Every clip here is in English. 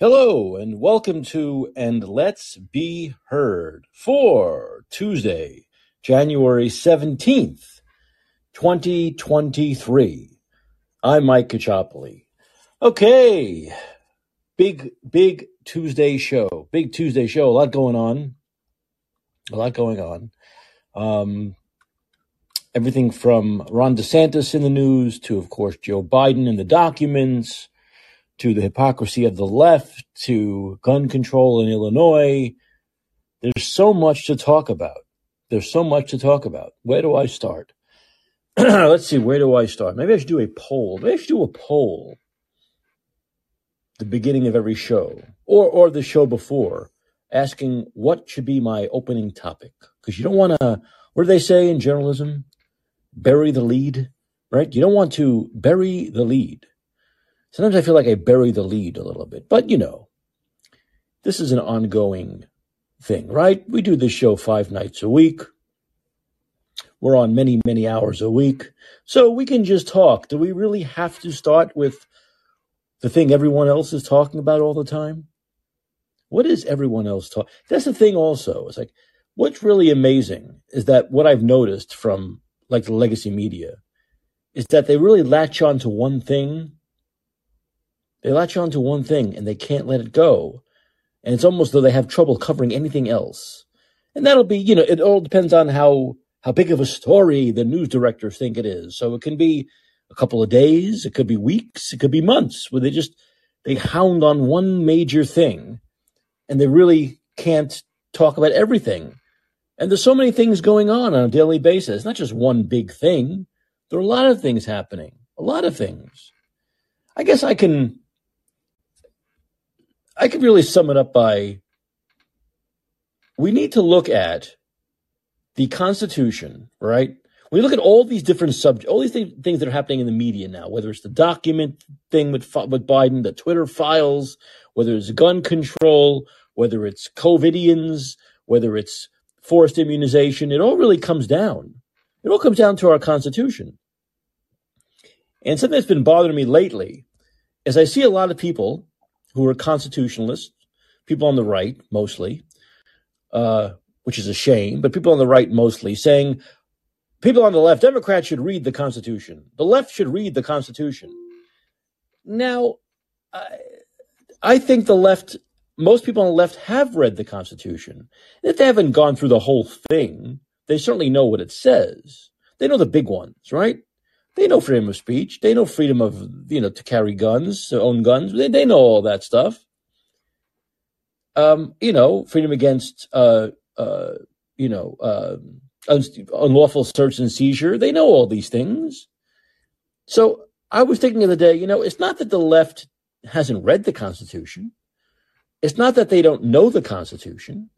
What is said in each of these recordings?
Hello and welcome to And Let's Be Heard for Tuesday, January 17th, 2023. I'm Mike Caccioppoli. Okay, big, big Tuesday show. Big Tuesday show. A lot going on. A lot going on. Um, everything from Ron DeSantis in the news to, of course, Joe Biden and the documents to the hypocrisy of the left to gun control in Illinois. There's so much to talk about. There's so much to talk about. Where do I start? Let's see, where do I start? Maybe I should do a poll. Maybe I should do a poll the beginning of every show or or the show before asking what should be my opening topic because you don't want to what do they say in journalism bury the lead right you don't want to bury the lead Sometimes I feel like I bury the lead a little bit, but you know, this is an ongoing thing, right? We do this show five nights a week. We're on many, many hours a week. So we can just talk. Do we really have to start with the thing everyone else is talking about all the time? What is everyone else talking? That's the thing also. It's like, what's really amazing is that what I've noticed from like the legacy media is that they really latch on to one thing they latch on to one thing and they can't let it go. And it's almost though they have trouble covering anything else. And that'll be, you know, it all depends on how how big of a story the news directors think it is. So it can be a couple of days, it could be weeks, it could be months where they just they hound on one major thing and they really can't talk about everything. And there's so many things going on on a daily basis, not just one big thing. There are a lot of things happening, a lot of things. I guess I can I could really sum it up by we need to look at the Constitution, right? We look at all these different subjects, all these th- things that are happening in the media now, whether it's the document thing with, with Biden, the Twitter files, whether it's gun control, whether it's COVIDians, whether it's forced immunization, it all really comes down. It all comes down to our Constitution. And something that's been bothering me lately is I see a lot of people who are constitutionalists, people on the right mostly, uh, which is a shame, but people on the right mostly saying people on the left, Democrats should read the Constitution. The left should read the Constitution. Now, I, I think the left, most people on the left have read the Constitution. If they haven't gone through the whole thing, they certainly know what it says. They know the big ones, right? They know freedom of speech. They know freedom of, you know, to carry guns, to own guns. They, they know all that stuff. Um, you know, freedom against, uh, uh, you know, uh, unlawful search and seizure. They know all these things. So I was thinking of the day, you know, it's not that the left hasn't read the Constitution. It's not that they don't know the Constitution.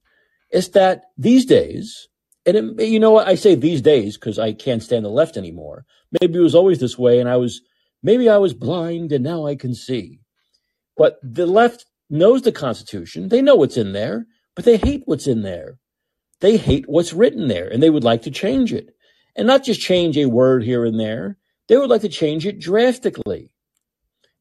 It's that these days, and it, you know what? I say these days because I can't stand the left anymore. Maybe it was always this way, and I was maybe I was blind and now I can see. But the left knows the Constitution. They know what's in there, but they hate what's in there. They hate what's written there, and they would like to change it. And not just change a word here and there, they would like to change it drastically.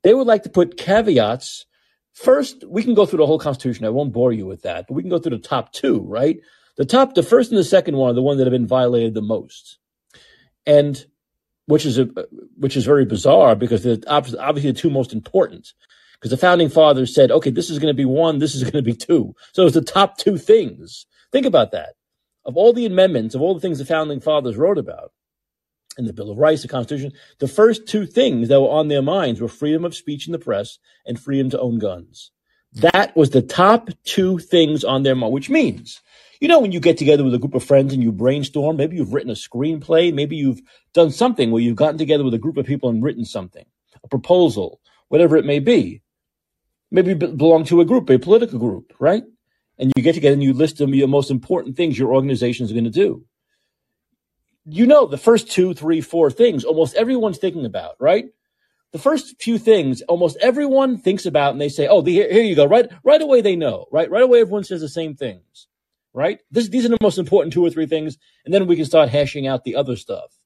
They would like to put caveats. First, we can go through the whole Constitution. I won't bore you with that, but we can go through the top two, right? The top, the first and the second one are the one that have been violated the most, and which is a, which is very bizarre because they're obviously the two most important. Because the founding fathers said, okay, this is going to be one, this is going to be two. So it's the top two things. Think about that. Of all the amendments, of all the things the founding fathers wrote about in the Bill of Rights, the Constitution, the first two things that were on their minds were freedom of speech in the press and freedom to own guns. That was the top two things on their mind, which means you know, when you get together with a group of friends and you brainstorm, maybe you've written a screenplay, maybe you've done something where you've gotten together with a group of people and written something, a proposal, whatever it may be. Maybe belong to a group, a political group, right? And you get together and you list them the most important things your organization is going to do. You know, the first two, three, four things almost everyone's thinking about, right? The first few things almost everyone thinks about and they say, oh, the, here, here you go. Right, right away they know, right? Right away everyone says the same things right? This, these are the most important two or three things, and then we can start hashing out the other stuff.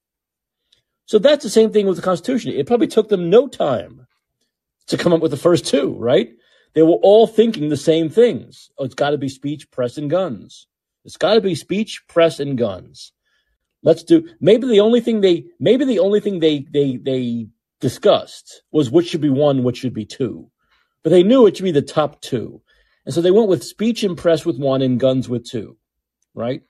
So that's the same thing with the Constitution. It probably took them no time to come up with the first two, right? they were all thinking the same things. Oh, it's got to be speech, press, and guns. It's got to be speech, press, and guns. Let's do. Maybe the only thing they, maybe the only thing they they they discussed was which should be one, which should be two, but they knew it should be the top two, and so they went with speech and press with one and guns with two, right?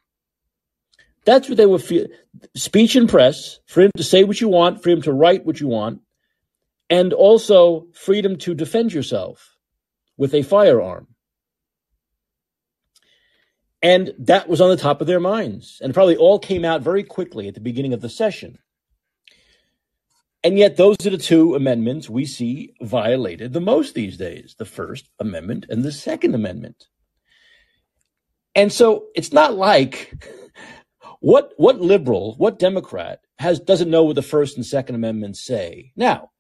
That's what they were feel. Speech and press, freedom to say what you want, freedom to write what you want, and also freedom to defend yourself with a firearm. And that was on the top of their minds. And probably all came out very quickly at the beginning of the session. And yet, those are the two amendments we see violated the most these days the First Amendment and the Second Amendment. And so it's not like what what liberal, what Democrat has doesn't know what the First and Second Amendments say. Now,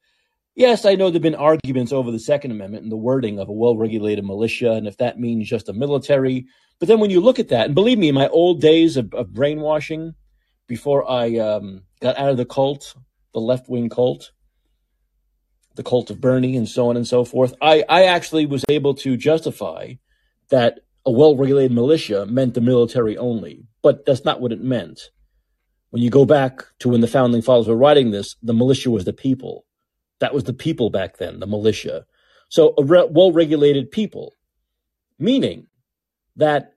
Yes, I know there have been arguments over the Second Amendment and the wording of a well regulated militia and if that means just a military. But then when you look at that, and believe me, in my old days of, of brainwashing, before I um, got out of the cult, the left wing cult, the cult of Bernie, and so on and so forth, I, I actually was able to justify that a well regulated militia meant the military only. But that's not what it meant. When you go back to when the founding fathers were writing this, the militia was the people that was the people back then, the militia. So a re- well regulated people, meaning that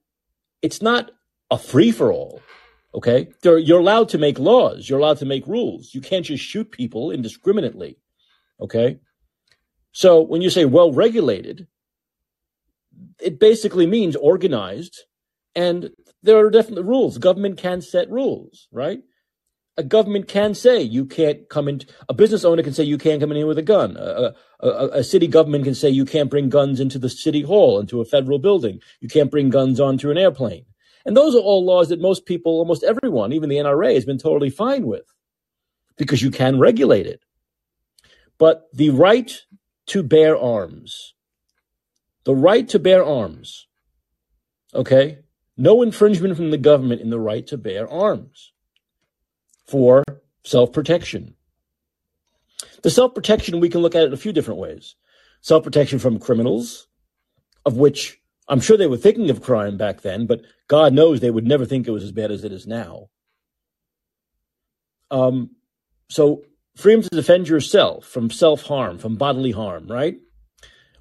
it's not a free for all. Okay. There, you're allowed to make laws. You're allowed to make rules. You can't just shoot people indiscriminately. Okay. So when you say well regulated, it basically means organized and there are definitely rules. Government can set rules, right? a government can say you can't come in. A business owner can say you can't come in here with a gun. A, a, a, city government can say you can't bring guns into the city hall, into a federal building. You can't bring guns onto an airplane. And those are all laws that most people, almost everyone, even the NRA, has been totally fine with because you can regulate it. But the right to bear arms, the right to bear arms, okay? No infringement from the government in the right to bear arms for self protection. The self protection, we can look at it a few different ways. Self protection from criminals, of which I'm sure they were thinking of crime back then, but God knows they would never think it was as bad as it is now. Um, so, freedom to defend yourself from self harm, from bodily harm, right?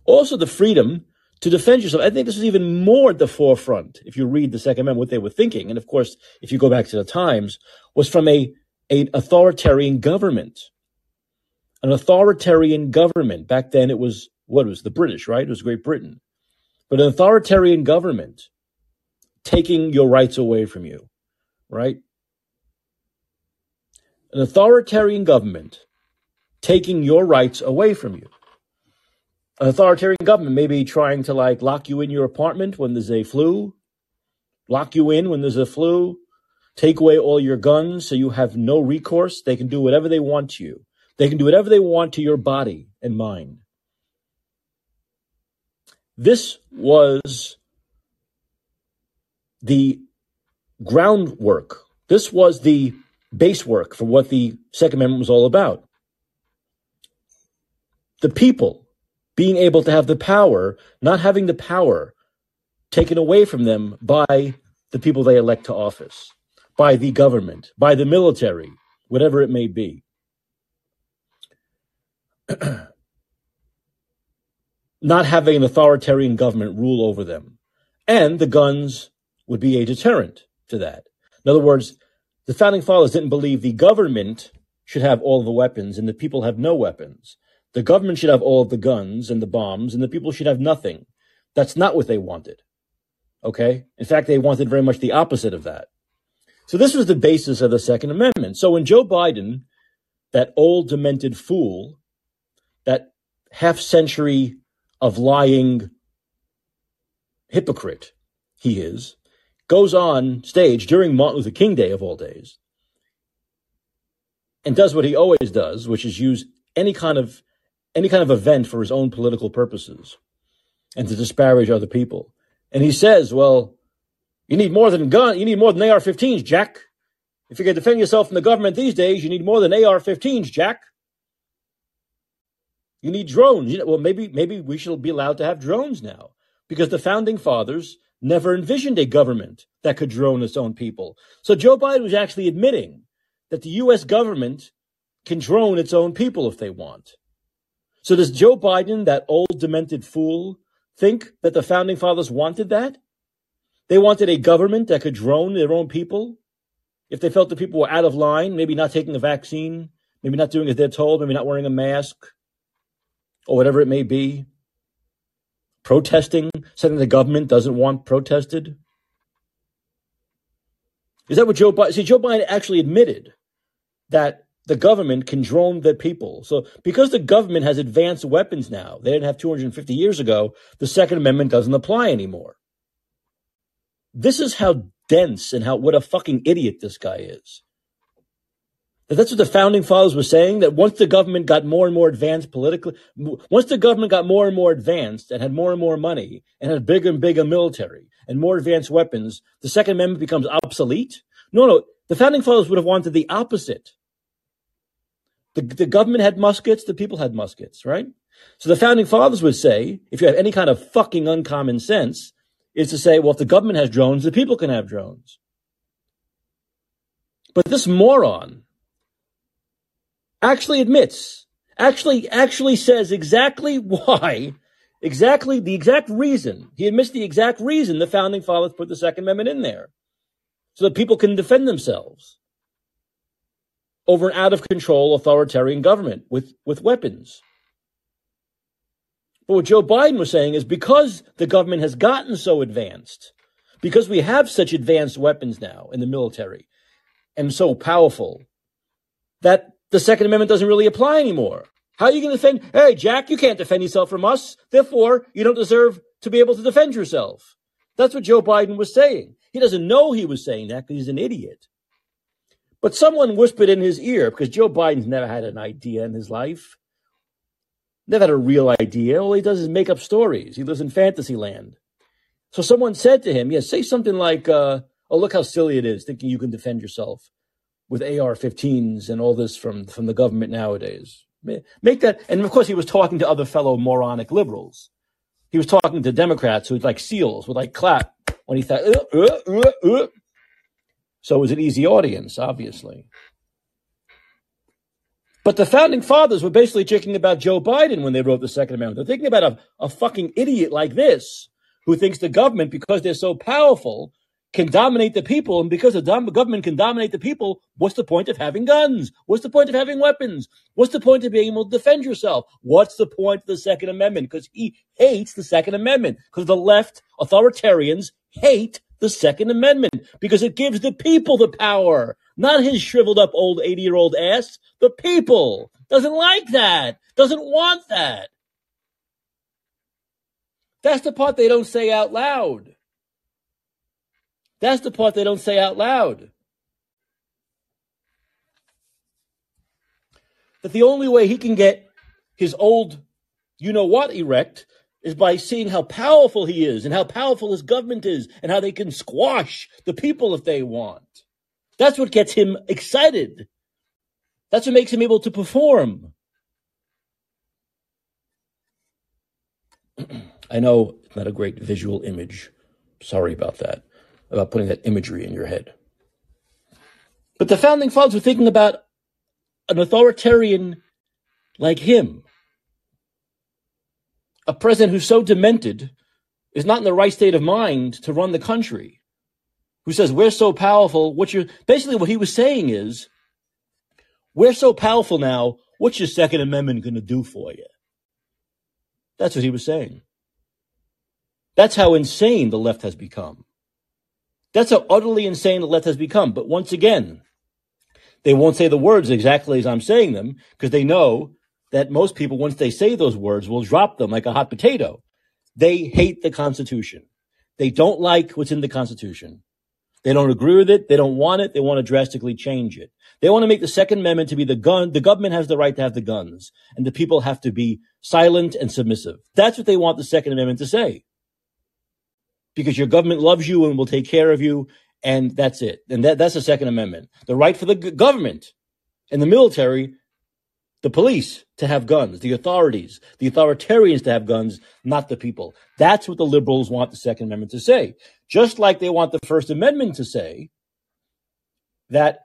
Also, the freedom to defend yourself. I think this is even more at the forefront if you read the Second Amendment, what they were thinking. And of course, if you go back to the times, was from a an authoritarian government. An authoritarian government. Back then it was what was the British, right? It was Great Britain. But an authoritarian government taking your rights away from you, right? An authoritarian government taking your rights away from you. An authoritarian government may be trying to like lock you in your apartment when there's a flu, lock you in when there's a flu, take away all your guns so you have no recourse. They can do whatever they want to you. They can do whatever they want to your body and mind. This was the groundwork. This was the base work for what the Second Amendment was all about. The people being able to have the power, not having the power taken away from them by the people they elect to office by the government, by the military, whatever it may be. Not having an authoritarian government rule over them. And the guns would be a deterrent to that. In other words, the founding fathers didn't believe the government should have all the weapons and the people have no weapons. The government should have all of the guns and the bombs and the people should have nothing. That's not what they wanted. Okay? In fact, they wanted very much the opposite of that. So this was the basis of the Second Amendment. So when Joe Biden, that old demented fool, that half century of lying hypocrite he is, goes on stage during Martin Luther King Day of all days and does what he always does, which is use any kind of any kind of event for his own political purposes and to disparage other people. And he says, well, you need more than gun. You need more than AR-15s, Jack. If going to defend yourself from the government these days, you need more than AR-15s, Jack. You need drones. You know, well, maybe maybe we should be allowed to have drones now because the founding fathers never envisioned a government that could drone its own people. So Joe Biden was actually admitting that the U.S. government can drone its own people if they want. So does Joe Biden, that old demented fool, think that the founding fathers wanted that? They wanted a government that could drone their own people if they felt the people were out of line, maybe not taking a vaccine, maybe not doing as they're told, maybe not wearing a mask, or whatever it may be, protesting something the government doesn't want protested. Is that what Joe Biden? See, Joe Biden actually admitted that the government can drone the people. So because the government has advanced weapons now, they didn't have 250 years ago, the Second Amendment doesn't apply anymore. This is how dense and how what a fucking idiot this guy is. That's what the founding fathers were saying. That once the government got more and more advanced politically, once the government got more and more advanced and had more and more money and had bigger and bigger military and more advanced weapons, the Second Amendment becomes obsolete. No, no, the founding fathers would have wanted the opposite. The, the government had muskets, the people had muskets, right? So the founding fathers would say, if you have any kind of fucking uncommon sense, is to say, well, if the government has drones, the people can have drones. But this moron actually admits, actually, actually says exactly why, exactly the exact reason. He admits the exact reason the founding fathers put the Second Amendment in there. So that people can defend themselves over an out of control authoritarian government with, with weapons. But what Joe Biden was saying is because the government has gotten so advanced, because we have such advanced weapons now in the military and so powerful, that the Second Amendment doesn't really apply anymore. How are you going to defend? Hey, Jack, you can't defend yourself from us. Therefore, you don't deserve to be able to defend yourself. That's what Joe Biden was saying. He doesn't know he was saying that because he's an idiot. But someone whispered in his ear because Joe Biden's never had an idea in his life. Never had a real idea. All he does is make up stories. He lives in fantasy land. So someone said to him, yeah, say something like, uh, oh, look how silly it is thinking you can defend yourself with AR-15s and all this from, from the government nowadays. Make that, and of course he was talking to other fellow moronic liberals. He was talking to Democrats who like seals would like clap when he thought, uh, uh, uh, uh. so it was an easy audience, obviously. But the founding fathers were basically thinking about Joe Biden when they wrote the Second Amendment. They're thinking about a, a fucking idiot like this who thinks the government, because they're so powerful, can dominate the people. And because the government can dominate the people, what's the point of having guns? What's the point of having weapons? What's the point of being able to defend yourself? What's the point of the Second Amendment? Because he hates the Second Amendment. Because the left authoritarians hate the Second Amendment because it gives the people the power, not his shriveled up old 80 year old ass. The people doesn't like that, doesn't want that. That's the part they don't say out loud. That's the part they don't say out loud. That the only way he can get his old you know what erect is by seeing how powerful he is and how powerful his government is and how they can squash the people if they want. That's what gets him excited. That's what makes him able to perform. I know it's not a great visual image. Sorry about that, about putting that imagery in your head. But the founding fathers were thinking about an authoritarian like him, a president who's so demented is not in the right state of mind to run the country, who says, We're so powerful. What you're basically what he was saying is, We're so powerful now. What's your Second Amendment going to do for you? That's what he was saying. That's how insane the left has become. That's how utterly insane the left has become. But once again, they won't say the words exactly as I'm saying them because they know that most people, once they say those words, will drop them like a hot potato. They hate the Constitution. They don't like what's in the Constitution. They don't agree with it. They don't want it. They want to drastically change it. They want to make the Second Amendment to be the gun. The government has the right to have the guns, and the people have to be silent and submissive. That's what they want the Second Amendment to say. Because your government loves you and will take care of you, and that's it. And that, that's the Second Amendment. The right for the government and the military the police to have guns, the authorities, the authoritarians to have guns, not the people. That's what the liberals want the Second Amendment to say. Just like they want the First Amendment to say that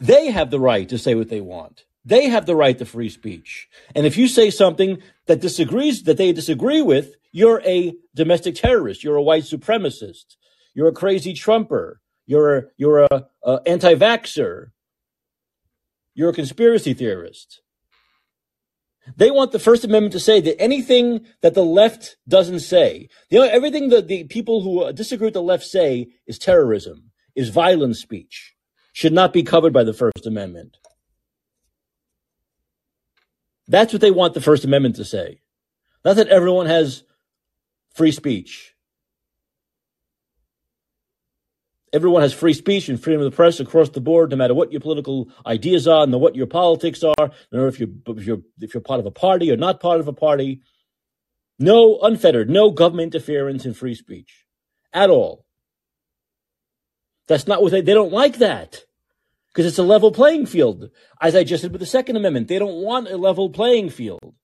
they have the right to say what they want. They have the right to free speech. And if you say something that disagrees, that they disagree with, you're a domestic terrorist. You're a white supremacist. You're a crazy Trumper. You're a, you're a, a anti-vaxxer. You're a conspiracy theorist. They want the First Amendment to say that anything that the left doesn't say, you know, everything that the people who disagree with the left say is terrorism, is violent speech, should not be covered by the First Amendment. That's what they want the First Amendment to say. Not that everyone has free speech. Everyone has free speech and freedom of the press across the board, no matter what your political ideas are, and what your politics are, no matter if you're if you're if you're part of a party or not part of a party. No unfettered, no government interference in free speech at all. That's not what they they don't like that because it's a level playing field. As I just said with the Second Amendment, they don't want a level playing field.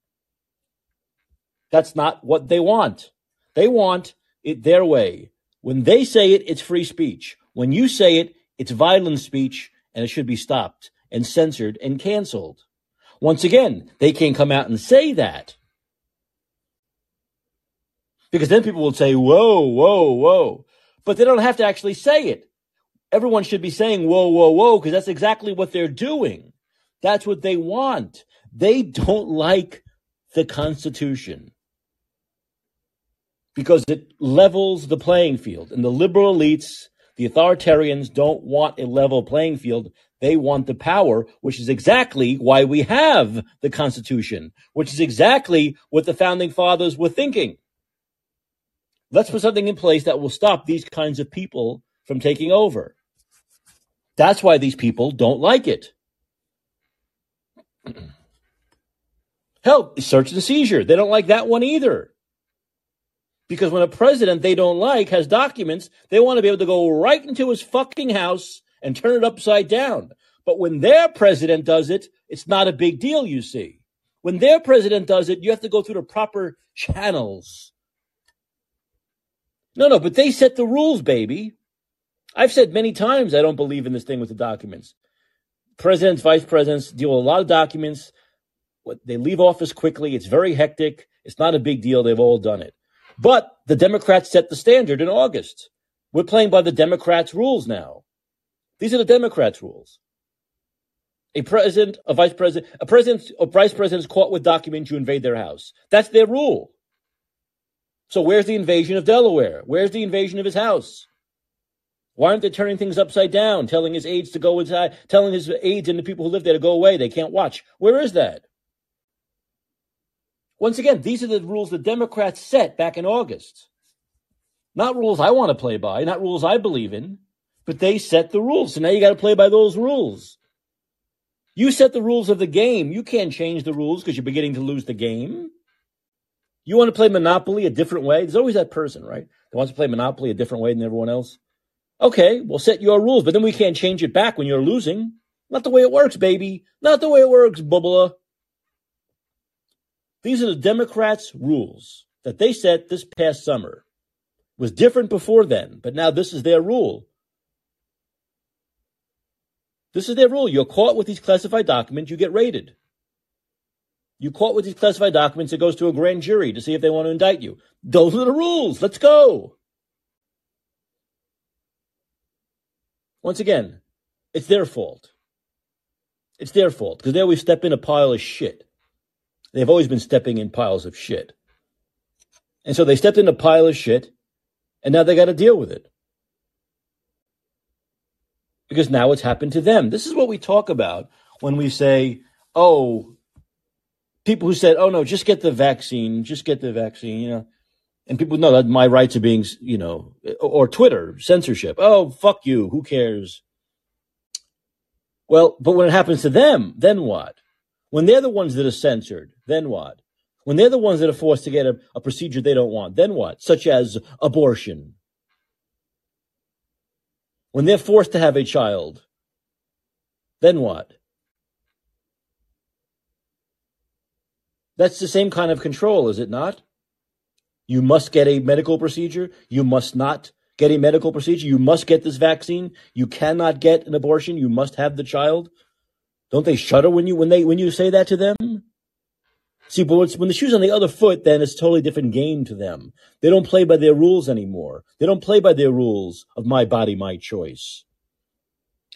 That's not what they want. They want it their way. When they say it, it's free speech. When you say it, it's violent speech and it should be stopped and censored and canceled. Once again, they can't come out and say that. Because then people will say, whoa, whoa, whoa. But they don't have to actually say it. Everyone should be saying, whoa, whoa, whoa, because that's exactly what they're doing. That's what they want. They don't like the Constitution because it levels the playing field. And the liberal elites, the authoritarians, don't want a level playing field. They want the power, which is exactly why we have the Constitution, which is exactly what the founding fathers were thinking. Let's put something in place that will stop these kinds of people from taking over. That's why these people don't like it. Help, search and seizure. They don't like that one either. Because when a president they don't like has documents, they want to be able to go right into his fucking house and turn it upside down. But when their president does it, it's not a big deal, you see. When their president does it, you have to go through the proper channels. No, no, but they set the rules, baby. I've said many times I don't believe in this thing with the documents. Presidents, vice presidents deal with a lot of documents. They leave office quickly. It's very hectic. It's not a big deal. They've all done it. But the Democrats set the standard in August. We're playing by the Democrats' rules now. These are the Democrats' rules. A president, a vice president, a president, a vice president is caught with documents, you invade their house. That's their rule. So where's the invasion of Delaware? Where's the invasion of his house? Why aren't they turning things upside down, telling his aides to go inside, telling his aides and the people who live there to go away? They can't watch. Where is that? Once again, these are the rules the Democrats set back in August. Not rules I want to play by, not rules I believe in, but they set the rules. So now you got to play by those rules. You set the rules of the game. You can't change the rules because you're beginning to lose the game. You want to play Monopoly a different way? There's always that person, right? That wants to play Monopoly a different way than everyone else. Okay, we'll set your rules, but then we can't change it back when you're losing. Not the way it works, baby. Not the way it works, bubbler. These are the Democrats' rules that they set this past summer. It was different before then, but now this is their rule. This is their rule. You're caught with these classified documents, you get raided. You caught with these classified documents, it goes to a grand jury to see if they want to indict you. Those are the rules. Let's go. Once again, it's their fault. It's their fault because they always step in a pile of shit. They've always been stepping in piles of shit. And so they stepped in a pile of shit, and now they got to deal with it. Because now it's happened to them. This is what we talk about when we say, oh, people who said, oh no, just get the vaccine, just get the vaccine, you know. And people know that my rights are being, you know, or Twitter, censorship. Oh, fuck you. Who cares? Well, but when it happens to them, then what? When they're the ones that are censored, then what? When they're the ones that are forced to get a, a procedure they don't want, then what? Such as abortion. When they're forced to have a child, then what? That's the same kind of control, is it not? You must get a medical procedure. You must not get a medical procedure. You must get this vaccine. You cannot get an abortion. You must have the child. Don't they shudder when you when they when you say that to them? See, but when the shoe's on the other foot, then it's a totally different game to them. They don't play by their rules anymore. They don't play by their rules of my body, my choice.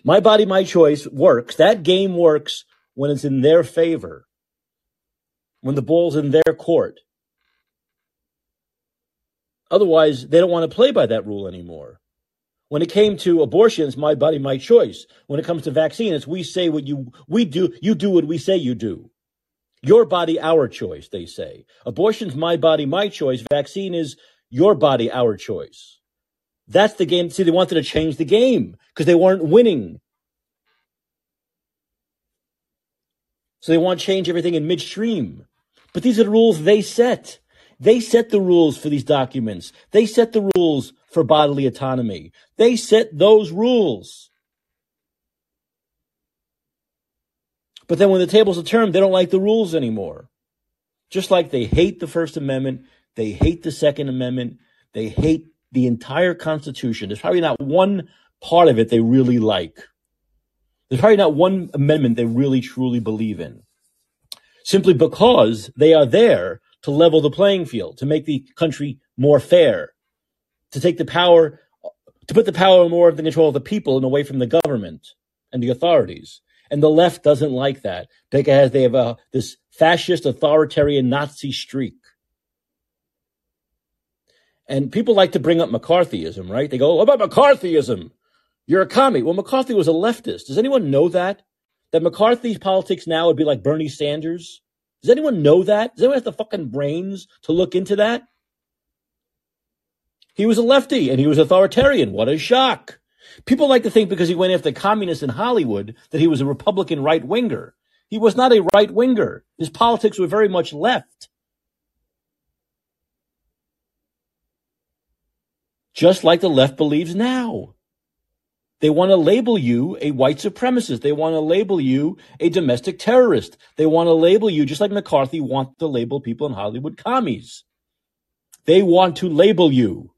My body, my choice works. That game works when it's in their favor, when the ball's in their court. Otherwise, they don't want to play by that rule anymore. When it came to abortions, my body, my choice. When it comes to vaccines, we say what you, we do, you do what we say you do. Your body, our choice, they say. Abortion's my body, my choice. Vaccine is your body, our choice. That's the game. See, they wanted to change the game because they weren't winning. So they want to change everything in midstream. But these are the rules they set. They set the rules for these documents. They set the rules for bodily autonomy. They set those rules. But then when the tables are turned, they don't like the rules anymore. Just like they hate the First Amendment, they hate the Second Amendment, they hate the entire Constitution. There's probably not one part of it they really like. There's probably not one amendment they really truly believe in. Simply because they are there to level the playing field, to make the country more fair, to take the power, to put the power more of the control of the people and away from the government and the authorities. And the left doesn't like that because they have a, this fascist, authoritarian Nazi streak. And people like to bring up McCarthyism, right? They go, what about McCarthyism? You're a commie. Well, McCarthy was a leftist. Does anyone know that? That McCarthy's politics now would be like Bernie Sanders? Does anyone know that? Does anyone have the fucking brains to look into that? He was a lefty and he was authoritarian. What a shock. People like to think because he went after communists in Hollywood that he was a Republican right winger. He was not a right winger. His politics were very much left. Just like the left believes now. They want to label you a white supremacist. They want to label you a domestic terrorist. They want to label you, just like McCarthy want to label people in Hollywood commies. They want to label you.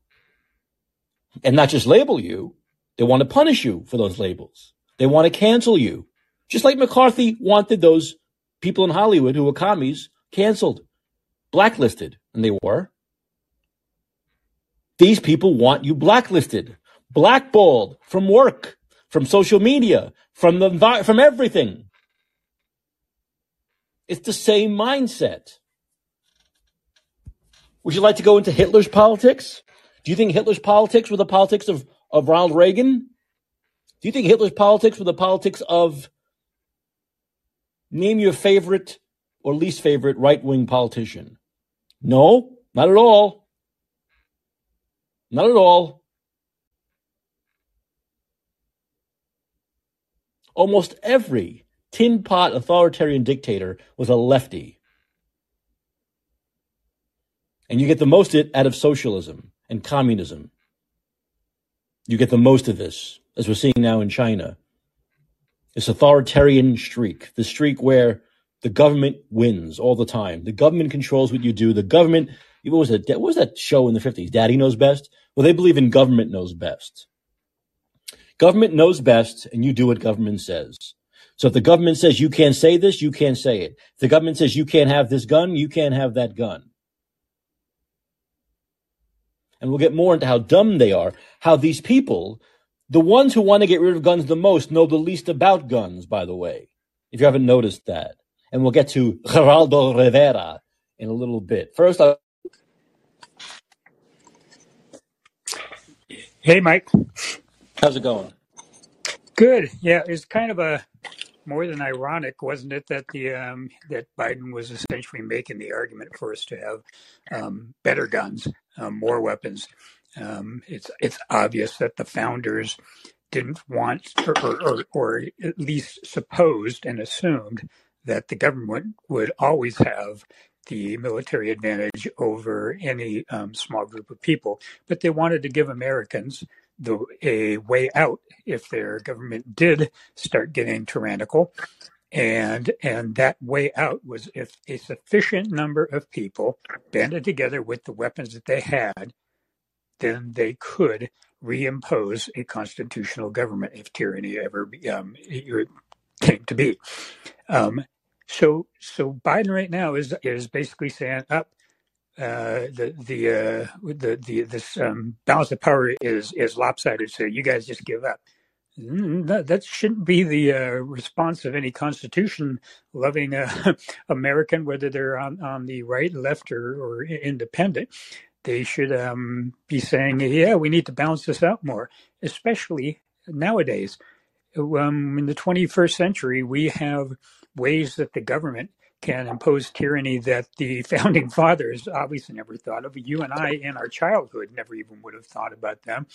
And not just label you, they want to punish you for those labels. They want to cancel you. Just like McCarthy wanted those people in Hollywood who were commies canceled, blacklisted, and they were. These people want you blacklisted, blackballed from work, from social media, from the from everything. It's the same mindset. Would you like to go into Hitler's politics? Do you think Hitler's politics were the politics of of Ronald Reagan? Do you think Hitler's politics were the politics of name your favorite or least favorite right wing politician? No, not at all. Not at all. Almost every tin pot authoritarian dictator was a lefty. And you get the most of it out of socialism and communism you get the most of this, as we're seeing now in China. This authoritarian streak, the streak where the government wins all the time. The government controls what you do. The government, what was that? What was that show in the 50s? Daddy knows best? Well, they believe in government knows best. Government knows best, and you do what government says. So if the government says you can't say this, you can't say it. If the government says you can't have this gun, you can't have that gun and we'll get more into how dumb they are, how these people, the ones who want to get rid of guns the most, know the least about guns, by the way, if you haven't noticed that. And we'll get to Geraldo Rivera in a little bit. First, I- Hey, Mike. How's it going? Good. Yeah, it's kind of a more than ironic, wasn't it, that the um, that Biden was essentially making the argument for us to have um, better guns, um, more weapons. Um, it's it's obvious that the founders didn't want, or, or, or at least supposed and assumed that the government would always have the military advantage over any um, small group of people, but they wanted to give Americans the a way out if their government did start getting tyrannical And and that way out was if a sufficient number of people banded together with the weapons that they had, then they could reimpose a constitutional government if tyranny ever um, came to be. Um, so so Biden right now is is basically saying up. Uh, the the uh, the the this um, balance of power is is lopsided. So you guys just give up. Mm, that, that shouldn't be the uh, response of any constitution-loving uh, American, whether they're on, on the right, left, or, or independent. They should um, be saying, "Yeah, we need to balance this out more," especially nowadays. Um, in the 21st century, we have ways that the government can impose tyranny that the founding fathers obviously never thought of. You and I, in our childhood, never even would have thought about them.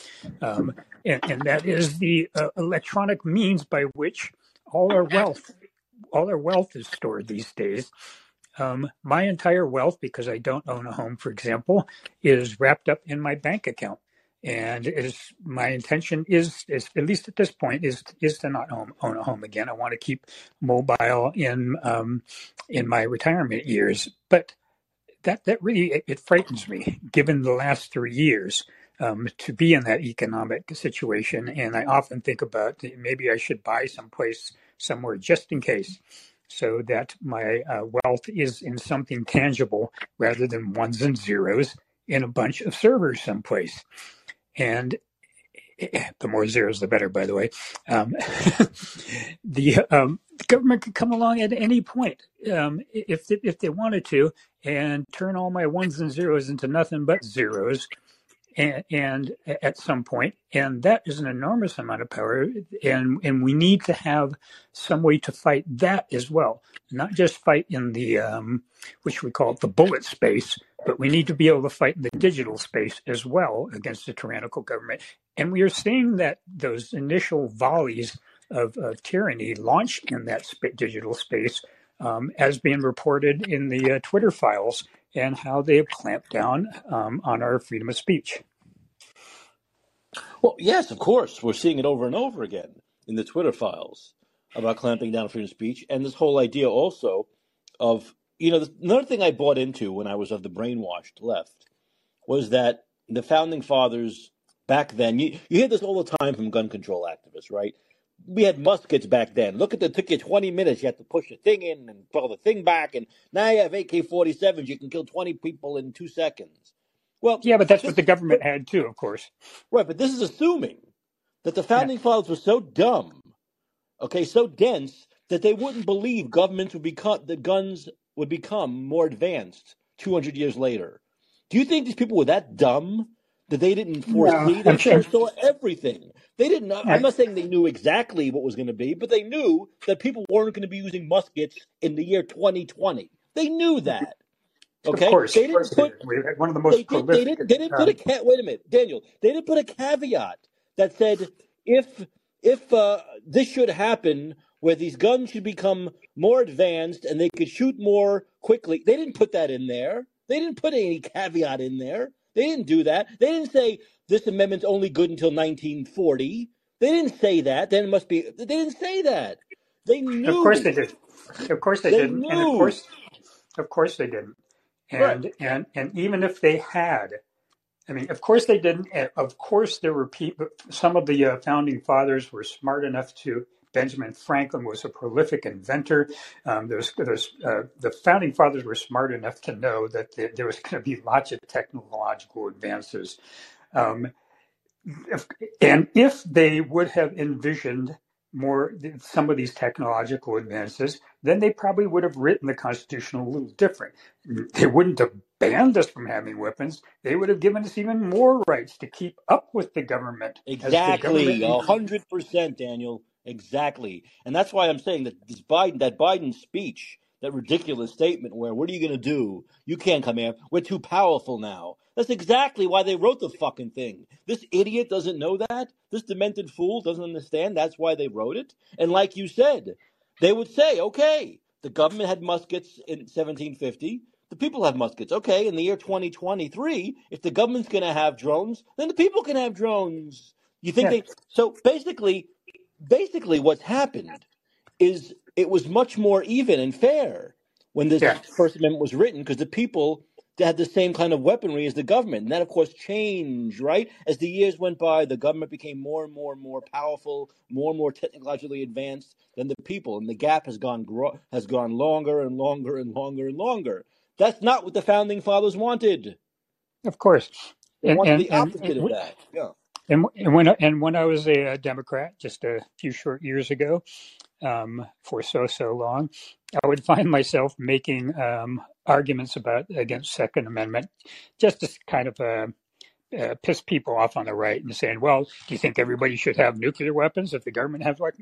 Um, and, and, that is the uh, electronic means by which all our wealth, all our wealth is stored these days. Um, my entire wealth, because I don't own a home, for example, is wrapped up in my bank account and is my intention is, is at least at this point is is to not own, own a home again. I want to keep mobile in um, in my retirement years, but that that really it, it frightens me, given the last three years. Um, to be in that economic situation, and I often think about maybe I should buy someplace somewhere just in case, so that my uh, wealth is in something tangible rather than ones and zeros in a bunch of servers someplace and the more zeros, the better. By the way, um, the, um, the, government could come along at any point um, if they, if they wanted to and turn all my ones and zeros into nothing but zeros, and, and at some point, and that is an enormous amount of power, and and we need to have some way to fight that as well, not just fight in the um, which we call the bullet space, but we need to be able to fight in the digital space as well against a tyrannical government. And we are seeing that those initial volleys of, of tyranny launched in that sp- digital space um, as being reported in the uh, Twitter files and how they have clamped down um, on our freedom of speech. Well, yes, of course. We're seeing it over and over again in the Twitter files about clamping down freedom of speech. And this whole idea also of, you know, another thing I bought into when I was of the brainwashed left was that the founding fathers back then, you, you hear this all the time from gun control activists, right? we had muskets back then. Look at the took you twenty minutes. You had to push the thing in and pull the thing back, and now you have AK forty sevens. You can kill twenty people in two seconds. Well, yeah, but that's this, what the government had too, of course. Right, but this is assuming that the founding yeah. fathers were so dumb, okay, so dense that they wouldn't believe governments would become the guns would become more advanced two hundred years later. Do you think these people were that dumb that they didn't foresee. No, they sure. foresaw everything. They didn't. I'm not saying they knew exactly what was going to be, but they knew that people weren't going to be using muskets in the year 2020. They knew that. Okay, of course, they didn't put one of the most. They, did, they didn't. They didn't put a cat. Wait a minute, Daniel. They didn't put a caveat that said if if uh, this should happen, where these guns should become more advanced and they could shoot more quickly. They didn't put that in there. They didn't put any caveat in there. They didn't do that. They didn't say this amendment's only good until 1940. They didn't say that. Then it must be. They didn't say that. They knew. Of course they did. Of course they, they didn't. Knew. And of course, of course they didn't. And right. and and even if they had, I mean, of course they didn't. Of course there were people. Some of the uh, founding fathers were smart enough to Benjamin Franklin was a prolific inventor. Um, there's, there's, uh, the founding fathers were smart enough to know that there, there was going to be lots of technological advances. Um, if, and if they would have envisioned more some of these technological advances, then they probably would have written the Constitution a little different. They wouldn't have banned us from having weapons. They would have given us even more rights to keep up with the government. Exactly, a hundred percent, Daniel. Exactly. And that's why I'm saying that this Biden, that Biden speech, that ridiculous statement where, what are you going to do? You can't come here. We're too powerful now. That's exactly why they wrote the fucking thing. This idiot doesn't know that. This demented fool doesn't understand. That's why they wrote it. And like you said, they would say, okay, the government had muskets in 1750. The people have muskets. Okay, in the year 2023, if the government's going to have drones, then the people can have drones. You think yeah. they. So basically, basically what's happened is it was much more even and fair when this Yeah, First Amendment was written because the people had the same kind of weaponry as the government. And that, of course, changed, right? As the years went by, the government became more and more and more powerful, more and more technologically advanced than the people, and the gap has gone gro- has gone longer and longer and longer and longer. That's not what the founding fathers wanted. of course. They And wanted and the and opposite of that. Yeah. And, and when and when I was a, Democrat just a few short years ago, um, for so so long, I would find myself making um, arguments about against Second Amendment, just to kind of uh, uh, piss people off on the right and saying, "Well, do you think everybody should have nuclear weapons if the government has like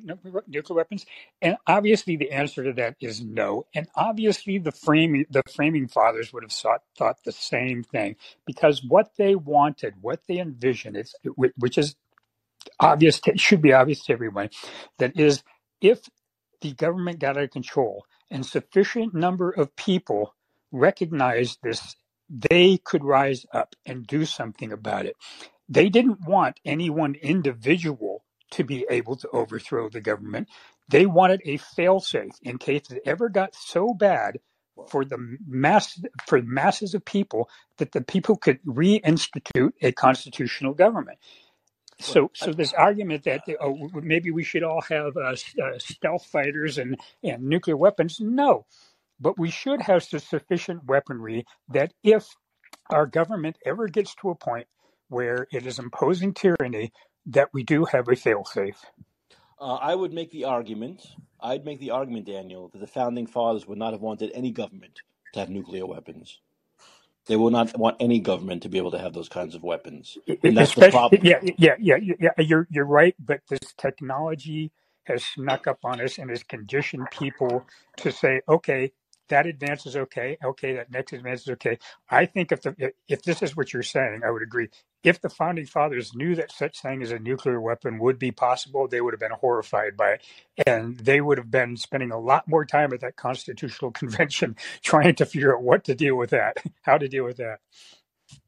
nuclear weapons?" And obviously, the answer to that is no. And obviously, the framing the framing fathers would have thought thought the same thing because what they wanted, what they envisioned, it's which is obvious to, should be obvious to everyone that is if the government got out of control and sufficient number of people recognized this they could rise up and do something about it. They didn't want any one individual to be able to overthrow the government. They wanted a failsafe in case it ever got so bad for the mass for masses of people that the people could reinstitute a constitutional government. So, so this argument that oh, maybe we should all have uh, uh, stealth fighters and, and nuclear weapons, no. But we should have sufficient weaponry that if our government ever gets to a point where it is imposing tyranny, that we do have a failsafe. uh, I would make the argument. I'd make the argument, Daniel, that the founding fathers would not have wanted any government to have nuclear weapons. They will not want any government to be able to have those kinds of weapons, and that's the problem. yeah, yeah, yeah, yeah. You're you're right, but this technology has snuck up on us and has conditioned people to say, okay, that advance is okay, okay, that next advance is okay. I think if the if this is what you're saying, I would agree. If the founding fathers knew that such thing as a nuclear weapon would be possible, they would have been horrified by it, and they would have been spending a lot more time at that constitutional convention trying to figure out what to deal with that, how to deal with that.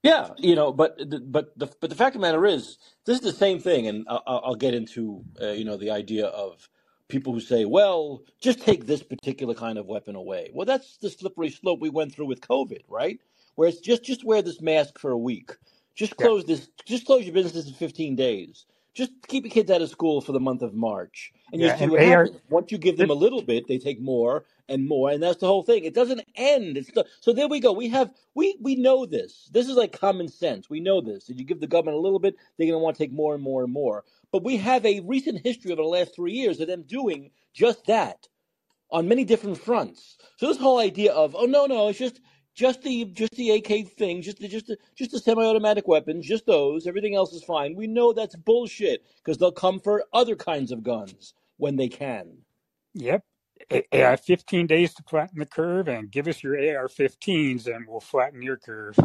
Yeah, you know, but but the but the fact of the matter is, this is the same thing, and I'll, I'll get into uh, you know the idea of people who say, well, just take this particular kind of weapon away. Well, that's the slippery slope we went through with COVID, right? Where it's just just wear this mask for a week, just Yeah, close this, just close your businesses in fifteen days, just keep your kids out of school for the month of March, and you see and what happens. Once you give them a little bit, they take more and more, and that's the whole thing. It doesn't end. It's the, so there we go. We have we we know this. This is like common sense. We know this. If you give the government a little bit, they're going to want to take more and more and more. But we have a recent history over the last three years of them doing just that on many different fronts. So this whole idea of oh no no it's just just the just the AK thing, just the just the just the semi-automatic weapons, just those. Everything else is fine. We know that's bullshit because they'll come for other kinds of guns when they can. Yep. AI 15 days to flatten the curve and give us your AR 15s and we'll flatten your curve.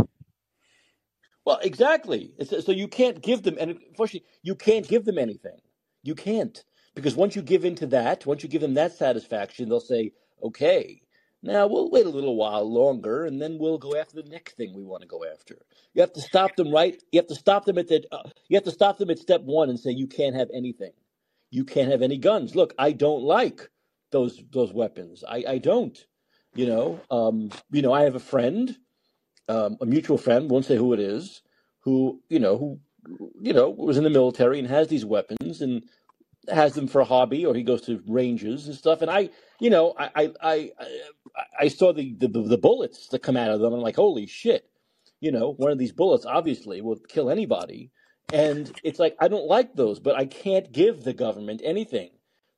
Well, exactly. So you can't give them, and unfortunately, you can't give them anything. You can't because once you give into that, once you give them that satisfaction, they'll say, "Okay, now we'll wait a little while longer, and then we'll go after the next thing we want to go after." You have to stop them right. You have to stop them at the. Uh, you have to stop them at step one and say, "You can't have anything. You can't have any guns." Look, I don't like those those weapons. I I don't. You know, um, you know, I have a friend um, a mutual friend, won't say who it is, who you know who you know was in the military and has these weapons and has them for a hobby, or he goes to ranges and stuff. And I, you know, I I I, I saw the, the the bullets that come out of them. I'm like, holy shit! You know, one of these bullets obviously will kill anybody. And it's like I don't like those, but I can't give the government anything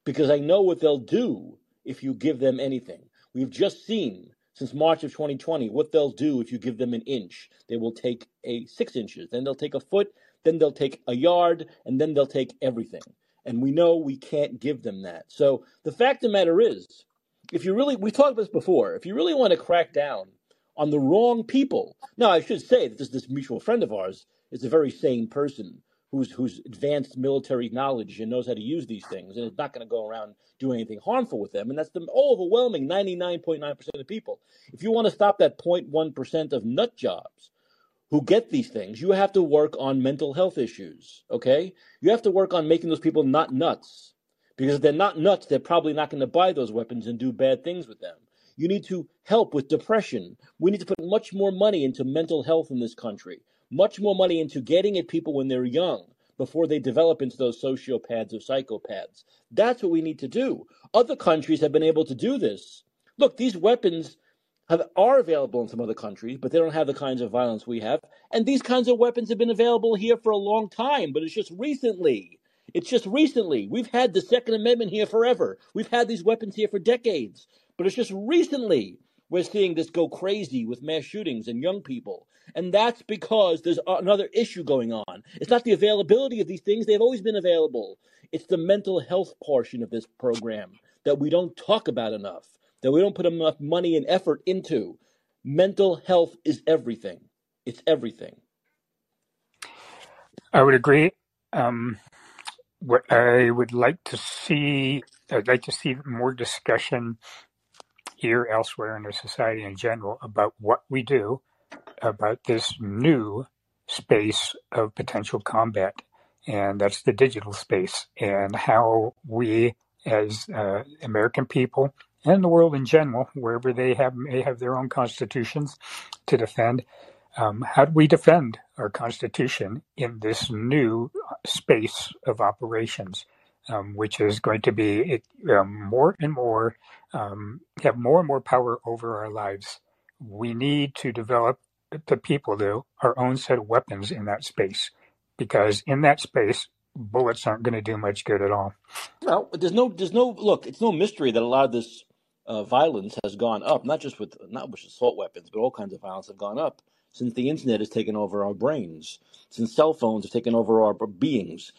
because I know what they'll do if you give them anything. We've just seen since March of 2020 what they'll do if you give them an inch. They will take a six inches, then they'll take a foot, then they'll take a yard, and then they'll take everything. And we know we can't give them that. So the fact of the matter is, if you really, we talked about this before, if you really want to crack down on the wrong people, now I should say that this, this mutual friend of ours is a very sane person who's who's advanced military knowledge and knows how to use these things and is not going to go around doing anything harmful with them. And that's the overwhelming 99.9% of people. If you want to stop that 0.1% of nut jobs who get these things, you have to work on mental health issues, okay? You have to work on making those people not nuts. Because if they're not nuts, they're probably not going to buy those weapons and do bad things with them. You need to help with depression. We need to put much more money into mental health in this country, much more money into getting at people when they're young before they develop into those sociopaths or psychopaths. That's what we need to do. Other countries have been able to do this. Look, these weapons have, are available in some other countries, but they don't have the kinds of violence we have. And these kinds of weapons have been available here for a long time, but it's just recently. It's just recently. We've had the Second Amendment here forever. We've had these weapons here for decades. But it's just recently we're seeing this go crazy with mass shootings and young people. And that's because there's another issue going on. It's not the availability of these things, they've always been available. It's the mental health portion of this program that we don't talk about enough, that we don't put enough money and effort into. Mental health is everything. It's everything. I would agree. Um, what I would like to see, I'd like to see more discussion here, elsewhere in our society in general, about what we do about this new space of potential combat, and that's the digital space, and how we, as uh, American people and the world in general, wherever they have may have their own constitutions to defend, um, how do we defend our constitution in this new space of operations? um, which is going to be um, more and more um, have more and more power over our lives. We need to develop the people do our own set of weapons in that space, because in that space, bullets aren't going to do much good at all. No, there's no, there's no look. It's no mystery that a lot of this uh, violence has gone up, not just with not with assault weapons, but all kinds of violence have gone up since the internet has taken over our brains, since cell phones have taken over our beings.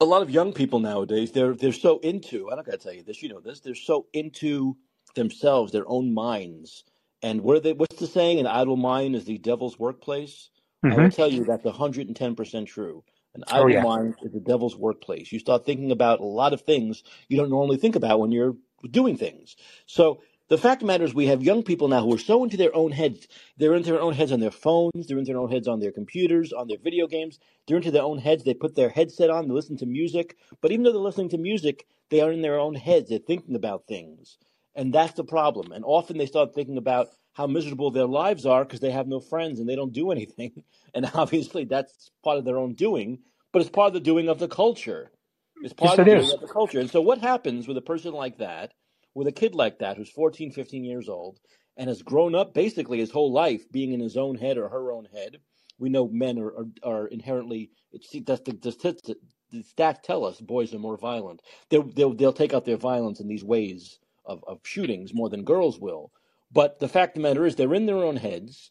A lot of young people nowadays, they're they're so into, i don't gotta tell you this, you know this, they're so into themselves, their own minds. And what are they what's the saying? An idle mind is the devil's workplace? Mm-hmm. I will mm-hmm. tell you that's hundred and ten percent true. An oh, idle oh, yeah. mind is the devil's workplace. You start thinking about a lot of things you don't normally think about when you're doing things. So the fact of the matter is, we have young people now who are so into their own heads. They're into their own heads on their phones. They're into their own heads on their computers, on their video games. They're into their own heads. They put their headset on. They listen to music. But even though they're listening to music, they are in their own heads. They're thinking about things. And that's the problem. And often they start thinking about how miserable their lives are because they have no friends and they don't do anything. And obviously, that's part of their own doing, but it's part of the doing of the culture. It's part yes, of the doing of the culture. And so, what happens with a person like that? with a kid like that who's 14, 15 years old and has grown up basically his whole life being in his own head or her own head. We know men are, are, are inherently, it's, that's the, the, the stats tell us boys are more violent. They'll, they'll, they'll take out their violence in these ways of, of shootings more than girls will. But the fact of the matter is, they're in their own heads.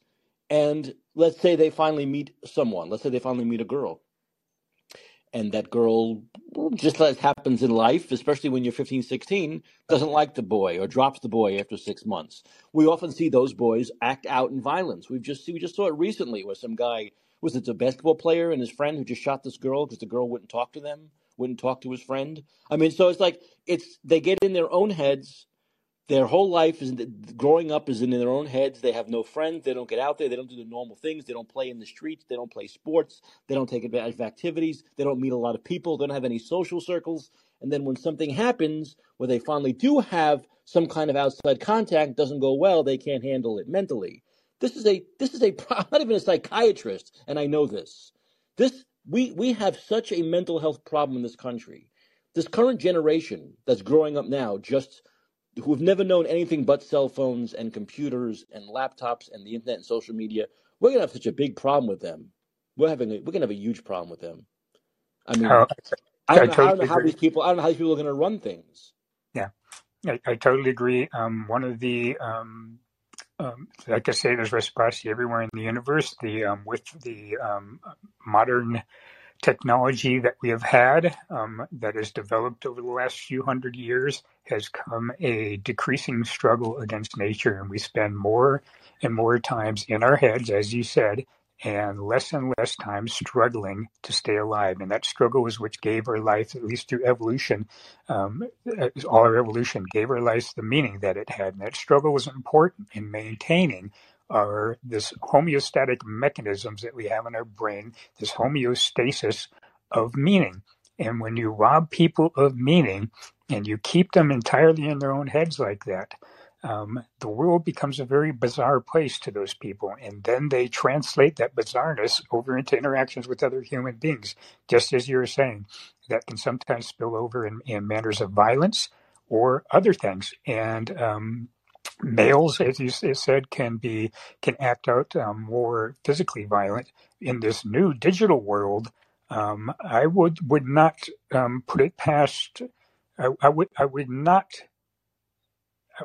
And let's say they finally meet someone. Let's say they finally meet a girl and that girl just as happens in life especially when you're 15 16 doesn't like the boy or drops the boy after six months we often see those boys act out in violence we've just we just saw it recently where some guy was it a basketball player and his friend who just shot this girl because the girl wouldn't talk to them wouldn't talk to his friend i mean so it's like it's they get in their own heads their whole life is growing up is in their own heads. They have no friends. They don't get out there. They don't do the normal things. They don't play in the streets. They don't play sports. They don't take advantage of activities. They don't meet a lot of people. They don't have any social circles. And then when something happens where they finally do have some kind of outside contact, doesn't go well, they can't handle it mentally. This is a this is a I'm not even a psychiatrist, and I know this. This we we have such a mental health problem in this country. This current generation that's growing up now just who've never known anything but cell phones and computers and laptops and the internet and social media, we're gonna have such a big problem with them. We're having a, we're gonna have a huge problem with them. I mean, I, don't know, totally I, don't know, how these people I don't know how these people are gonna run things. Yeah, I, I totally agree. Um, one of the um, um, like I say, there's reciprocity everywhere in the universe. The um, with the um, modern technology that we have had um, that has developed over the last few hundred years has come a decreasing struggle against nature, and we spend more and more times in our heads, as you said, and less and less time struggling to stay alive. And that struggle was which gave our life, at least through evolution, um, all our evolution gave our life the meaning that it had. And that struggle was important in maintaining our this homeostatic mechanisms that we have in our brain, this homeostasis of meaning. And when you rob people of meaning, and you keep them entirely in their own heads like that, um, the world becomes a very bizarre place to those people. And then they translate that bizarreness over into interactions with other human beings, just as you were saying. That can sometimes spill over in, in manners of violence or other things. And um, males, as you said, can be can act out um, more physically violent in this new digital world. Um, I would would not um, put it past. I, I, would I would not.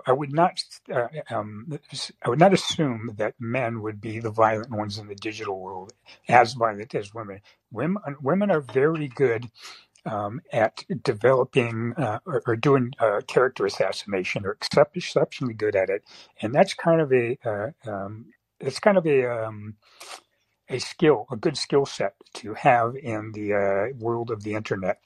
I would not. Uh, um, I would not assume that men would be the violent ones in the digital world, as violent as women. Women, women are very good um, at developing uh, or, or, doing uh, character assassination, or except exceptionally good at it, and that's kind of a uh, um, it's kind of a um, a skill, a good skill set to have in the uh, world of the internet.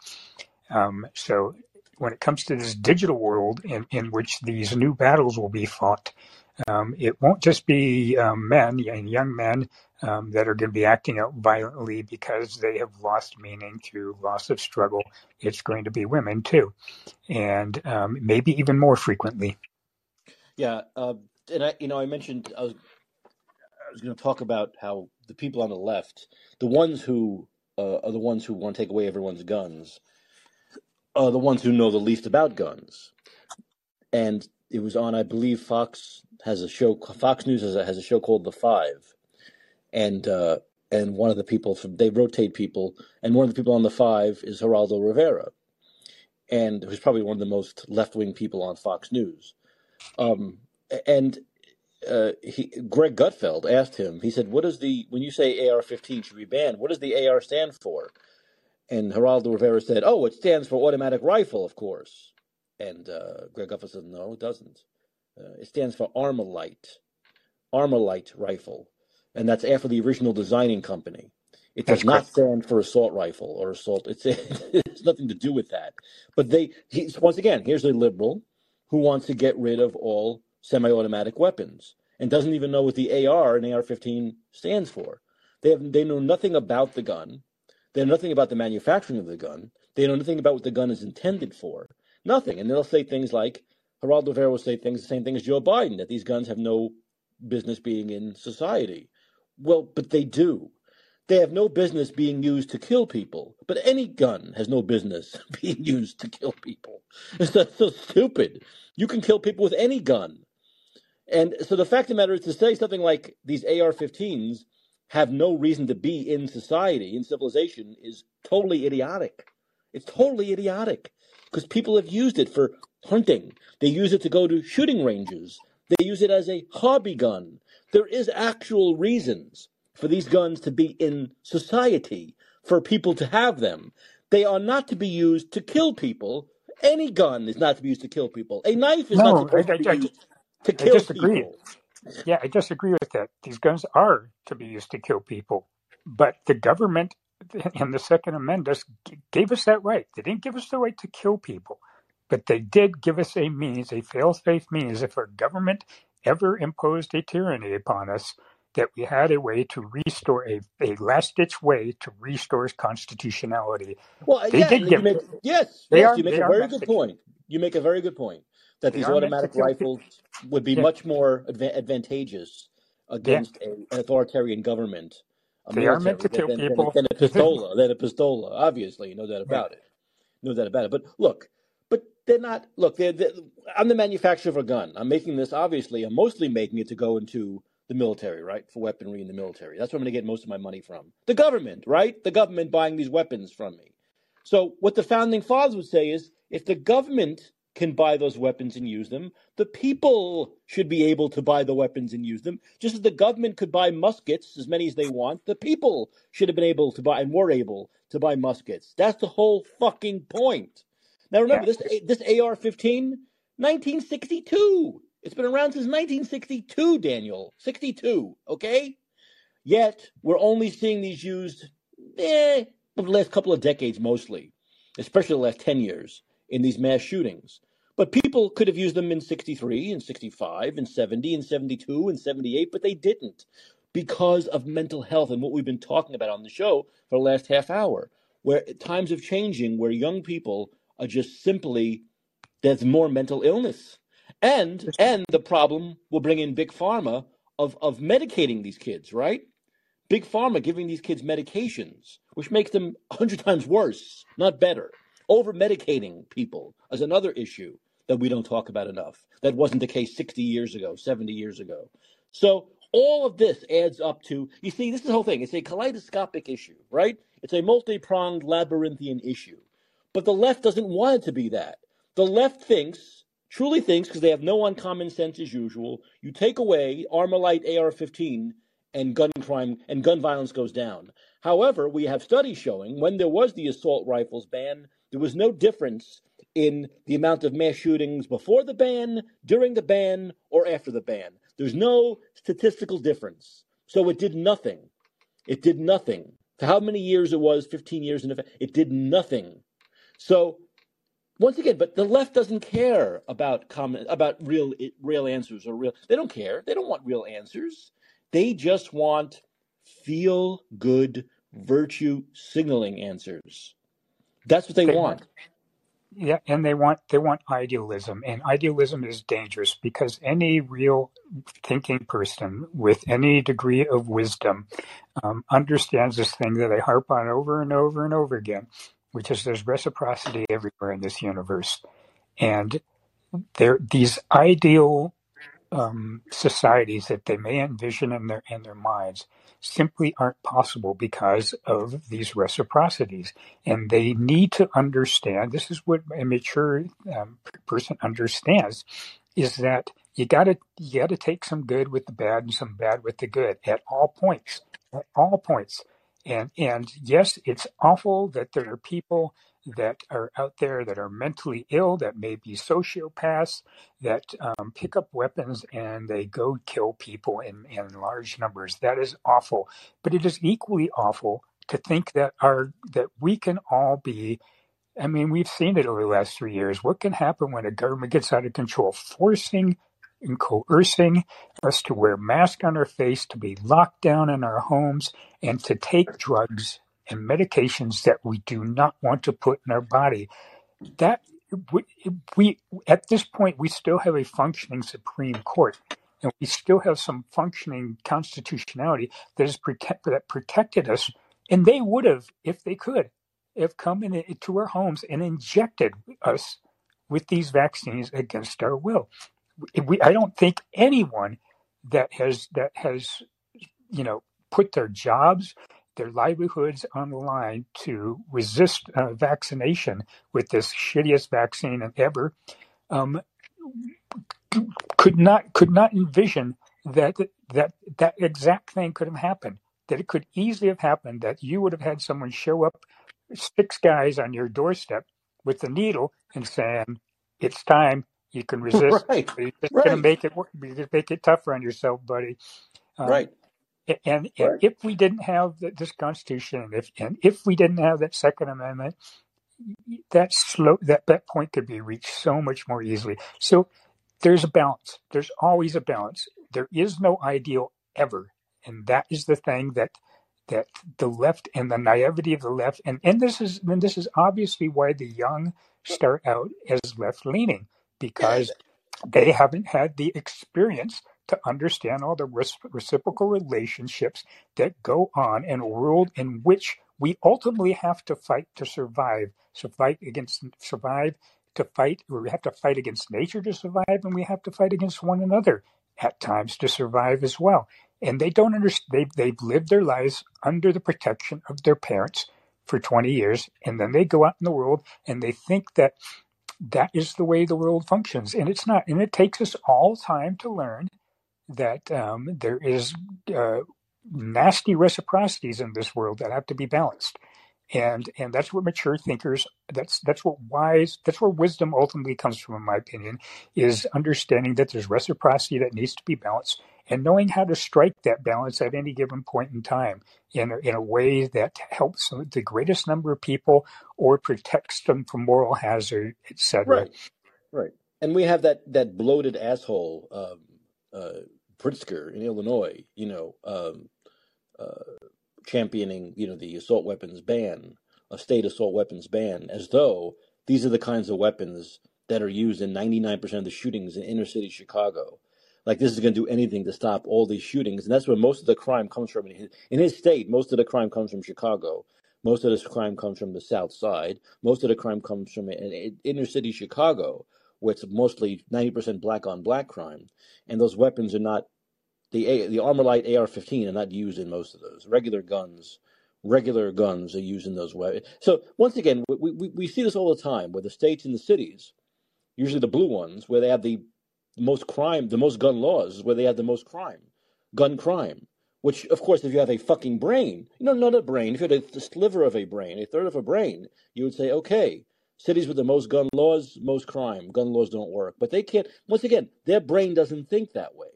Um, so when it comes to this digital world in, in which these new battles will be fought, um, it won't just be um, men and young men um, that are going to be acting out violently because they have lost meaning through loss of struggle. It's going to be women too, and um, maybe even more frequently. Yeah, uh, and I, you know, I mentioned I was, I was going to talk about how the people on the left, the ones who uh, are the ones who want to take away everyone's guns, are the ones who know the least about guns, and it was on, I believe, Fox has a show. Fox News has a, has a show called The Five, and uh, and one of the people from they rotate people, and one of the people on The Five is Geraldo Rivera, and who's probably one of the most left wing people on Fox News, um, and. Uh, he, Greg Gutfeld asked him. He said, "What is the when you say AR-15 should be banned? What does the AR stand for?" And Geraldo Rivera said, "Oh, it stands for automatic rifle, of course." And uh, Greg Gutfeld said, no, it doesn't. Uh, it stands for Armalite, Armalite rifle. And that's after the original designing company. It does not stand for assault rifle or assault. It's it has nothing to do with that. But they, he, once again, here's a liberal who wants to get rid of all semi-automatic weapons and doesn't even know what the AR and AR-15 stands for. They have they know nothing about the gun. They know nothing about the manufacturing of the gun. They know nothing about what the gun is intended for. Nothing. And they'll say things like, Geraldo Rivera will say things, the same thing as Joe Biden, that these guns have no business being in society. Well, but they do. They have no business being used to kill people. But any gun has no business being used to kill people. It's so stupid. You can kill people with any gun. And so the fact of the matter is to say something like these AR 15s have no reason to be in society, in civilization, is totally idiotic. It's totally idiotic because people have used it for hunting. They use it to go to shooting ranges. They use it as a hobby gun. There is actual reasons for these guns to be in society, for people to have them. They are not to be used to kill people. Any gun is not to be used to kill people. A knife is no, not supposed I, I, to be used to kill people. Yeah, I disagree with that. These guns are to be used to kill people, but the government and the Second Amendment gave us that right. They didn't give us the right to kill people, but they did give us a means, a fail-safe means, if our government ever imposed a tyranny upon us, that we had a way to restore a, a last-ditch way to restore constitutionality. Well, they yeah, did give make, yes, yes, are, you make a very good point. You make a very good point that they these automatic rifles would be yeah. much more adva- advantageous against yeah. a, an authoritarian government they are meant to kill than, people. Than, than a pistola, than a pistola. Obviously, no doubt about it. No doubt about it. But look, but they're not. Look, they're, they're, I'm the manufacturer of a gun. I'm making this. Obviously, I'm mostly making it to go into the military, right? For weaponry in the military. That's where I'm going to get most of my money from. The government, right? The government buying these weapons from me. So what the founding fathers would say is, if the government can buy those weapons and use them. The people should be able to buy the weapons and use them. Just as the government could buy muskets, as many as they want, the people should have been able to buy and were able to buy muskets. That's the whole fucking point. Now remember this this AR-15, 1962. It's been around since 1962, Daniel. 62, okay? Yet we're only seeing these used eh, the last couple of decades mostly, especially the last 10 years in these mass shootings. But people could have used them in 63 and 65 and 70 and 72 and 78, but they didn't because of mental health and what we've been talking about on the show for the last half hour, where times of changing, where young people are just simply there's more mental illness. And and the problem will bring in big pharma of, of medicating these kids, right? Big pharma giving these kids medications, which makes them a hundred times worse, not better. Over medicating people is another issue that we don't talk about enough. That wasn't the case 60 years ago, 70 years ago. So all of this adds up to, you see, this is the whole thing. It's a kaleidoscopic issue, right? It's a multi pronged labyrinthian issue. But the left doesn't want it to be that. The left thinks, truly thinks, because they have no uncommon sense as usual, you take away Armalite AR 15 and gun crime and gun violence goes down. However, we have studies showing when there was the assault rifles ban, there was no difference in the amount of mass shootings before the ban, during the ban, or after the ban. There's no statistical difference. So it did nothing. It did nothing. For how many years it was, 15 years in effect, it did nothing. So once again, but the left doesn't care about comment about real real answers or real. They don't care. They don't want real answers. They just want feel good virtue signaling answers. That's what they, they want. want. Yeah, and they want they want idealism, and idealism is dangerous because any real thinking person with any degree of wisdom um, understands this thing that I harp on over and over and over again, which is there's reciprocity everywhere in this universe, and there these ideal um, societies that they may envision in their in their minds simply aren't possible because of these reciprocities. And they need to understand this is what a mature um, person understands is that you gotta you gotta take some good with the bad and some bad with the good at all points at all points and and yes it's awful that there are people that are out there that are mentally ill, that may be sociopaths, that um, pick up weapons and they go kill people in, in large numbers. That is awful. But it is equally awful to think that our that we can all be I mean, we've seen it over the last three years. What can happen when a government gets out of control, forcing and coercing us to wear masks on our face, to be locked down in our homes, and to take drugs and medications that we do not want to put in our body. That we, we at this point we still have a functioning Supreme Court, and we still have some functioning constitutionality that is protect, that protected us, and they would have, if they could, have come into our homes and injected us with these vaccines against our will. We, I don't think anyone that has that has you know put their jobs their livelihoods on the line to resist uh, vaccination with this shittiest vaccine ever, um, could not could not envision that that that exact thing could have happened. That it could easily have happened. That you would have had someone show up, six guys on your doorstep with the needle and saying, "It's time. You can resist. Right. You're just right. gonna make it make it tougher on yourself, buddy." Um, right. And, and if we didn't have this Constitution, and if and if we didn't have that Second Amendment, that slow that that point could be reached so much more easily. So there's a balance. There's always a balance. There is no ideal ever, and that is the thing that that the left and the naivety of the left, and and this is and this is obviously why the young start out as left leaning because they haven't had the experience to understand all the reciprocal relationships that go on in a world in which we ultimately have to fight to survive. Fight against survive to fight, we have to fight against nature to survive, and we have to fight against one another at times to survive as well. And they don't understand. They've, they've lived their lives under the protection of their parents for 20 years, and then they go out in the world and they think that that is the way the world functions, and it's not. And it takes us all time to learn that um, there is uh, nasty reciprocities in this world that have to be balanced. And and that's what mature thinkers that's that's what wise that's where wisdom ultimately comes from in my opinion is understanding that there's reciprocity that needs to be balanced and knowing how to strike that balance at any given point in time in a, in a way that helps the greatest number of people or protects them from moral hazard etc right right. And we have that that bloated asshole um, uh, Pritzker in Illinois, you know, um, uh, championing, you know, the assault weapons ban, a state assault weapons ban, as though these are the kinds of weapons that are used in 99% of the shootings in inner city Chicago. Like this is going to do anything to stop all these shootings, and that's where most of the crime comes from. In his, in his state, most of the crime comes from Chicago. Most of this crime comes from the South Side. Most of the crime comes from in, in inner city Chicago, it's mostly 90% black on black crime, and those weapons are not the the Armalite AR-15 are not used in most of those. Regular guns, regular guns are used in those weapons. So once again, we, we, we see this all the time, where the states and the cities, usually the blue ones, where they have the most crime, the most gun laws, where they have the most crime, gun crime. Which, of course, if you have a fucking brain, know, not a brain, if you had a sliver of a brain, a third of a brain, you would say, okay, cities with the most gun laws, most crime. Gun laws don't work. But they can't, once again, their brain doesn't think that way.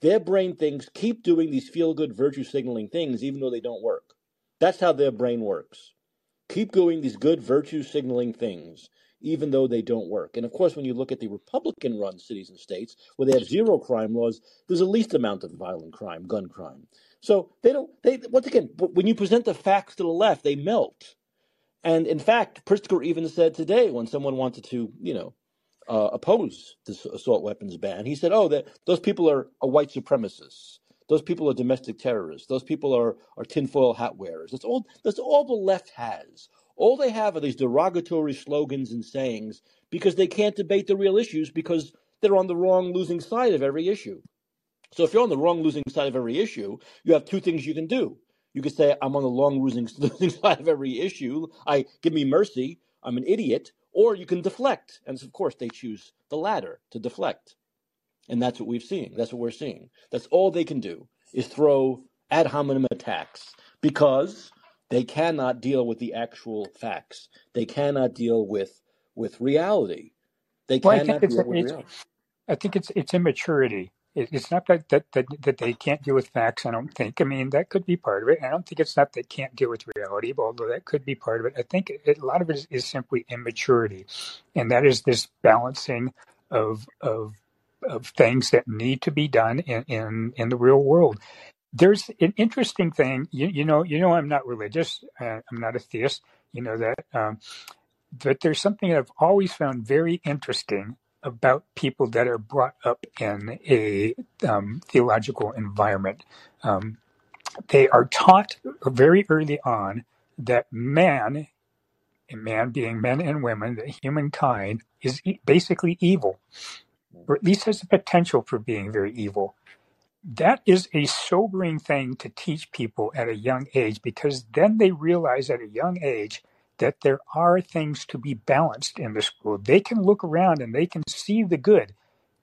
Their brain thinks, keep doing these feel good virtue signaling things, even though they don't work. That's how their brain works. Keep doing these good virtue signaling things, even though they don't work. And of course, when you look at the Republican run cities and states where they have zero crime laws, there's the least amount of violent crime, gun crime. So they don't, they, once again, when you present the facts to the left, they melt. And in fact, Pritzker even said today when someone wanted to, you know, uh, oppose this assault weapons ban, he said, "Oh, that those people are, are white supremacists. Those people are domestic terrorists. Those people are are tinfoil hat wearers. That's all. That's all the left has. All they have are these derogatory slogans and sayings because they can't debate the real issues because they're on the wrong losing side of every issue. So if you're on the wrong losing side of every issue, you have two things you can do. You could say, I'm on the long losing, losing side of every issue. I give me mercy. I'm an idiot. Or you can deflect. And of course, they choose the latter to deflect. And that's what we've seen. That's what we're seeing. That's all they can do is throw ad hominem attacks because they cannot deal with the actual facts. They cannot deal with with reality. They well, cannot deal with reality. I think it's it's immaturity it's not that, that, that, that they can't deal with facts, I don't think. I mean, that could be part of it. I don't think it's not that they can't deal with reality, although that could be part of it. I think it, a lot of it is, is, simply immaturity. And that is this balancing of, of, of things that need to be done in, in, in the real world. There's an interesting thing, you, you know, you know, I'm not religious. Uh, I'm not a theist. You know that. Um, but there's something I've always found very interesting about people that are brought up in a um, theological environment. Um, they are taught very early on that man, man being men and women, that humankind is basically evil, or at least has the potential for being very evil. That is a sobering thing to teach people at a young age because then they realize at a young age that there are things to be balanced in this world. They can look around and they can see the good.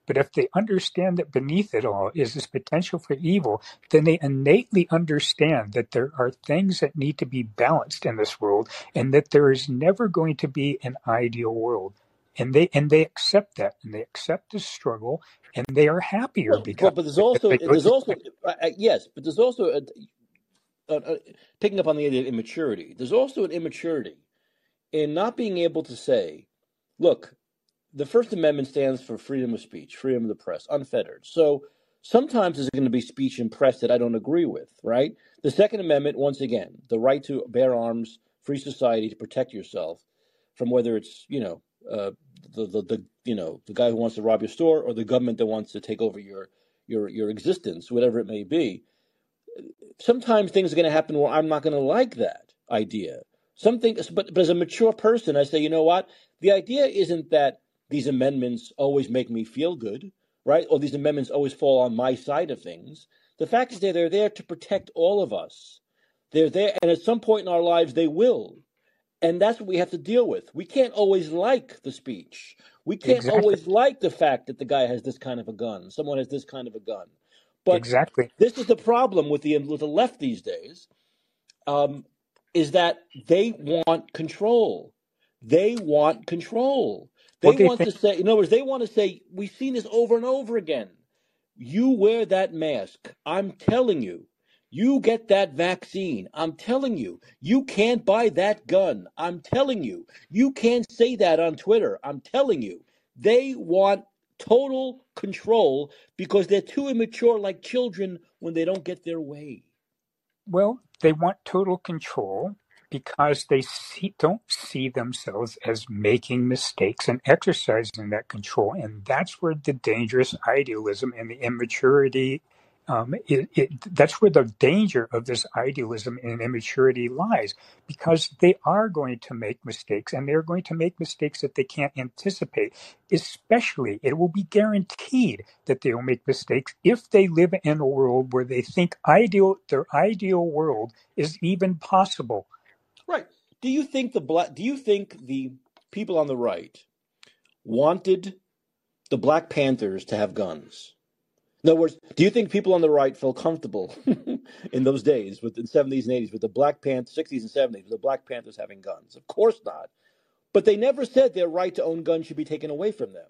But if they understand that beneath it all is this potential for evil, then they innately understand that there are things that need to be balanced in this world and that there is never going to be an ideal world. And they and they accept that and they accept the struggle and they are happier well, because but there's also there's also uh, yes, but there's also a, uh, uh, picking up on the idea of immaturity, there's also an immaturity in not being able to say, look, the First Amendment stands for freedom of speech, freedom of the press, unfettered. So sometimes there's going to be speech and press that I don't agree with, right? The Second Amendment, once again, the right to bear arms, free society to protect yourself from whether it's, you know, uh, the, the, the you know the guy who wants to rob your store or the government that wants to take over your your your existence, whatever it may be sometimes things are going to happen where I'm not going to like that idea. Something, but, but as a mature person, I say, you know what? The idea isn't that these amendments always make me feel good, right? Or these amendments always fall on my side of things. The fact is that they're there to protect all of us. They're there, and at some point in our lives, they will. And that's what we have to deal with. We can't always like the speech. We can't exactly. always like the fact that the guy has this kind of a gun, someone has this kind of a gun. But exactly, this is the problem with the with the left these days, um, is that they want control. They want control. They, want think- to say, in other words, they want to say, we've seen this over and over again. You wear that mask. I'm telling you. You get that vaccine. I'm telling you. You can't buy that gun. I'm telling you. You can't say that on Twitter. I'm telling you. They want total control because they're too immature like children when they don't get their way. Well, they want total control, because they see, don't see themselves as making mistakes and exercising that control. And that's where the dangerous idealism and the immaturity um, it, it, that's where the danger of this idealism and immaturity lies, because they are going to make mistakes, and they're going to make mistakes that they can't anticipate. Especially, it will be guaranteed that they will make mistakes if they live in a world where they think ideal, their ideal world is even possible. Right? Do you think the black? Do you think the people on the right wanted the Black Panthers to have guns? In other words, do you think people on the right felt comfortable in those days, with the 70s and 80s, with the Black Panthers, 60s and 70s, with the Black Panthers having guns? Of course not. But they never said their right to own guns should be taken away from them.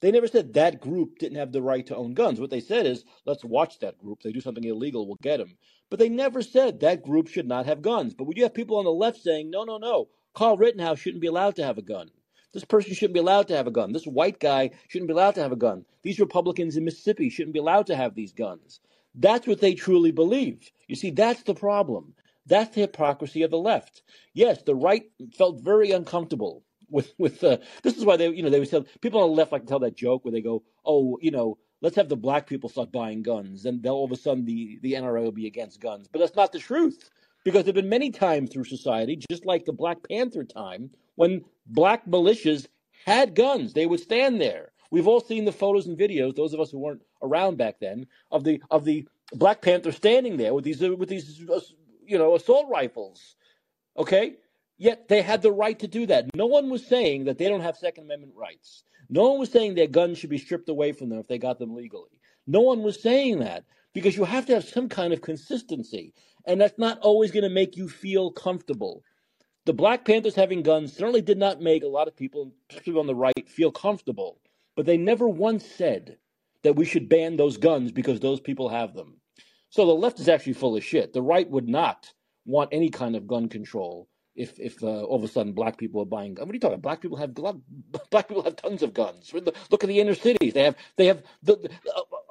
They never said that group didn't have the right to own guns. What they said is, let's watch that group. They do something illegal, we'll get them. But they never said that group should not have guns. But would you have people on the left saying, no, no, no, Carl Rittenhouse shouldn't be allowed to have a gun? This person shouldn't be allowed to have a gun. This white guy shouldn't be allowed to have a gun. These Republicans in Mississippi shouldn't be allowed to have these guns. That's what they truly believe. You see, that's the problem. That's the hypocrisy of the left. Yes, the right felt very uncomfortable with with uh, this is why they you know they would tell people on the left like to tell that joke where they go, oh, you know, let's have the black people start buying guns, and all of a sudden the the NRA will be against guns. But that's not the truth because there've been many times through society, just like the Black Panther time, when black militias had guns. They would stand there. We've all seen the photos and videos, those of us who weren't around back then, of the of the Black Panther standing there with these with these uh, you know assault rifles. Okay, yet they had the right to do that. No one was saying that they don't have Second Amendment rights. No one was saying their guns should be stripped away from them if they got them legally. No one was saying that because you have to have some kind of consistency, and that's not always going to make you feel comfortable the Black Panthers having guns certainly did not make a lot of people, especially on the right, feel comfortable. But they never once said that we should ban those guns because those people have them. So the left is actually full of shit. The right would not want any kind of gun control if if uh, all of a sudden black people are buying. Guns. What are you talking? About? Black people have black people have tons of guns. Look at the inner cities. They have they have the,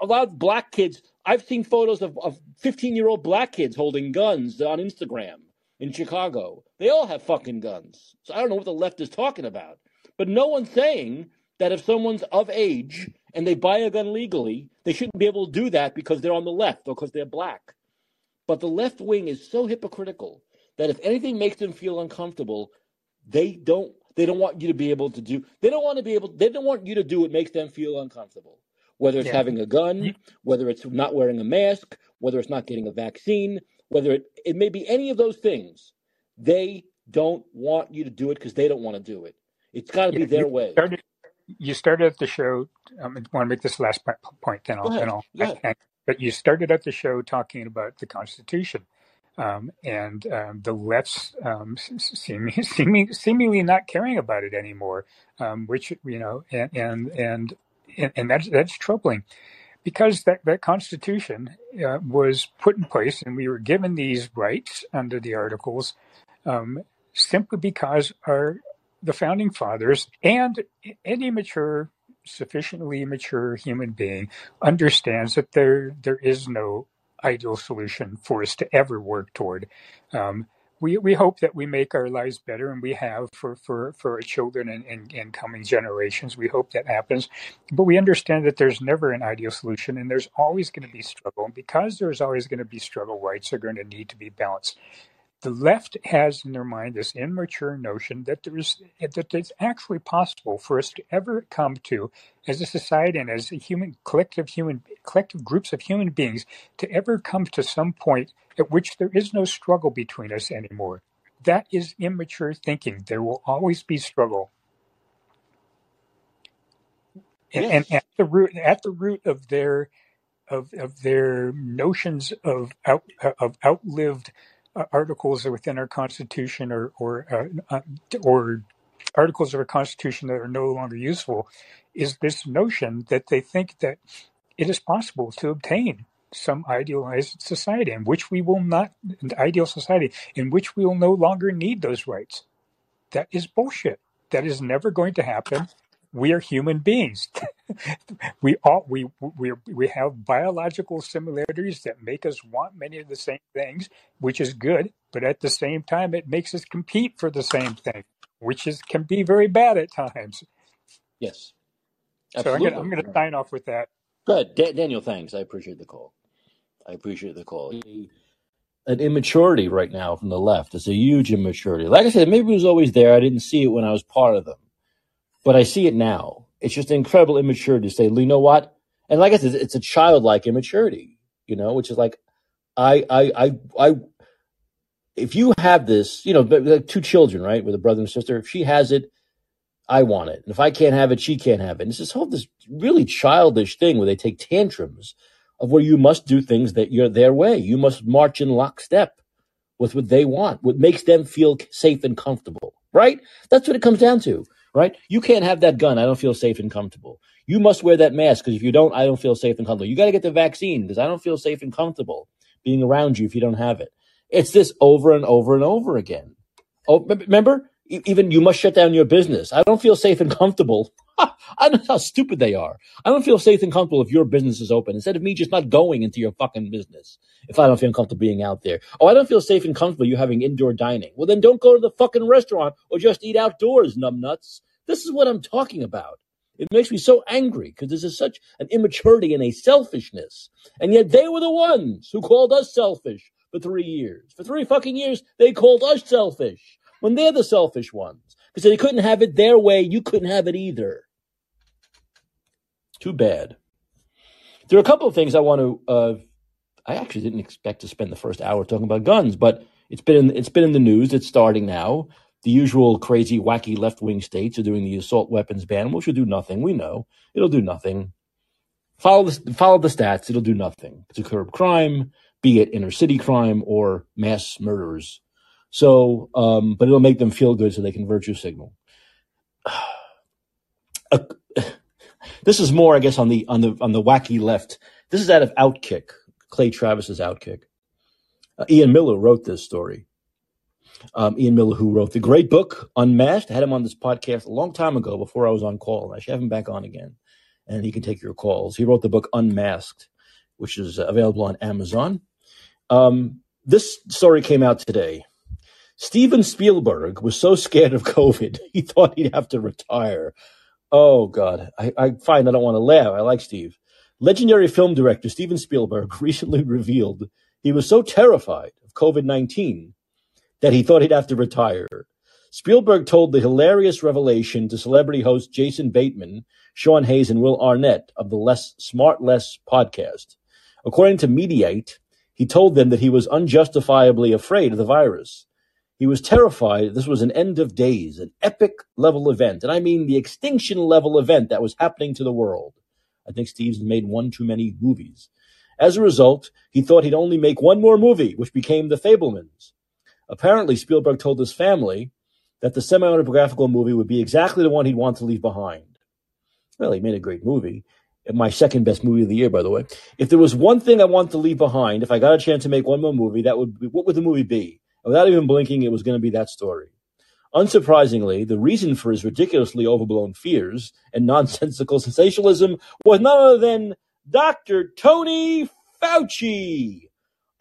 a lot of black kids. I've seen photos of of fifteen year old black kids holding guns on Instagram in Chicago. They all have fucking guns. So I don't know what the left is talking about. But no one's saying that if someone's of age and they buy a gun legally, they shouldn't be able to do that because they're on the left or because they're black. But the left wing is so hypocritical that if anything makes them feel uncomfortable, they don't they don't want you to be able to do they don't want to be able they don't want you to do what makes them feel uncomfortable. Whether it's yeah. having a gun, whether it's not wearing a mask, whether it's not getting a vaccine, whether it, it may be any of those things, they don't want you to do it because they don't want to do it. It's got to yeah, be their way. Started, you started at the show. Um, I want to make this last point, then I'll. Then I'll but you started at the show talking about the Constitution. Um, and um, the left's um, seem, seeming, seemingly not caring about it anymore, um, which you know, and and and and that's that's troubling because that, that Constitution uh, was put in place and we were given these rights under the Articles um, simply because our the founding fathers and any mature, sufficiently mature human being understands that there there is no ideal solution for us to ever work toward. Um, we, we hope that we make our lives better and we have for, for, for our children and, and, and coming generations. We hope that happens. But we understand that there's never an ideal solution and there's always going to be struggle. And because there's always going to be struggle, rights are going to need to be balanced the left has in their mind this immature notion that there's that it's actually possible for us to ever come to as a society and as a human collective human collective groups of human beings to ever come to some point at which there is no struggle between us anymore. That is immature thinking. There will always be struggle. And, yes. and at the root at the root of their of, of their notions of out, of outlived articles within our Constitution or or uh, uh, or articles of our Constitution that are no longer useful is this notion that they think that it is possible to obtain some idealized society in which we will not ideal society in which we will no longer need those rights. That is bullshit. That is never going to happen. We are human beings. we all we we we have biological similarities that make us want many of the same things, which is good. But at the same time, it makes us compete for the same thing, which is can be very bad at times. Yes. So I'm gonna, I'm going to sign off with that. Good, Da- Daniel. Thanks. I appreciate the call. I appreciate the call. An immaturity right now from the left. It's a huge immaturity. Like I said, maybe it was always there. I didn't see it when I was part of them, but I see it now. It's just incredible immaturity to say, you know what? And like I said, it's a childlike immaturity. You know, which is like, I, I, I, I. If you have this, you know, like two children, right, with a brother and sister. If she has it, I want it. And if I can't have it, she can't have it. And it's this whole this really childish thing where they take tantrums of where you must do things that you're their way. You must march in lockstep with what they want, what makes them feel safe and comfortable. Right? That's what it comes down to. Right? You can't have that gun. I don't feel safe and comfortable. You must wear that mask because if you don't, I don't feel safe and comfortable. You got to get the vaccine because I don't feel safe and comfortable being around you if you don't have it. It's this over and over and over again. Oh, remember? even you must shut down your business. I don't feel safe and comfortable. I know how stupid they are. I don't feel safe and comfortable if your business is open instead of me just not going into your fucking business if I don't feel comfortable being out there. Oh, I don't feel safe and comfortable you having indoor dining. Well, then don't go to the fucking restaurant or just eat outdoors, numbnuts. This is what I'm talking about. It makes me so angry because this is such an immaturity and a selfishness. And yet they were the ones who called us selfish for three years. For three fucking years, they called us selfish when they're the selfish ones. Because they couldn't have it their way, you couldn't have it either. Too bad. There are a couple of things I want to. Uh, I actually didn't expect to spend the first hour talking about guns, but it's been in, it's been in the news. It's starting now. The usual crazy, wacky left wing states are doing the assault weapons ban, which will do nothing. We know it'll do nothing. Follow the follow the stats. It'll do nothing to curb crime, be it inner city crime or mass murders so, um, but it'll make them feel good so they can virtue signal. This is more, I guess, on the on the on the wacky left. This is out of Outkick, Clay Travis's Outkick. Uh, Ian Miller wrote this story. Um, Ian Miller, who wrote the great book Unmasked, I had him on this podcast a long time ago before I was on call. I should have him back on again, and he can take your calls. He wrote the book Unmasked, which is available on Amazon. Um, this story came out today. Steven Spielberg was so scared of COVID, he thought he'd have to retire. Oh, God. I, I find I don't want to laugh. I like Steve. Legendary film director Steven Spielberg recently revealed he was so terrified of COVID 19 that he thought he'd have to retire. Spielberg told the hilarious revelation to celebrity hosts Jason Bateman, Sean Hayes, and Will Arnett of the Less Smart Less podcast. According to Mediaite, he told them that he was unjustifiably afraid of the virus. He was terrified this was an end of days, an epic level event. And I mean the extinction level event that was happening to the world. I think Steve's made one too many movies. As a result, he thought he'd only make one more movie, which became The Fabelmans. Apparently, Spielberg told his family that the semi autobiographical movie would be exactly the one he'd want to leave behind. Well, he made a great movie. My second best movie of the year, by the way. If there was one thing I want to leave behind, if I got a chance to make one more movie, that would be, what would the movie be? Without even blinking, it was going to be that story. Unsurprisingly, the reason for his ridiculously overblown fears and nonsensical sensationalism was none other than Dr. Tony Fauci.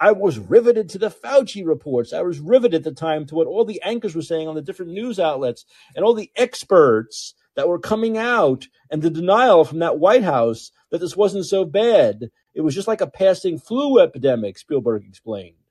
I was riveted to the Fauci reports. I was riveted at the time to what all the anchors were saying on the different news outlets and all the experts that were coming out and the denial from that White House that this wasn't so bad. It was just like a passing flu epidemic, Spielberg explained.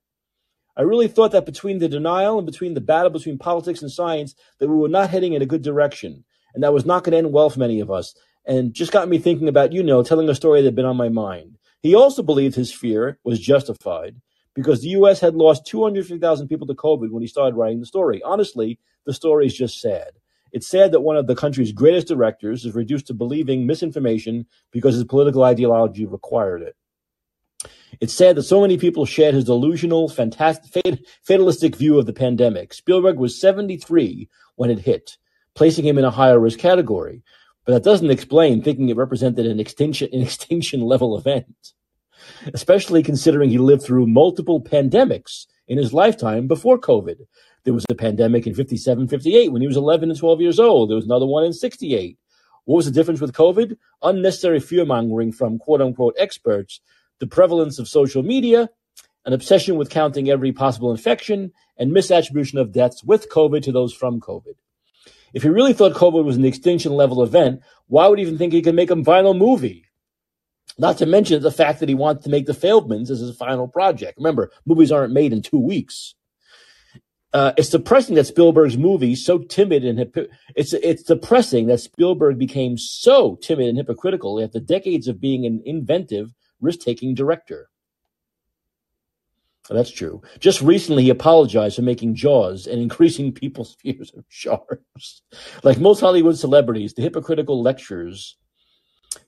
I really thought that between the denial and between the battle between politics and science, that we were not heading in a good direction, and that was not going to end well for many of us. And just got me thinking about, you know, telling a story that had been on my mind. He also believed his fear was justified because the U.S. had lost 250,000 people to COVID when he started writing the story. Honestly, the story is just sad. It's sad that one of the country's greatest directors is reduced to believing misinformation because his political ideology required it. It's sad that so many people shared his delusional, fantastic, fatalistic view of the pandemic. Spielberg was 73 when it hit, placing him in a higher risk category. But that doesn't explain thinking it represented an extinction, an extinction level event, especially considering he lived through multiple pandemics in his lifetime before COVID. There was a pandemic in 57, 58 when he was 11 and 12 years old. There was another one in 68. What was the difference with COVID? Unnecessary fear mongering from quote unquote experts, the prevalence of social media, an obsession with counting every possible infection, and misattribution of deaths with COVID to those from COVID. If he really thought COVID was an extinction level event, why would he even think he could make a final movie? Not to mention the fact that he wants to make The Fabelmans as his final project. Remember, movies aren't made in two weeks. Uh, it's depressing that Spielberg's movie so timid and it's it's depressing that Spielberg became so timid and hypocritical after decades of being an inventive, risk-taking director. That's true. Just recently, he apologized for making Jaws and increasing people's fears of sharks. like most Hollywood celebrities, the hypocritical lectures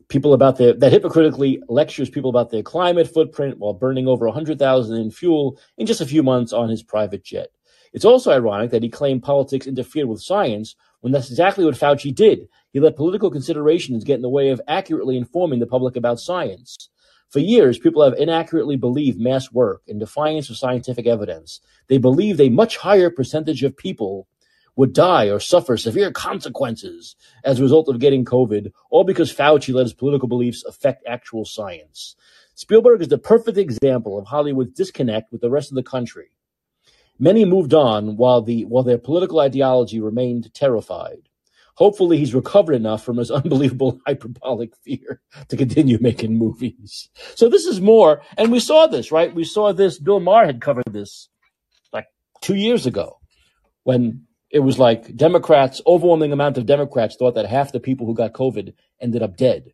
people about their that hypocritically lectures people about their climate footprint while burning over 100,000 in fuel in just a few months on his private jet. It's also ironic that he claimed politics interfered with science when that's exactly what Fauci did. He let political considerations get in the way of accurately informing the public about science. For years, people have inaccurately believed mass work in defiance of scientific evidence. They believed a much higher percentage of people would die or suffer severe consequences as a result of getting COVID, all because Fauci let his political beliefs affect actual science. Spielberg is the perfect example of Hollywood's disconnect with the rest of the country. Many moved on while the while their political ideology remained terrified. Hopefully, he's recovered enough from his unbelievable hyperbolic fear to continue making movies. So this is more, and we saw this, right? We saw this. Bill Maher had covered this like two years ago when it was like Democrats, overwhelming amount of Democrats thought that half the people who got COVID ended up dead.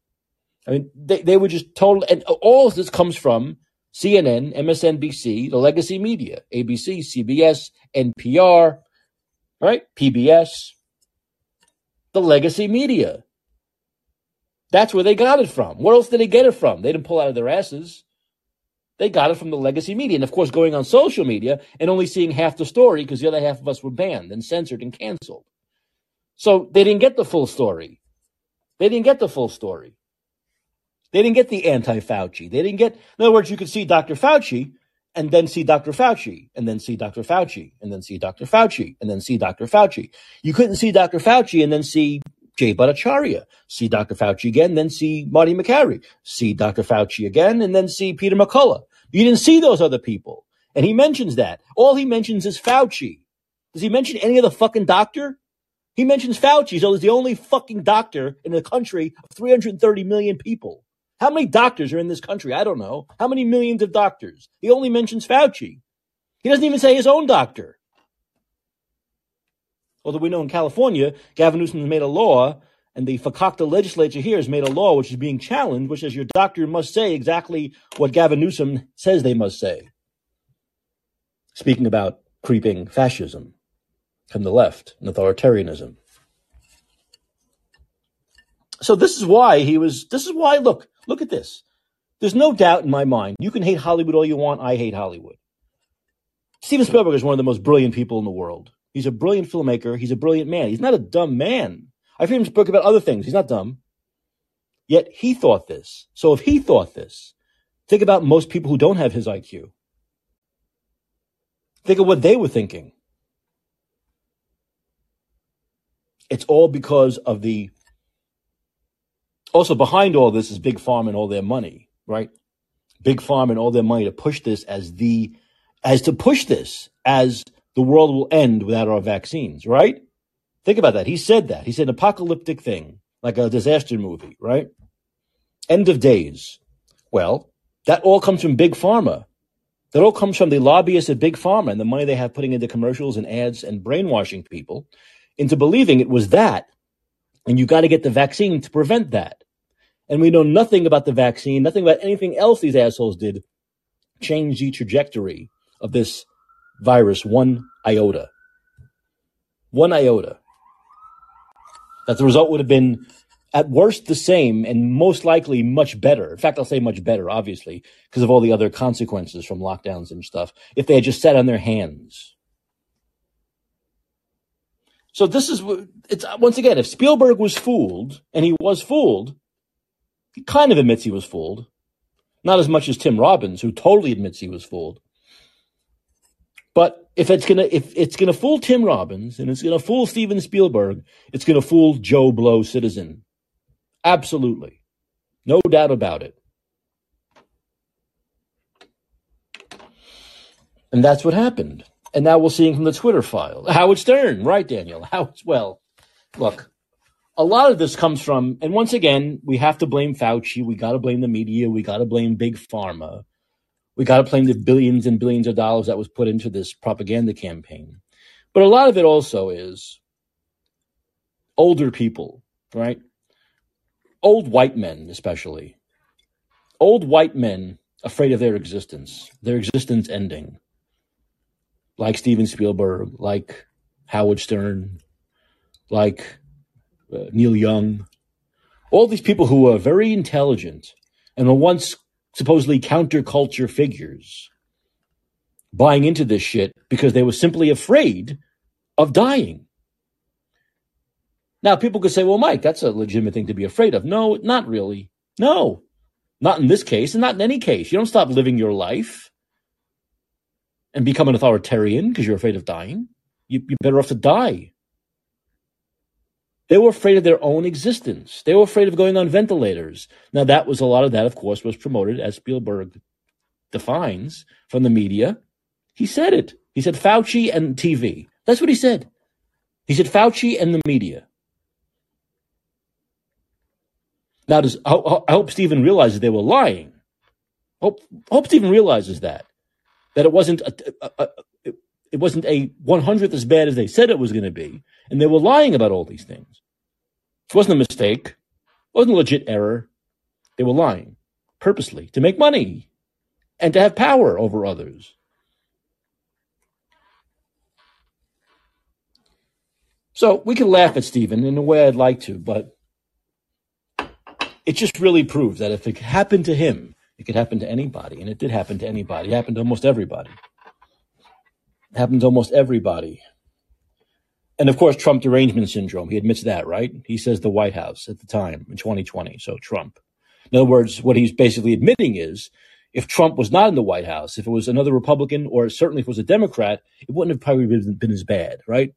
I mean, they, they were just total, and all of this comes from CNN, MSNBC, the legacy media, ABC, CBS, NPR, right? PBS, the legacy media. That's where they got it from. Where else did they get it from? They didn't pull out of their asses. They got it from the legacy media. And of course, going on social media and only seeing half the story because the other half of us were banned and censored and canceled. So they didn't get the full story. They didn't get the full story. They didn't get the anti Fauci. They didn't get, in other words, you could see Dr. Fauci and then see Dr. Fauci and then see Dr. Fauci and then see Dr. Fauci and then see Dr. Fauci. You couldn't see Dr. Fauci and then see Jay Bhattacharya. See Dr. Fauci again, then see Marty Makary. See Dr. Fauci again, and then see Peter McCullough. You didn't see those other people. And he mentions that. All he mentions is Fauci. Does he mention any other fucking doctor? He mentions Fauci, so he's the only fucking doctor in a country of 330 million people. How many doctors are in this country? I don't know. How many millions of doctors? He only mentions Fauci. He doesn't even say his own doctor. Although we know in California, Gavin Newsom has made a law and the Fakakta legislature here has made a law which is being challenged, which says your doctor must say exactly what Gavin Newsom says they must say. Speaking about creeping fascism from the left and authoritarianism. So this is why he was, this is why, look, look at this. There's no doubt in my mind. You can hate Hollywood all you want. I hate Hollywood. Steven Spielberg is one of the most brilliant people in the world. He's a brilliant filmmaker. He's a brilliant man. He's not a dumb man. I've heard him speak about other things. He's not dumb. Yet he thought this. So if he thought this, think about most people who don't have his IQ. Think of what they were thinking. It's all because of the. Also, behind all this is Big Pharma and all their money, right? Big Pharma and all their money to push this as the, as to push this as the world will end without our vaccines, right? Think about that. He said that. He said an apocalyptic thing, like a disaster movie, right? End of days. Well, that all comes from Big Pharma. That all comes from the lobbyists at Big Pharma and the money they have putting into commercials and ads and brainwashing people into believing it was that. And you got to get the vaccine to prevent that. And we know nothing about the vaccine, nothing about anything else these assholes did change the trajectory of this virus one iota. One iota that the result would have been at worst the same and most likely much better. In fact, I'll say much better, obviously, because of all the other consequences from lockdowns and stuff, if they had just sat on their hands. So this is it's once again, if Spielberg was fooled, and he was fooled, kind of admits he was fooled. Not as much as Tim Robbins, who totally admits he was fooled. But if it's gonna if it's gonna fool Tim Robbins and it's gonna fool Steven Spielberg, it's gonna fool Joe Blow citizen Absolutely. No doubt about it. And that's what happened. And now we're seeing from the Twitter file. Howard Stern, right, Daniel? How it's well, look, a lot of this comes from, and once again, we have to blame Fauci. We got to blame the media. We got to blame Big Pharma. We got to blame the billions and billions of dollars that was put into this propaganda campaign. But a lot of it also is older people, right? Old white men, especially. Old white men afraid of their existence, their existence ending like Steven Spielberg, like Howard Stern, like Uh, Neil Young, all these people who are very intelligent and were once supposedly counterculture figures buying into this shit because they were simply afraid of dying. Now, people could say, well, Mike, that's a legitimate thing to be afraid of. No, not really. No, not in this case, and not in any case. You don't stop living your life and become an authoritarian because you're afraid of dying. You, you're better off to die. They were afraid of their own existence. They were afraid of going on ventilators. Now, that was a lot of that, of course, was promoted as Spielberg defines from the media. He said it. He said Fauci and TV. That's what he said. He said Fauci and the media. Now, does, I, hope Steven realizes they were lying. Hope, hope Steven realizes that that it wasn't a, a, a, it wasn't a 100th as bad as they said it was going to be, and they were lying about all these things. It wasn't a mistake. It wasn't a legit error. They were lying purposely to make money and to have power over others. So we can laugh at Steven in a way I'd like to, but it just really proves that if it happened to him, it could happen to anybody, and it did happen to anybody. It happened to almost everybody. It happened to almost everybody. And of course, Trump derangement syndrome. He admits that, right? He says the White House at the time in 2020. So Trump. In other words, what he's basically admitting is if Trump was not in the White House, if it was another Republican, or certainly if it was a Democrat, it wouldn't have probably been, been as bad, right?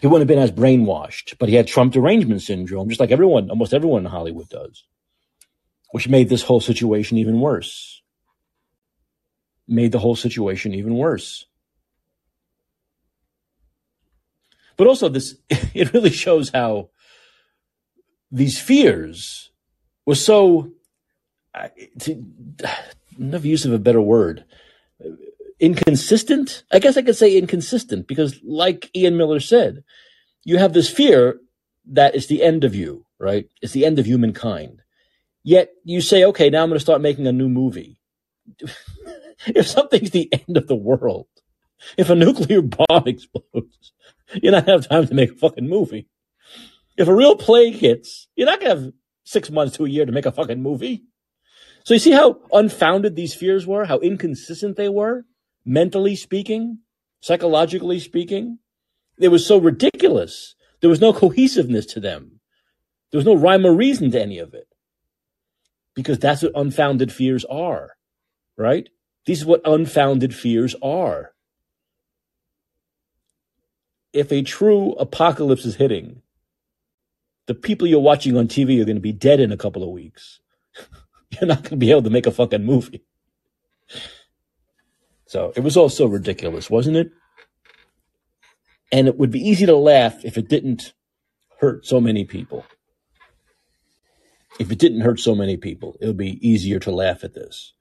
He wouldn't have been as brainwashed, but he had Trump derangement syndrome, just like everyone, almost everyone in Hollywood does which made this whole situation even worse. Made the whole situation even worse. But also, this it really shows how these fears were so. To, enough use of a better word, inconsistent. I guess I could say inconsistent because, like Ian Miller said, you have this fear that it's the end of you, right? It's the end of humankind. Yet you say, okay, now I'm going to start making a new movie. if something's the end of the world, if a nuclear bomb explodes, you're not to have time to make a fucking movie. If a real plague hits, you're not to have six months to a year to make a fucking movie. So you see how unfounded these fears were, how inconsistent they were, mentally speaking, psychologically speaking. It was so ridiculous. There was no cohesiveness to them. There was no rhyme or reason to any of it because that's what unfounded fears are, right? These are what unfounded fears are. If a true apocalypse is hitting, the people you're watching on TV are going to be dead in a couple of weeks. you're not going to be able to make a fucking movie. So it was all so ridiculous, wasn't it? And it would be easy to laugh if it didn't hurt so many people if it didn't hurt so many people, it would be easier to laugh at this.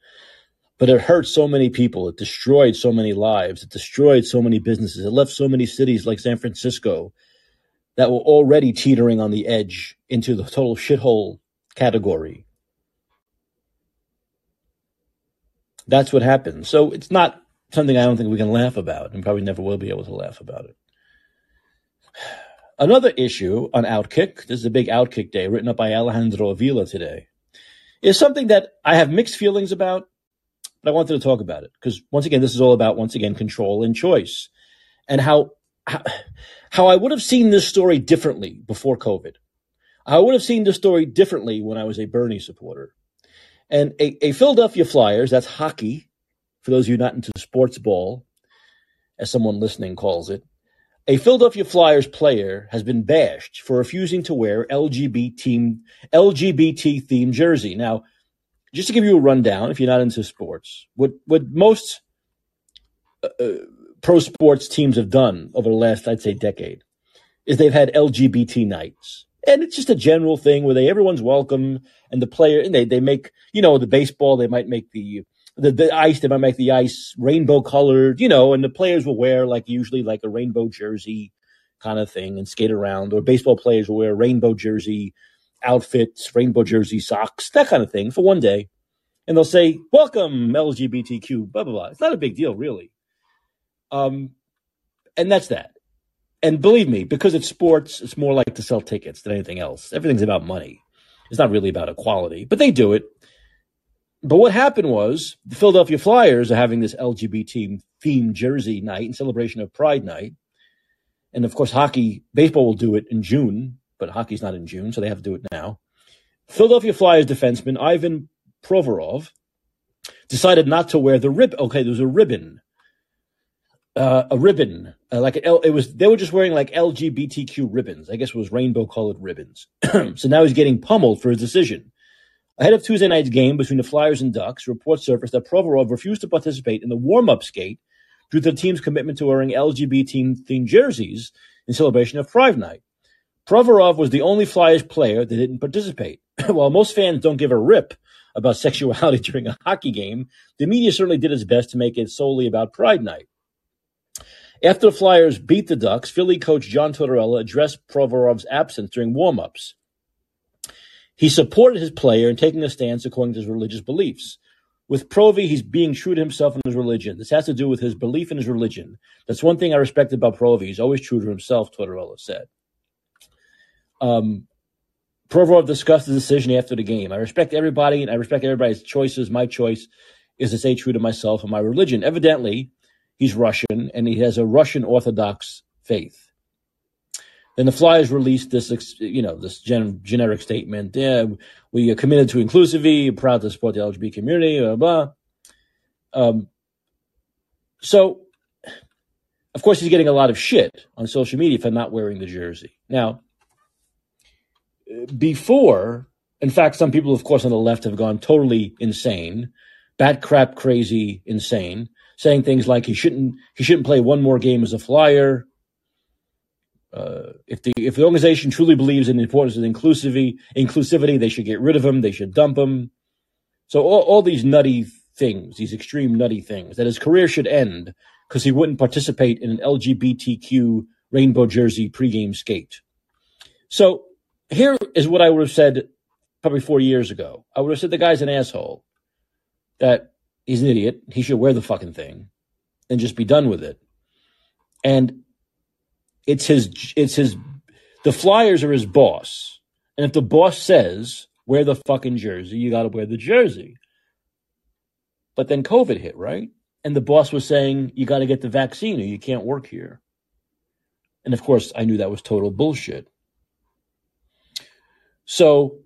But it hurt so many people. It destroyed so many lives. It destroyed so many businesses. It left so many cities like San Francisco that were already teetering on the edge into the total shithole category. That's what happened. So it's not something I don't think we can laugh about and probably never will be able to laugh about it. Another issue on Outkick, this is a big Outkick day written up by Alejandro Avila today, is something that I have mixed feelings about, but I wanted to talk about it because once again, this is all about, once again, control and choice and how, how, how I would have seen this story differently before COVID. I would have seen this story differently when I was a Bernie supporter. And a, a Philadelphia Flyers, that's hockey, for those of you not into sports ball, as someone listening calls it, A Philadelphia Flyers player has been bashed for refusing to wear LGBT LGBT themed jersey. Now, just to give you a rundown, if you're not into sports, what what most uh, uh pro sports teams have done over the last, I'd say, decade, is they've had LGBT nights. And it's just a general thing where they everyone's welcome and the player and they they make you know the baseball they might make the the, the ice they might make the ice rainbow colored you know and the players will wear like usually like a rainbow jersey kind of thing and skate around or baseball players will wear rainbow jersey outfits rainbow jersey socks that kind of thing for one day and they'll say welcome lgbtq blah blah blah it's not a big deal really um and that's that and believe me, because it's sports, it's more like to sell tickets than anything else. Everything's about money. It's not really about equality, but they do it. But what happened was the Philadelphia Flyers are having this LGBT themed jersey night in celebration of Pride Night. And of course, hockey, baseball will do it in June, but hockey's not in June, so they have to do it now. Philadelphia Flyers defenseman Ivan Provorov decided not to wear the rib. Okay, there was a ribbon uh, a ribbon, uh, like L, it was. They were just wearing like LGBTQ ribbons. I guess it was rainbow colored ribbons. so now he's getting pummeled for his decision. Ahead of Tuesday night's game between the Flyers and Ducks, reports surfaced that Provorov refused to participate in the warm-up skate due to the team's commitment to wearing LGBT-themed jerseys in celebration of Pride Night. Provorov was the only Flyers player that didn't participate. While most fans don't give a rip about sexuality during a hockey game, the media certainly did its best to make it solely about Pride Night. After the Flyers beat the Ducks, Philly coach John Tortorella addressed Provorov's absence during warm-ups. He supported his player in taking a stance according to his religious beliefs. With Provi, he's being true to himself and his religion. This has to do with his belief in his religion. That's one thing I respect about Provi. He's always true to himself, Tortorella said. Um, Provorov discussed the decision after the game. I respect everybody and I respect everybody's choices. My choice is to stay true to myself and my religion. Evidently, He's Russian and he has a Russian Orthodox faith. Then the Flyers released this, you know, this gen- generic statement. Yeah, we are committed to inclusivity, proud to support the LGBT community, blah, blah. Um, so, of course, he's getting a lot of shit on social media for not wearing the jersey. Now, before, in fact, some people, of course, on the left have gone totally insane, bat crap crazy insane saying things like he shouldn't he shouldn't play one more game as a flyer. Uh, if the if the organization truly believes in the importance of inclusivity, inclusivity, they should get rid of him. They should dump him. So all, all these nutty things, these extreme nutty things, that his career should end because he wouldn't participate in an LGBTQ rainbow jersey pregame skate. So here is what I would have said probably four years ago. I would have said the guy's an asshole. That he's an idiot. He should wear the fucking thing and just be done with it. And it's his, it's his, the Flyers are his boss. And if the boss says, wear the fucking jersey, you got to wear the jersey. But then COVID hit, right? And the boss was saying, you got to get the vaccine or you can't work here. And of course, I knew that was total bullshit. So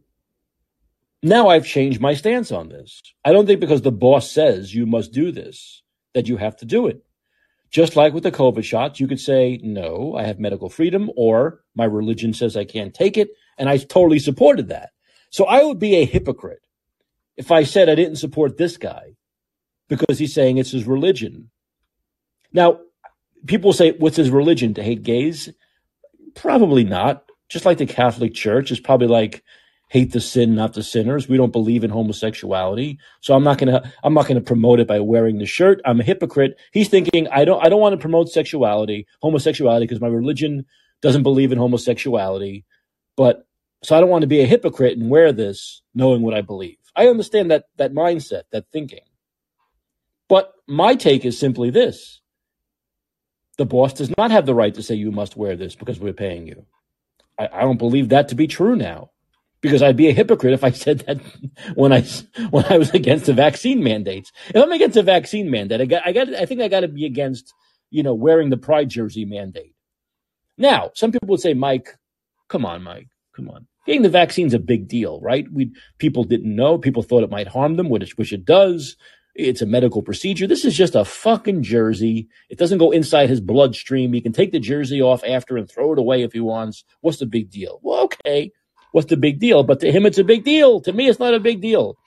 now I've changed my stance on this. I don't think because the boss says you must do this that you have to do it. Just like with the COVID shots, you could say, no, I have medical freedom, or my religion says I can't take it. And I totally supported that. So I would be a hypocrite if I said I didn't support this guy because he's saying it's his religion. Now, people say, what's his religion? To hate gays? Probably not. Just like the Catholic Church is probably like hate the sin, not the sinners. We don't believe in homosexuality. So I'm not gonna I'm not gonna promote it by wearing the shirt. I'm a hypocrite. He's thinking I don't I don't want to promote sexuality, homosexuality, because my religion doesn't believe in homosexuality. But so I don't want to be a hypocrite and wear this knowing what I believe. I understand that that mindset, that thinking. But my take is simply this. The boss does not have the right to say you must wear this because we're paying you. I, I don't believe that to be true now because I'd be a hypocrite if I said that when I when I was against the vaccine mandates. If I'm against a vaccine mandate, I got I got I think I got to be against you know wearing the pride jersey mandate. Now, some people would say, Mike, come on, Mike, come on. Getting the vaccine's a big deal, right? We people didn't know. People thought it might harm them, which which it does. It's a medical procedure. This is just a fucking jersey. It doesn't go inside his bloodstream. He can take the jersey off after and throw it away if he wants. What's the big deal? Well, okay. What's the big deal? But to him, it's a big deal. To me, it's not a big deal.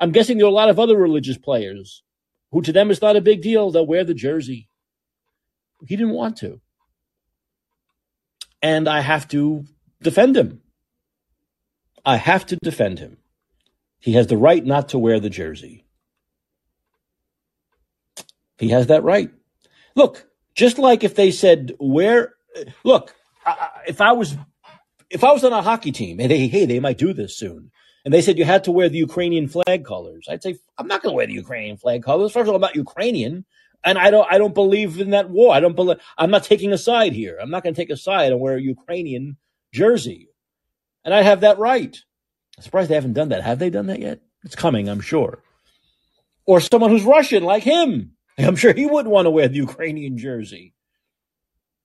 I'm guessing there are a lot of other religious players who, to them, it's not a big deal. They'll wear the jersey. He didn't want to. And I have to defend him. I have to defend him. He has the right not to wear the jersey. He has that right. Look, just like if they said, where, look, if I was, if I was on a hockey team and they, hey, they might do this soon. And they said you had to wear the Ukrainian flag colors. I'd say, I'm not going to wear the Ukrainian flag colors. First of all, I'm not Ukrainian. And I don't, I don't believe in that war. I don't believe, I'm not taking a side here. I'm not going to take a side and wear a Ukrainian jersey. And I have that right. I'm surprised they haven't done that. Have they done that yet? It's coming, I'm sure. Or someone who's Russian like him. I'm sure he wouldn't want to wear the Ukrainian jersey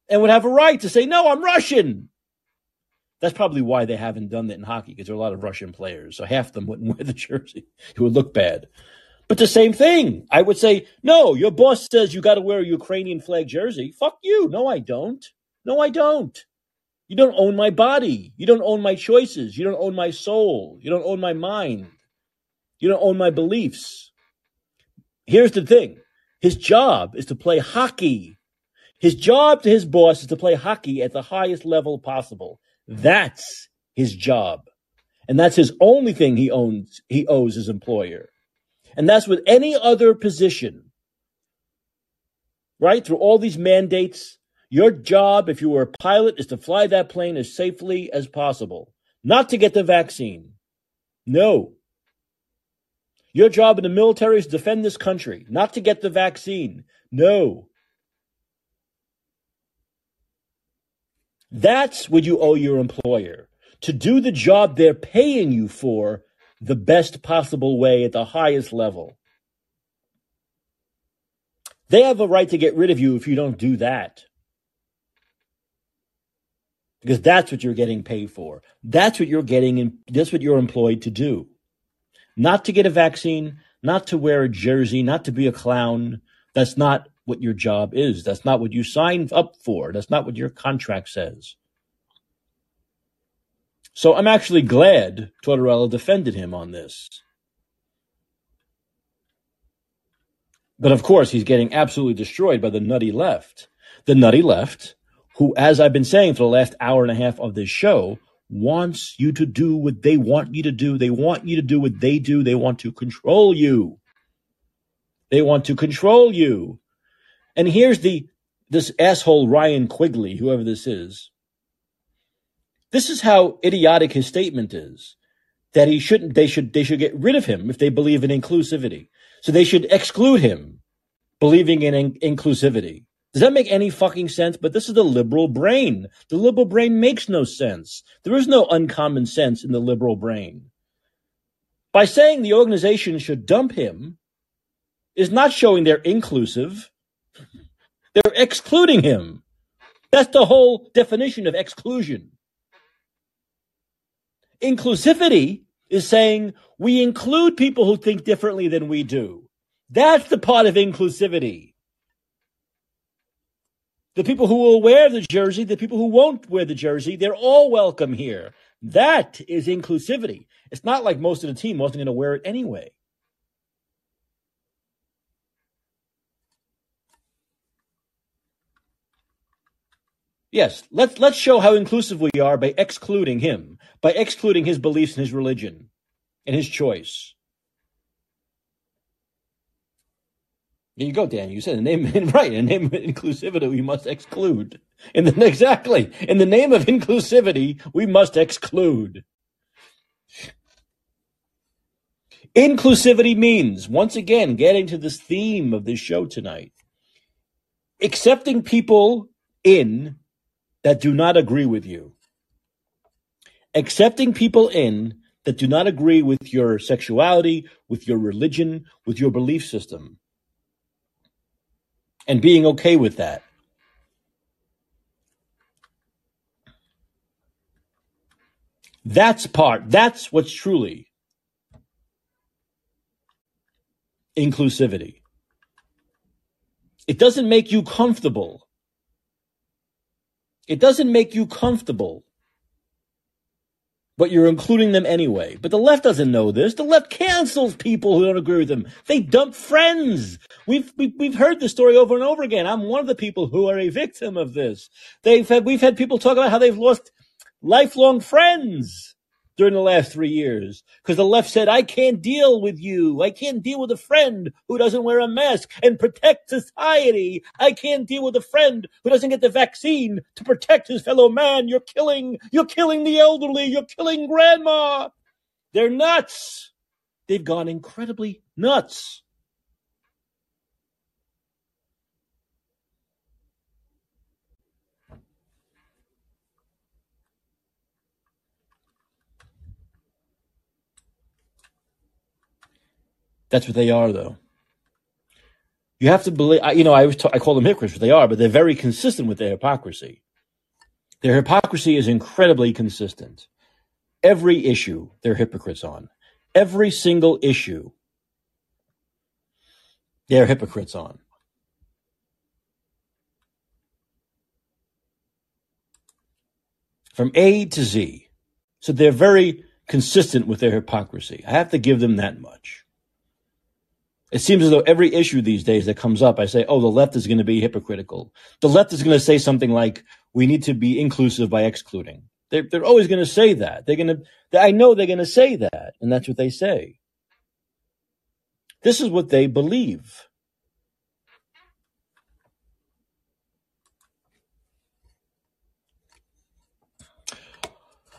and would have a right to say, no, I'm Russian. That's probably why they haven't done that in hockey because there are a lot of Russian players. So half of them wouldn't wear the jersey. It would look bad. But the same thing, I would say, no, your boss says you got to wear a Ukrainian flag jersey. Fuck you. No, I don't. No, I don't. You don't own my body. You don't own my choices. You don't own my soul. You don't own my mind. You don't own my beliefs. Here's the thing his job is to play hockey. His job to his boss is to play hockey at the highest level possible. That's his job. And that's his only thing he owns, he owes his employer. And that's with any other position. Right? Through all these mandates, your job, if you were a pilot, is to fly that plane as safely as possible, not to get the vaccine. No. Your job in the military is to defend this country, not to get the vaccine. No. That's what you owe your employer to do the job they're paying you for the best possible way at the highest level. They have a right to get rid of you if you don't do that. Because that's what you're getting paid for. That's what you're getting that's what you're employed to do not to get a vaccine, not to wear a jersey, not to be a clown. That's not what your job is. That's not what you signed up for. That's not what your contract says. So I'm actually glad Tortorella defended him on this. But of course, he's getting absolutely destroyed by the nutty left. The nutty left, who, as I've been saying for the last hour and a half of this show, wants you to do what they want you to do. They want you to do what they do. They want to control you. They want to control you. And here's the this asshole Ryan Quigley, whoever this is. This is how idiotic his statement is. That he shouldn't they should they should get rid of him if they believe in inclusivity. So they should exclude him believing in, in inclusivity. Does that make any fucking sense? But this is the liberal brain. The liberal brain makes no sense. There is no uncommon sense in the liberal brain. By saying the organization should dump him is not showing they're inclusive. They're excluding him. That's the whole definition of exclusion. Inclusivity is saying we include people who think differently than we do. That's the part of inclusivity. The people who will wear the jersey, the people who won't wear the jersey, they're all welcome here. That is inclusivity. It's not like most of the team wasn't going to wear it anyway. Yes, let's let's show how inclusive we are by excluding him, by excluding his beliefs and his religion and his choice. There you go, Dan. You said the name right. In the name of inclusivity, we must exclude. In the exactly in the name of inclusivity, we must exclude. Inclusivity means, once again, getting to this theme of this show tonight, accepting people in that do not agree with you. Accepting people in that do not agree with your sexuality, with your religion, with your belief system and being okay with that. That's part, that's what's truly inclusivity. It doesn't make you comfortable. It doesn't make you comfortable but you're including them anyway. But the left doesn't know this. The left cancels people who don't agree with them. They dump friends. We've, we've, we've heard this story over and over again. I'm one of the people who are a victim of this. They've had, we've had people talk about how they've lost lifelong friends during the last three years because the left said, I can't deal with you. I can't deal with a friend who doesn't wear a mask and protect society. I can't deal with a friend who doesn't get the vaccine to protect his fellow man. You're killing, you're killing the elderly. You're killing grandma. They're nuts. They've gone incredibly nuts. That's what they are, though. You have to believe, you know, I was I call them hypocrites, but they are, but they're very consistent with their hypocrisy. Their hypocrisy is incredibly consistent. Every issue they're hypocrites on. Every single issue they're hypocrites on. From A to Z. So they're very consistent with their hypocrisy. I have to give them that much. It seems as though every issue these days that comes up, I say, oh, the left is going to be hypocritical. The left is going to say something like, we need to be inclusive by excluding. They're, they're always going to say that. They're going to, I know they're going to say that. And that's what they say. This is what they believe.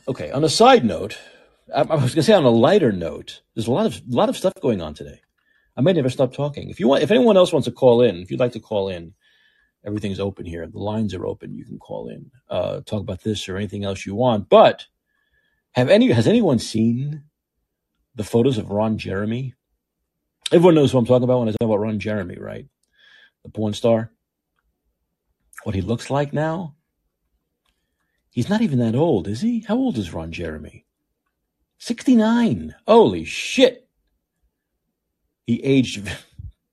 Okay, on a side note, I, I was going to say on a lighter note, there's a lot of, a lot of stuff going on today. I may never stop talking. If you want, if anyone else wants to call in, if you'd like to call in, everything's open here. The lines are open. You can call in, uh, talk about this or anything else you want. But have any has anyone seen the photos of Ron Jeremy? Everyone knows who I'm talking about when I talk about Ron Jeremy, right? The porn star. What he looks like now? He's not even that old, is he? How old is Ron Jeremy? 69. Holy shit. He aged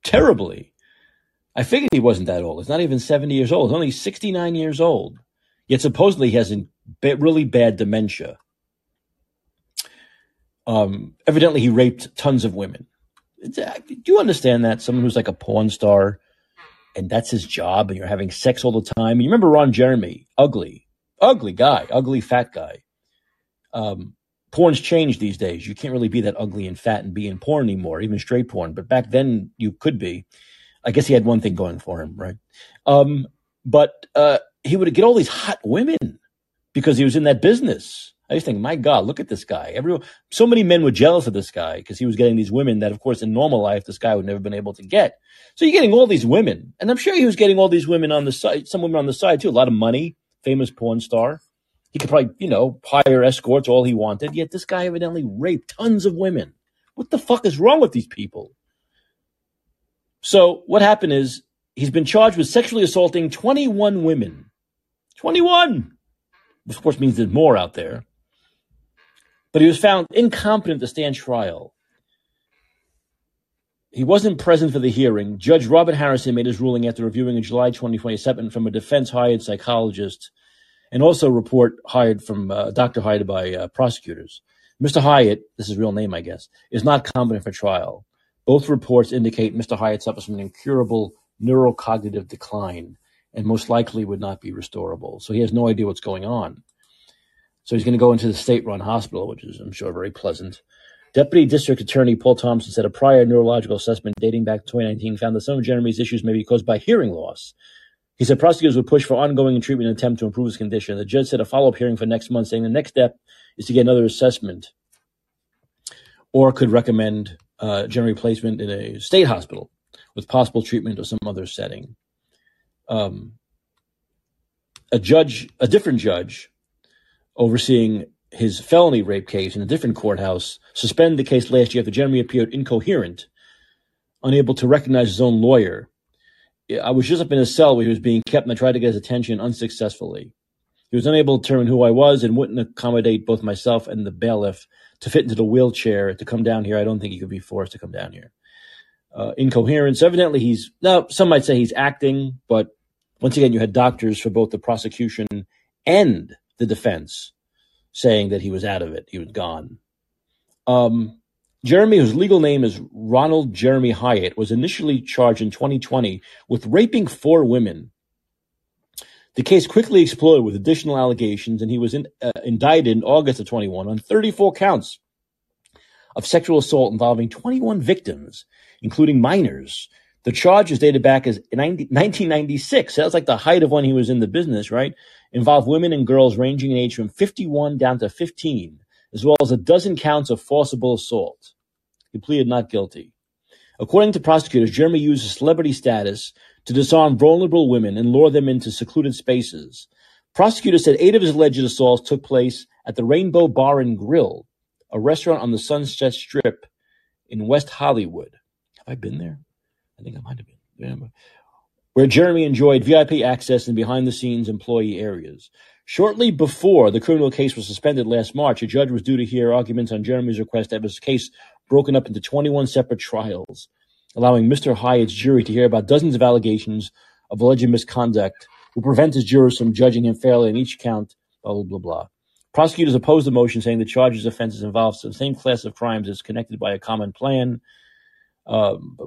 terribly. I figured he wasn't that old. He's not even 70 years old. He's only 69 years old. Yet supposedly he has a really bad dementia. Um, evidently, he raped tons of women. Uh, do you understand that? Someone who's like a porn star and that's his job and you're having sex all the time. You remember Ron Jeremy? Ugly, ugly guy, ugly fat guy. Um, porn's changed these days. You can't really be that ugly and fat and be in porn anymore, even straight porn. But back then you could be. I guess he had one thing going for him, right? Um, but uh, he would get all these hot women because he was in that business. I just think, my God, look at this guy. Everyone, so many men were jealous of this guy because he was getting these women that, of course, in normal life, this guy would never been able to get. So you're getting all these women, and I'm sure he was getting all these women on the side, some women on the side too, a lot of money, famous porn star. He could probably, you know, hire escorts all he wanted. Yet this guy evidently raped tons of women. What the fuck is wrong with these people? So what happened is he's been charged with sexually assaulting 21 women. 21! Which of course means there's more out there. But he was found incompetent to stand trial. He wasn't present for the hearing. Judge Robert Harrison made his ruling after reviewing in July 2027 from a defense hired psychologist and also report hired from uh, doctor hired by uh, prosecutors. Mr. Hyatt, this is his real name, I guess, is not competent for trial. Both reports indicate Mr. Hyatt suffers from an incurable neurocognitive decline and most likely would not be restorable. So he has no idea what's going on. So he's going to go into the state-run hospital, which is, I'm sure, very pleasant. Deputy District Attorney Paul Thompson said a prior neurological assessment dating back to 2019 found that some of Jeremy's issues may be caused by hearing loss he said prosecutors would push for ongoing treatment and attempt to improve his condition. The judge said a follow up hearing for next month, saying the next step is to get another assessment or could recommend uh, general placement in a state hospital with possible treatment or some other setting. Um, a judge, a different judge overseeing his felony rape case in a different courthouse, suspended the case last year after Jeremy appeared incoherent, unable to recognize his own lawyer I was just up in his cell where he was being kept, and I tried to get his attention unsuccessfully. He was unable to determine who I was and wouldn't accommodate both myself and the bailiff to fit into the wheelchair to come down here. I don't think he could be forced to come down here. uh, incoherence. Evidently, he's now some might say he's acting, but once again, you had doctors for both the prosecution and the defense saying that he was out of it, he was gone. Um, Jeremy, whose legal name is Ronald Jeremy Hyatt, was initially charged in 2020 with raping four women. The case quickly exploded with additional allegations, and he was in, uh, indicted in August of 21 on 34 counts of sexual assault involving 21 victims, including minors. The charges dated back as 90, 1996. That was like the height of when he was in the business, right? Involved women and girls ranging in age from 51 down to 15, as well as a dozen counts of forcible assault. He pleaded not guilty. According to prosecutors, Jeremy used his celebrity status to disarm vulnerable women and lure them into secluded spaces. Prosecutors said eight of his alleged assaults took place at the Rainbow Bar and Grill, a restaurant on the Sunset Strip in West Hollywood. Have I been there? I think I might have been. Yeah. Where Jeremy enjoyed VIP access and behind the scenes employee areas. Shortly before the criminal case was suspended last March, a judge was due to hear arguments on Jeremy's request to have his case broken up into 21 separate trials, allowing Mr. Hyatt's jury to hear about dozens of allegations of alleged misconduct will prevent his jurors from judging him fairly on each count, blah, blah, blah, blah. Prosecutors opposed the motion, saying the charges offenses involve the same class of crimes as connected by a common plan. Um,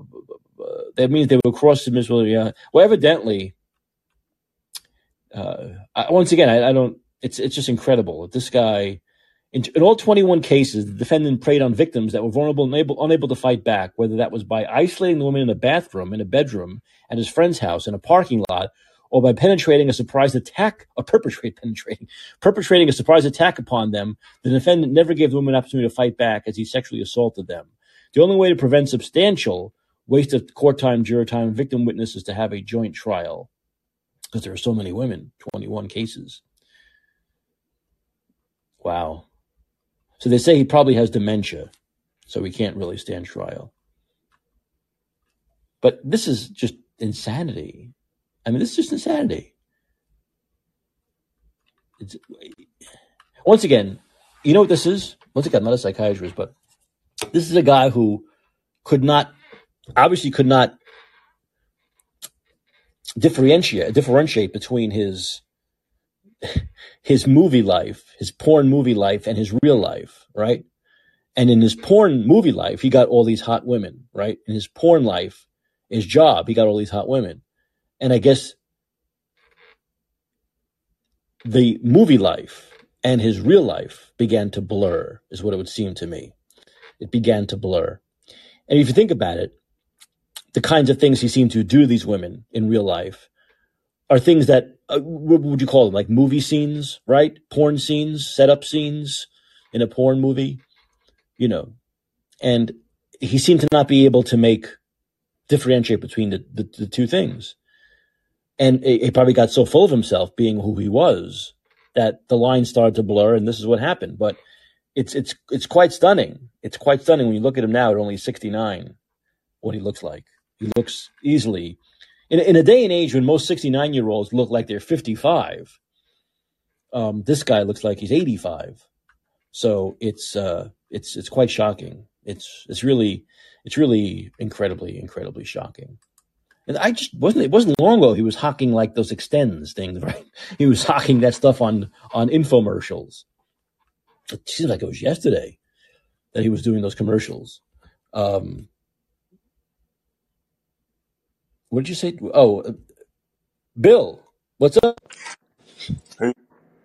that means they will cross admissibility. Uh, well, evidently, uh, I, once again, I, I, don't. It's it's just incredible that this guy in, in, all 21 cases, the defendant preyed on victims that were vulnerable and unable, unable to fight back, whether that was by isolating the woman in a bathroom, in a bedroom, at his friend's house, in a parking lot, or by penetrating a surprise attack, a perpetrate penetrating, perpetrating a surprise attack upon them. The defendant never gave the woman an opportunity to fight back as he sexually assaulted them. The only way to prevent substantial waste of court time, juror time, victim witness is to have a joint trial because there are so many women, 21 cases. Wow. So they say he probably has dementia, so he can't really stand trial. But this is just insanity. I mean, this is just insanity. It's, once again, you know what this is? Once again, I'm not a psychiatrist, but this is a guy who could not, obviously, could not differentiate differentiate between his his movie life, his porn movie life, and his real life, right? And in his porn movie life, he got all these hot women, right? In his porn life, his job, he got all these hot women. And I guess the movie life and his real life began to blur, is what it would seem to me. It began to blur. And if you think about it, the kinds of things he seemed to do to these women in real life are things that uh, what would you call them? Like movie scenes, right? Porn scenes, setup scenes in a porn movie, you know. And he seemed to not be able to make differentiate between the, the, the two things. And he probably got so full of himself being who he was that the lines started to blur and this is what happened. But it's it's it's quite stunning. It's quite stunning when you look at him now at only 69, what he looks like. He looks easily in, in a day and age when most 69 year olds look like they're 55, um, this guy looks like he's 85. So it's, uh, it's, it's quite shocking. It's, it's really, it's really incredibly, incredibly shocking. And I just wasn't, it wasn't long ago he was hawking like those ExtenZe things, right? He was hawking that stuff on, on infomercials. It seems like it was yesterday that he was doing those commercials. Um, what did you say? Oh, uh, Bill, what's up? Hey,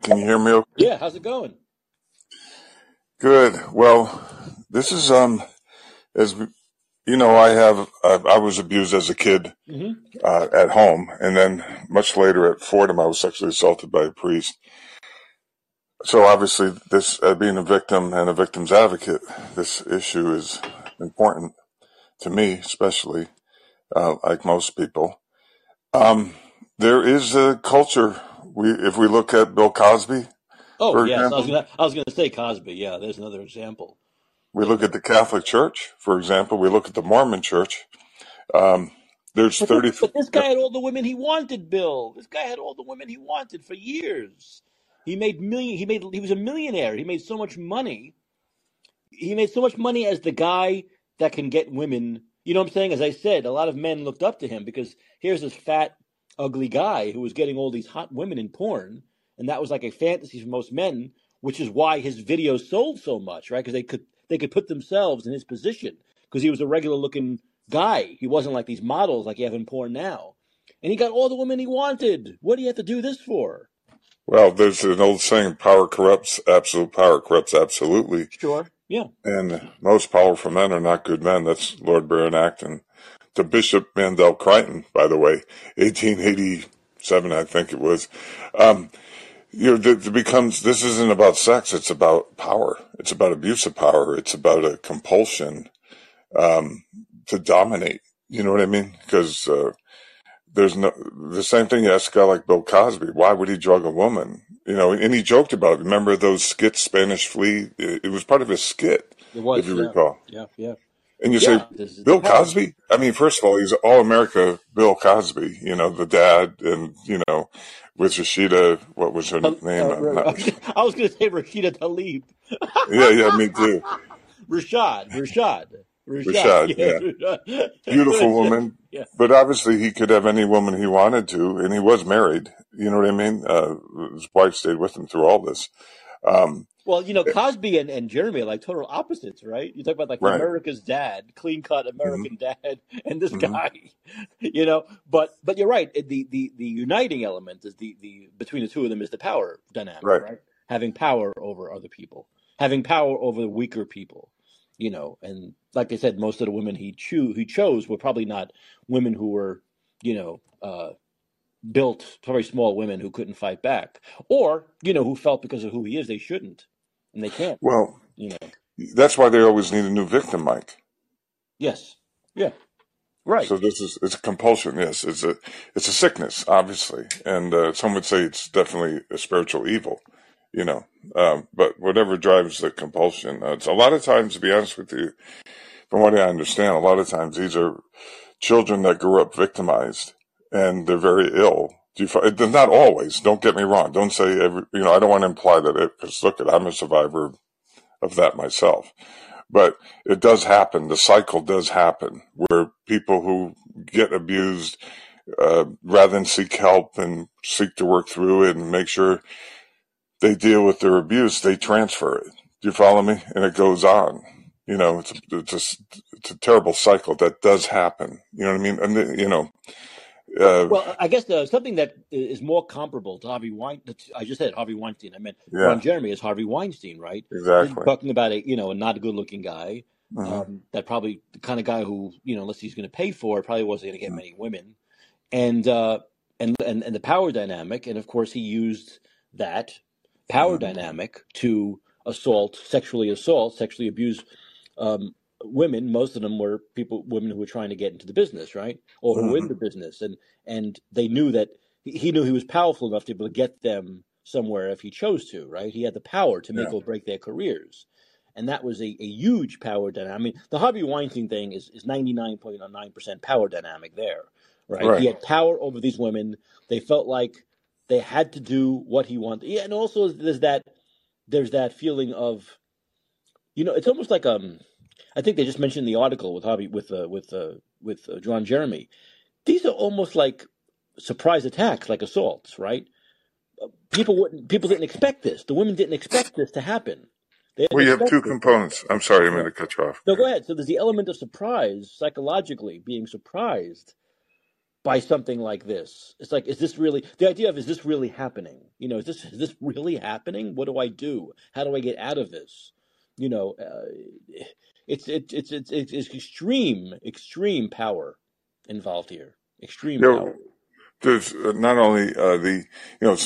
can you hear me? Okay? Yeah, how's it going? Good. Well, this is um, as you know, I have I, I was abused as a kid hmm uh, at home, and then much later at Fordham, I was sexually assaulted by a priest. So obviously, this uh, being a victim and a victim's advocate, this issue is important to me, especially uh, like most people. Um, there is a culture. We, if we look at Bill Cosby, Oh yes, I was example, I was gonna say Cosby. Yeah, there's another example. we look at the Catholic Church, for example, we look at the Mormon Church. Um, there's But this, 30, but this guy had all the women he wanted, Bill. This guy had all the women he wanted for years. He made million. He made. He was a millionaire. He made so much money. He made so much money as the guy that can get women You know what I'm saying? As I said, a lot of men looked up to him because here's this fat, ugly guy who was getting all these hot women in porn, and that was like a fantasy for most men, which is why his videos sold so much, right? Because they could they could put themselves in his position because he was a regular looking guy. He wasn't like these models like you have in porn now, and he got all the women he wanted. What do you have to do this for? Well, there's an old saying: "Power corrupts. Absolute power corrupts absolutely." Sure. Yeah. And most powerful men are not good men. That's Lord Baron Acton. To Bishop Mandell Creighton, by the way, 1887, I think it was. Um, you know, it becomes, this isn't about sex. It's about power. It's about abuse of power. It's about a compulsion, um, to dominate. You know what I mean? Because, uh, there's no, the same thing you ask a guy like Bill Cosby. Why would he drug a woman? You know, and he joked about it. Remember those skits, Spanish Flea? It, it was part of his skit, It was. if you yeah. recall. Yeah. Yeah. And you Yeah. say, This is the Bill. Cosby? I mean, first of all, he's all America Bill Cosby, you know, the dad, and, you know, with Rashida, what was her Uh, name? uh, Not- I was going to say Rashida Tlaib. yeah, yeah, me too. Rashad. Rashad. Rashad, yeah. Beautiful woman. Yeah. But obviously, he could have any woman he wanted to, and he was married. You know what I mean? Uh, his wife stayed with him through all this. Um, Well, you know, Cosby and, and Jeremy are like total opposites, right? You talk about like Right. America's dad, clean cut American dad, and this Mhm. guy, you know. But but you're right. The the the uniting element is the the between the two of them is the power dynamic, Right. right? Having power over other people, having power over the weaker people, you know. And like I said, most of the women he cho- he chose were probably not women who were, you know, uh, built very small women who couldn't fight back, or you know, who felt because of who he is they shouldn't, and they can't. well, You know. that's why they always need a new victim, Mike. Yes. Yeah. Right. So this is it's a compulsion. Yes, it's a it's a sickness, obviously, and uh, some would say it's definitely a spiritual evil. You know, um, but whatever drives the compulsion, uh, it's a lot of times, to be honest with you, from what I understand, a lot of times these are children that grew up victimized and they're very ill. Do you find, not always. Don't get me wrong. Don't say every. You know, I don't want to imply that it. Because look, at I'm a survivor of that myself. But it does happen. The cycle does happen where people who get abused, uh, rather than seek help and seek to work through it and make sure they deal with their abuse, they transfer it. Do you follow me? And it goes on. You know, it's a, it's a, it's a terrible cycle that does happen. You know what I mean? And, you know, uh, Well, I guess uh, something that is more comparable to Harvey Weinstein. I just said Harvey Weinstein. I meant Yeah. Ron Jeremy is Harvey Weinstein, right? exactly. Talking about a you know a not a good looking guy. Mhm. Um, that probably the kind of guy who you know unless he's going to pay for it probably wasn't going to get Mhm. many women. And uh, and and and the power dynamic, and of course he used that power Mhm. dynamic to assault, sexually assault, sexually abuse um, women. Most of them were people, women who were trying to get into the business, right, or who were in Mhm. the business, and and they knew that he he knew he was powerful enough to be able to get them somewhere if he chose to, right? He had the power to make Yeah. or break their careers. And that was a, a huge power dynamic. I mean, the Harvey Weinstein thing is, is 99.9% power dynamic there, right? Right. He had power over these women. They felt like they had to do what he wanted. Yeah, and also there's that there's that feeling of, you know, it's almost like um, I think they just mentioned the article with Harvey with uh, with uh, with uh, John Jeremy. These are almost like surprise attacks, like assaults, right? People wouldn't, people didn't expect this. The women didn't expect this to happen. Well, you have two components. I'm sorry, I'm going to cut you off. No, go ahead. So there's the element of surprise, psychologically being surprised by something like this. It's like, is this really the idea of is this really happening? You know, is this is this really happening? What do I do? How do I get out of this? You know, uh, it's, it's it's it's it's extreme extreme power involved here. Extreme You know, power. there's uh, not only uh, the, you know,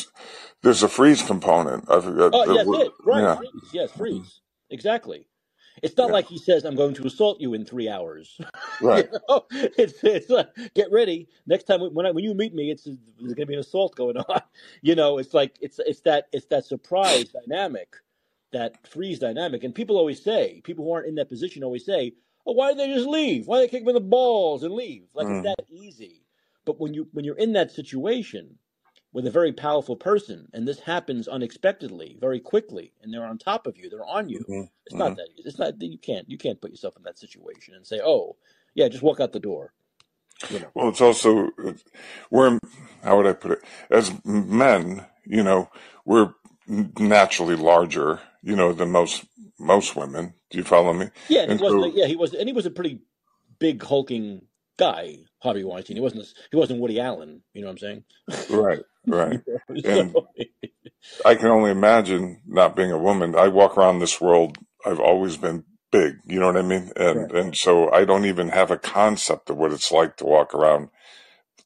there's a freeze component. I've, uh, Oh, the yes, it right. yeah, Freeze. Yes, freeze. Exactly. It's not Yeah. like he says, "I'm going to assault you in three hours." right. You know, it's it's like get ready. Next time when I, when you meet me, it's there's going to be an assault going on. You know, it's like it's it's that it's that surprise dynamic, that freeze dynamic. And people always say, people who aren't in that position always say, "Oh, why did they just leave? Why did they kick them in the balls and leave? Like Mm. it's that easy." But when you when you're in that situation with a very powerful person, and this happens unexpectedly, very quickly, and they're on top of you, they're on you. Mhm. It's not that easy. It's not you can't you can't put yourself in that situation and say, "Oh, Yeah, just walk out the door. You know. Well, it's also we're how would I put it? As men, you know, we're naturally larger, you know, than most most women. Do you follow me? Yeah, and And he wasn't. so, yeah, he was, and he was a pretty big hulking guy, Harvey Weinstein. He wasn't. He wasn't Woody Allen. You know what I'm saying? right, right. And I can only imagine not being a woman. I walk around this world. I've always been big. You know what I mean? And right. and so I don't even have a concept of what it's like to walk around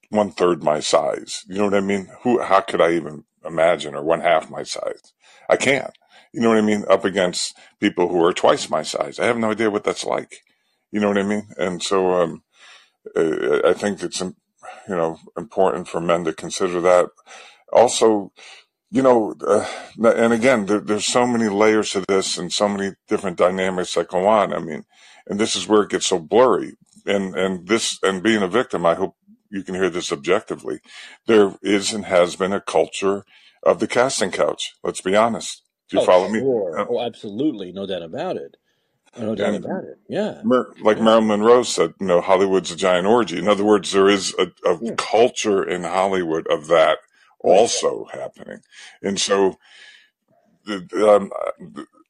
one third my size. You know what I mean? Who? How could I even imagine or one half my size? I can't. You know what I mean? Up against people who are twice my size. I have no idea what that's like. You know what I mean? And so um, I think it's you know important for men to consider that. Also, you know, uh, and again, there, there's so many layers to this and so many different dynamics that go on. I mean, and this is where it gets so blurry. And and this and being a victim, I hope you can hear this objectively. There is and has been a culture of the casting couch. Let's be honest. Do you Oh, follow me? sure. Uh, Oh, absolutely. No doubt about it. No doubt about it. Yeah. Mer- like Yeah. Marilyn Monroe said, you know, Hollywood's a giant orgy. In other words, there is a, a Yeah. culture in Hollywood of that Right. also happening. And so um,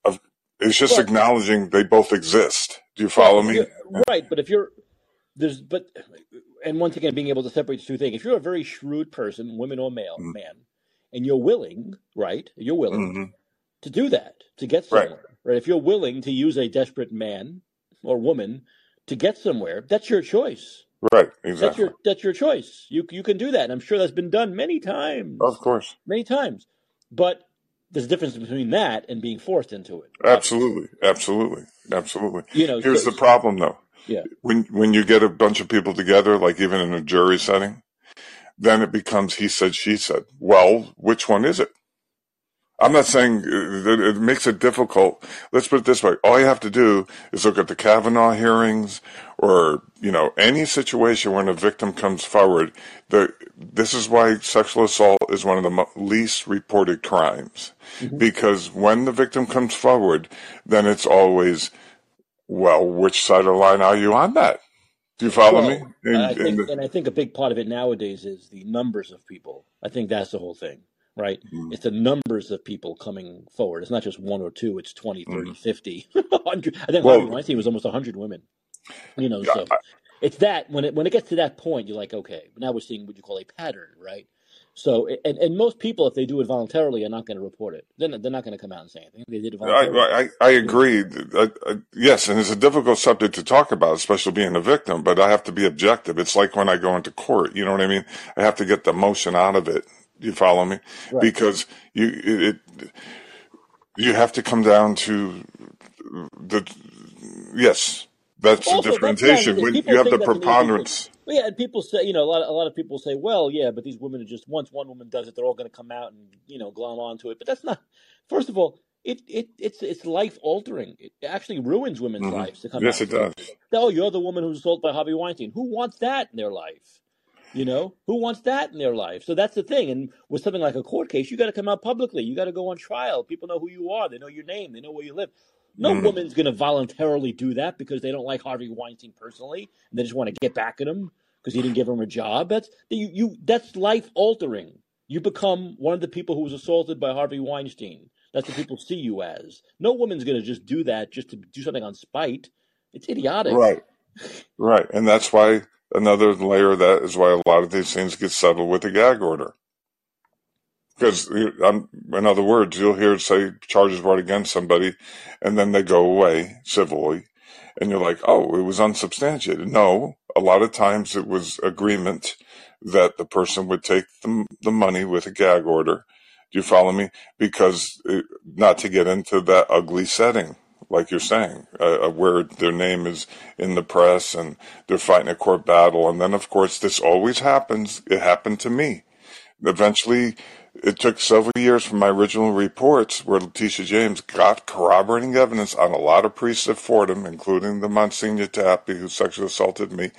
uh, it's just But acknowledging they both exist. Do you follow me? right, but if you're there's but and once again being able to separate the two things. If you're a very shrewd person, woman or male, Mm-hmm. man, and you're willing, right? You're willing hmm to do that, to get Right, somewhere. Right? If you're willing to use a desperate man or woman to get somewhere, that's your choice. right, That's exactly. your that's your choice. You you can do that. And I'm sure that's been done many times. Of course. Many times. But there's a difference between that and being forced into it. Absolutely. Absolutely. Absolutely. You know, Here's so, the problem though. yeah. When, when you get a bunch of people together, like even in a jury setting, then it becomes he said, she said. Well, which one is it? I'm not saying uh, that it makes it difficult. Let's put it this way. All you have to do is look at the Kavanaugh hearings or, you know, any situation when a victim comes forward. The, this is why sexual assault is one of the least reported crimes. hmm Because when the victim comes forward, then it's always, well, which side of the line are you on that? Do you follow me? Well, and I think and, and I think a big part of it nowadays is the numbers of people. I think that's the whole thing, right? mm, It's the numbers of people coming forward. It's not just one or two, it's 20, 30, mm. 50, 100. I think well, Weinstein was almost 100 women. You know, yeah, so it's that when it when it gets to that point, you're like, okay, now we're seeing what you call a pattern, right? So, and, and most people, if they do it voluntarily, are not going to report it. They're not, they're not going to come out and say anything. They did it I, voluntarily. I, I know, agree. I, I, yes, and it's a difficult subject to talk about, especially being a victim, but I have to be objective. It's like when I go into court, you know what I mean? I have to get the emotion out of it. You follow me? right. Because you, it, it you have to come down to the, yes, that's the Also, not differentiation. When you have the think that's an easy thing. preponderance. Well, yeah, and people say, you know, a lot of, a lot of people say, well, yeah, but these women are just once one woman does it, they're all going to come out and you know glom onto it. But that's not. First of all, it it it's it's life altering. It actually ruins women's hmm lives to come Yes, out it does. oh, you're the woman who was assaulted by Harvey Weinstein. Who wants that in their life? You know, who wants that in their life? So that's the thing. And with something like a court case, you got to come out publicly. You got to go on trial. People know who you are. They know your name. They know where you live. No hmm woman's going to voluntarily do that because they don't like Harvey Weinstein personally, and they just want to get back at him because he didn't give them a job. That's you, you. That's life altering. You become one of the people who was assaulted by Harvey Weinstein. That's what people see you as. No woman's going to just do that just to do something on spite. It's idiotic. Right. Right. And that's why another layer of that is why a lot of these things get settled with a gag order. Because, in other words, you'll hear say charges brought against somebody, and then they go away civilly, and you're like, oh, it was unsubstantiated. No, a lot of times it was agreement that the person would take the, the money with a gag order. Do you follow me? Because it, not to get into that ugly setting, like you're saying, uh, uh, where their name is in the press and they're fighting a court battle, and then of course this always happens. It happened to me eventually it took several years from my original reports where Letitia James got corroborating evidence on a lot of priests at Fordham, including the Monsignor Tappy who sexually assaulted me.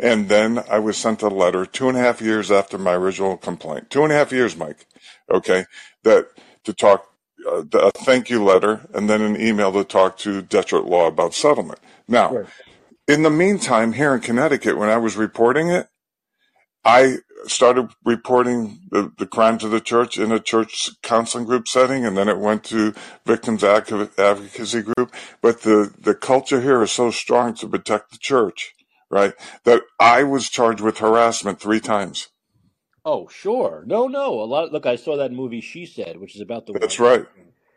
And then I was sent a letter two and a half years after my original complaint. Two and a half years, Mike. Okay. That to talk, uh, a thank you letter and then an email to talk to Detroit Law about settlement. Now, in the meantime, here in Connecticut, when I was reporting it, I started reporting the, the crimes of the church in a church counseling group setting, and then it went to victims advocacy group. But the, the culture here is so strong to protect the church, right? That I was charged with harassment three times. Oh, sure. No, no. A lot. look, I saw that movie. She said, which is about the. That's right.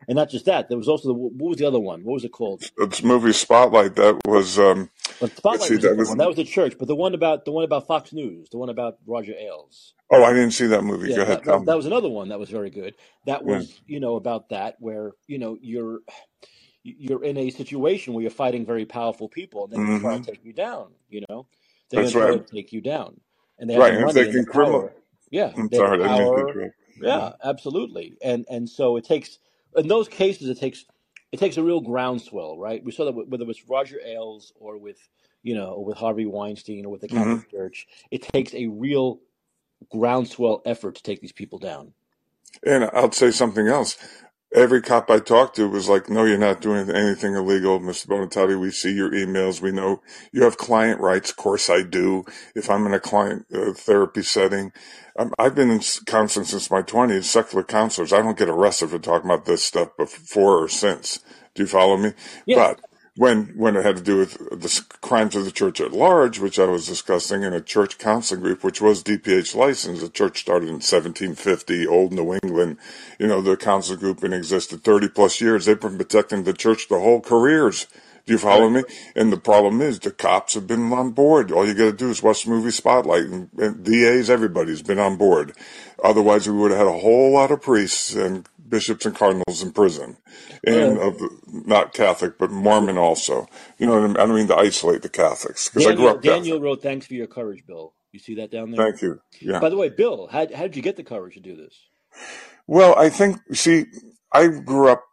And not just that. There was also the. What was the other one? What was it called? It's movie Spotlight. That was. Um, but Spotlight see, was that, was, one. that was the church. But the one about the one about Fox News, the one about Roger Ailes. Oh, I didn't see that movie. Yeah, Go ahead. That, that, was another one that was very good. That was yeah. you know about that where you know you're you're in a situation where you're fighting very powerful people, and then mm-hmm. they try to take you down. You know, they're going right. to take you down, and they have right. the money and the power. Yeah, I'm sorry, power, yeah, absolutely. And and so it takes in those cases it takes it takes a real groundswell, right? We saw that whether it was Roger Ailes or with you know or with Harvey Weinstein or with the Catholic mm-hmm. Church, it takes a real groundswell effort to take these people down. And I'll say something else every cop I talked to was like, no, you're not doing anything illegal, Mr. Bonatati. We see your emails. We know you have client rights. Of course I do. If I'm in a client uh, therapy setting, um, I've been in counseling since my twenties, secular counselors. I don't get arrested for talking about this stuff before or since. Do you follow me? Yeah. But when when it had to do with the crimes of the church at large, which I was discussing in a church counseling group, which was DPH licensed. The church started in 1750, old New England. You know, the counseling group been existed 30 plus years. They've been protecting the church their whole careers. Do you follow me? And the problem is the cops have been on board. All you got to do is watch the movie Spotlight, and, and DAs, everybody's been on board. Otherwise, we would have had a whole lot of priests and bishops and cardinals in prison, and of the, not Catholic but Mormon also. You know, I, mean? I don't mean to isolate the Catholics because I grew up. Daniel Catholic. wrote, "Thanks for your courage, Bill." You see that down there? Thank you. Yeah. By the way, Bill, how how did you get the courage to do this? Well, I think see, I grew up.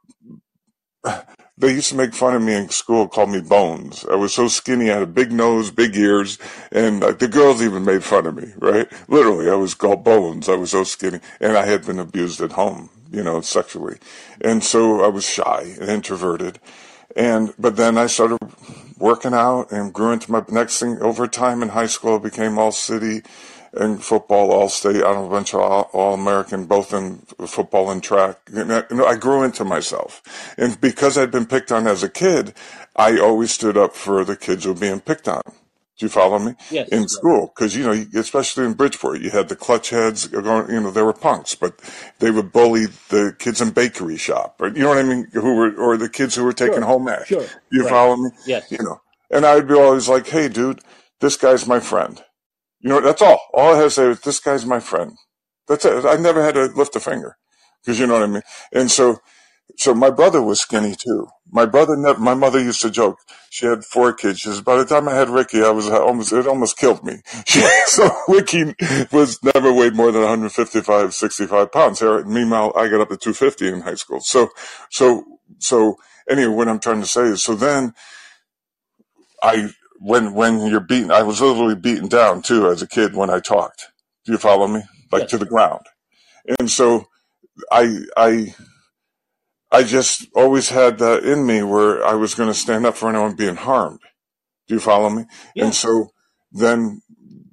They used to make fun of me in school, called me Bones. I was so skinny, I had a big nose, big ears, and uh, the girls even made fun of me, right? Literally, I was called Bones. I was so skinny, and I had been abused at home you know, sexually. And so I was shy and introverted. And, but then I started working out and grew into my next thing over time in high school, I became all city and football, all state, I don't bunch of all, all American, both in football and track. You know, I grew into myself. And because I'd been picked on as a kid, I always stood up for the kids who were being picked on. Do you follow me? Yes. In school, because you know, especially in Bridgeport, you had the clutch heads. Going, you know, they were punks, but they would bully the kids in bakery shop, or you know what I mean, who were or the kids who were taking sure. home ec. Sure. You right. follow me? Yes. You know, and I'd be always like, "Hey, dude, this guy's my friend." You know, that's all. All I had to say was, "This guy's my friend." That's it. I never had to lift a finger, because you know what I mean. And so, so my brother was skinny too. My brother never, my mother used to joke. She had four kids. She says, by the time I had Ricky, I was almost, it almost killed me. She, so Ricky was never weighed more than 155, 65 pounds. Meanwhile, I got up to 250 in high school. So, so, so anyway, what I'm trying to say is, so then I, when, when you're beaten, I was literally beaten down too as a kid when I talked. Do you follow me? Like yes. to the ground. And so I, I, I just always had that in me where I was going to stand up for anyone being harmed. Do you follow me? Yeah. And so then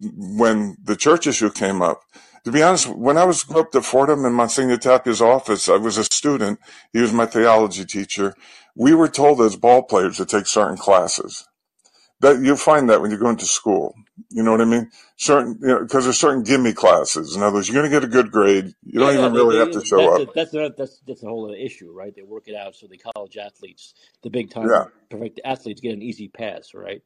when the church issue came up, to be honest, when I was grew up at Fordham in Monsignor Tapia's office, I was a student. He was my theology teacher. We were told as ball players to take certain classes that you'll find that when you go into school. You know what I mean? Certain, you know, because there's certain gimme classes. In other words, you're going to get a good grade. You don't even really have to show that's up. A, that's a, that's that's a whole other issue, right? They work it out so the college athletes, the big time yeah. perfect athletes, get an easy pass, right?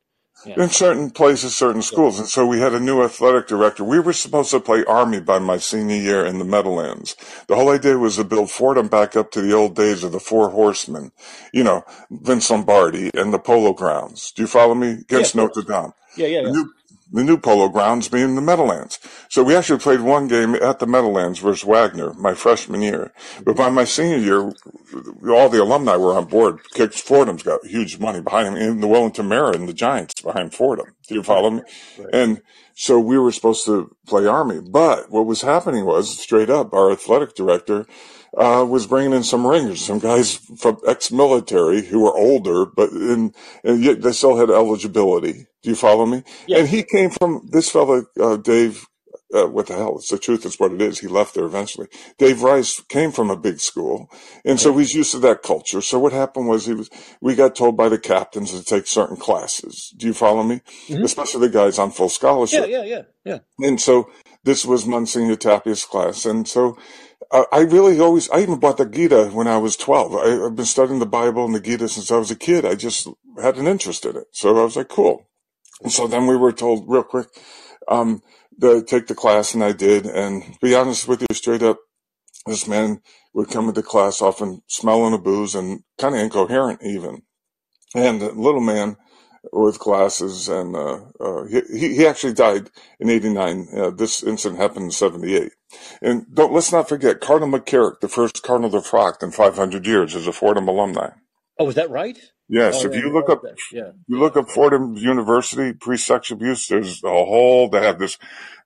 Yeah. In certain places, certain schools. And so we had a new athletic director. We were supposed to play Army by my senior year in the Meadowlands. The whole idea was to build Fordham back up to the old days of the Four Horsemen, you know, Vince Lombardi and the Polo Grounds. Do you follow me? Against yeah, Notre Dame. Yeah, yeah, yeah. New, the new polo grounds being the Meadowlands. So we actually played one game at the Meadowlands versus Wagner my freshman year. But by my senior year, all the alumni were on board. Kicks Fordham's got huge money behind him, and the Wellington Mara and the Giants behind Fordham. Do you follow me? Right. And so we were supposed to play Army. But what was happening was, straight up, our athletic director uh, was bringing in some ringers, some guys from ex-military who were older, but in, and yet they still had eligibility. Do you follow me? And he came from this fellow, uh, Dave. Uh, what the hell? It's the truth. It's what it is. He left there eventually. Dave Rice came from a big school, and so he's used to that culture. So what happened was he was. We got told by the captains to take certain classes. Do you follow me? Mhm. Especially the guys on full scholarship. Yeah, yeah, yeah, yeah. And so this was Monsignor Tapia's class. And so I really always, I even bought the Gita when I was 12. I, I've been studying the Bible and the Gita since I was a kid. I just had an interest in it. So I was like, cool. And so then we were told real quick, um, to take the class and I did. And to be honest with you, straight up, this man would come into class often smelling of booze and kind of incoherent even. And the little man with glasses and, uh, uh, he, he actually died in 89. Uh, this incident happened in 78. And don't, let's not forget, Cardinal McCarrick, the first Cardinal defrocked in 500 years, is a Fordham alumni. Oh, is that right? Yes, Oh, if yeah, you look up, yeah. you look up Fordham University pre-sex abuse. There's a whole. They have this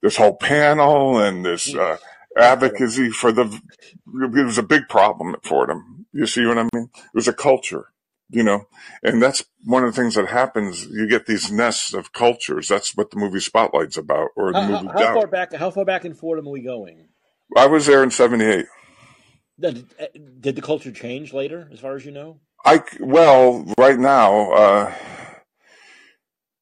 this whole panel and this uh, advocacy for the. It was a big problem at Fordham. You see what I mean? It was a culture, you know, and that's one of the things that happens. You get these nests of cultures. That's what the movie Spotlight's about, or the How, movie how, how far back? How far back in Fordham are we going? I was there in '78. Did, uh, did the culture change later, as far as you know? I well, right now, uh,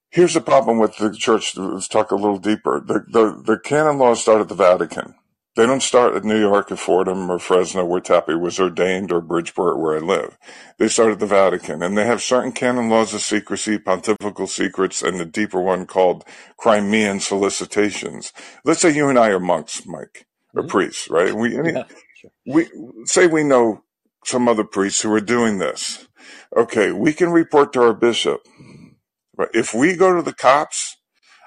here's the problem with the church. Let's talk a little deeper. The the, the canon laws start at the Vatican. They don't start at New York or Fordham or Fresno where Tappy was ordained or Bridgeport where I live. They start at the Vatican and they have certain canon laws of secrecy, pontifical secrets, and the deeper one called Crimen solicitations. Let's say you and I are monks, Mike, or Mhm. priests, right? We, any, Yeah, sure. we say we know some other priests who are doing this. Okay, we can report to our bishop. But if we go to the cops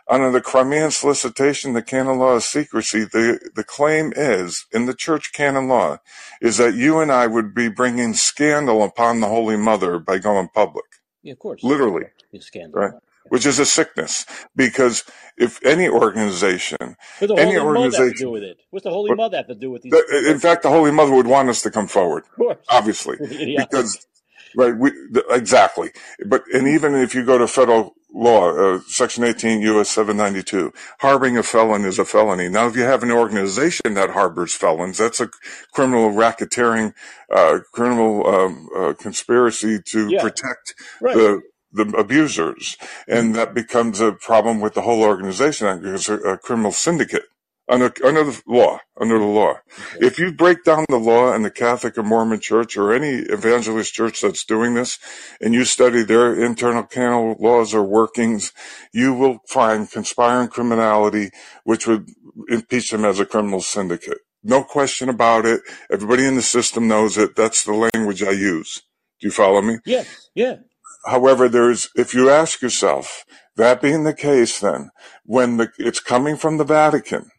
under the Crimen solicitation, the canon law of secrecy, the, the claim is in the church canon law is that you and I would be bringing scandal upon the Holy Mother by going public, Yeah, of course. literally, Yeah, scandal. right? Which is a sickness because if any organization, the any Holy Mother have to organization, do with it? What's the Holy Mother have to do with these? the- in fact, the Holy Mother would want us to come forward, of course. obviously. Idiotic. because right we th- exactly but and even if you go to federal law uh, section 18 us 792 harboring a felon is a felony now if you have an organization that harbors felons that's a criminal racketeering uh, criminal um, uh, conspiracy to Yeah. protect right. the the abusers and that becomes a problem with the whole organization because a, a criminal syndicate under under the law under the law Okay. if you break down the law in the Catholic or Mormon church or any evangelist church that's doing this and you study their internal canon laws or workings, you will find conspiring criminality, which would impeach them as a criminal syndicate. No question about it. Everybody in the system knows it. That's the language I use. Do you follow me? Yes. Yeah. However, there's, if you ask yourself, that being the case, then when the, it's coming from the Vatican,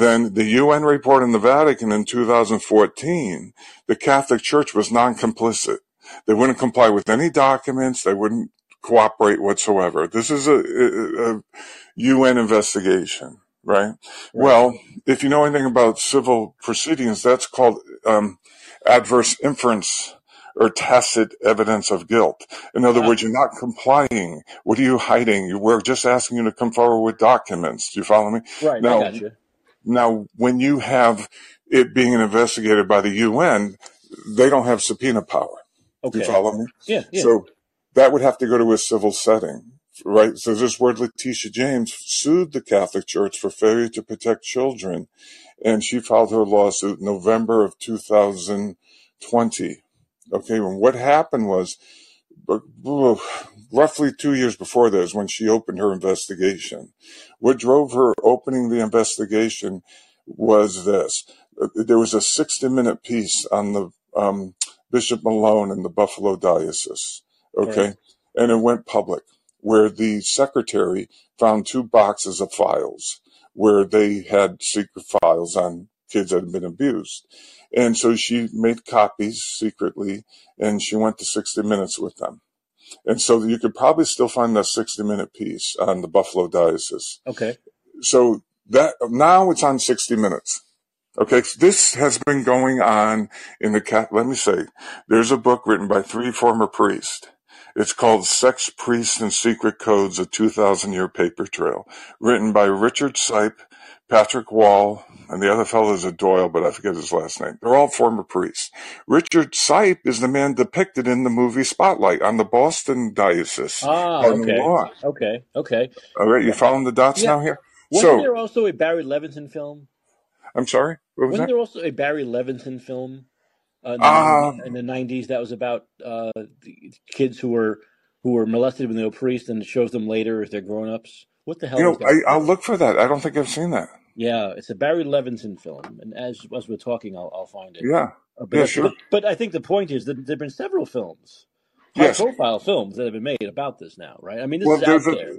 then the UN report in the Vatican in 2014, the Catholic Church was non-complicit. They wouldn't comply with any documents. They wouldn't cooperate whatsoever. This is a, a, a UN investigation, right? Right. Well, if you know anything about civil proceedings, that's called um, adverse inference or tacit evidence of guilt. In other Ah. words, you're not complying. What are you hiding? You- We're just asking you to come forward with documents. Do you follow me? Right. I got you. Now, when you have it being investigated by the UN, they don't have subpoena power. Do you Okay. follow me? Yeah. Yeah. So that would have to go to a civil setting, right? So this word Letitia James sued the Catholic Church for failure to protect children, and she filed her lawsuit November of 2020. Okay, and what happened was, roughly two years before this, when she opened her investigation, what drove her opening the investigation was this: there was a 60-minute piece on the um, Bishop Malone in the Buffalo Diocese. Okay. Okay. And it went public where the secretary found two boxes of files where they had secret files on kids that had been abused. And so she made copies secretly and she went to 60 minutes with them. And so you could probably still find that 60 minute piece on the Buffalo Diocese. Okay. So that now it's on 60 minutes. Okay, this has been going on in the cat. Let me say, there's a book written by three former priests. It's called Sex, Priests, and Secret Codes, a 2,000 year paper trail, written by Richard Sipe, Patrick Wall, and the other fellow's is a Doyle, but I forget his last name. They're all former priests. Richard Sipe is the man depicted in the movie Spotlight on the Boston Diocese. Ah, okay. Okay, okay. All right, you following the dots yeah. now here? Wasn't so, there also a Barry Levinson film? I'm sorry. What was Wasn't that? there also a Barry Levinson film uh, in, the, uh, in, the, 90s that was about uh, kids who were who were molested when they were priests, and it shows them later as they're grown ups? What the hell? You know, I, will look for that. I don't think I've seen that. Yeah, it's a Barry Levinson film, and as as we're talking, I'll, I'll find it. Yeah, uh, but, yeah, sure. But, but, I think the point is that there've been several films, high yes. profile films that have been made about this now, right? I mean, this well, is out a, there.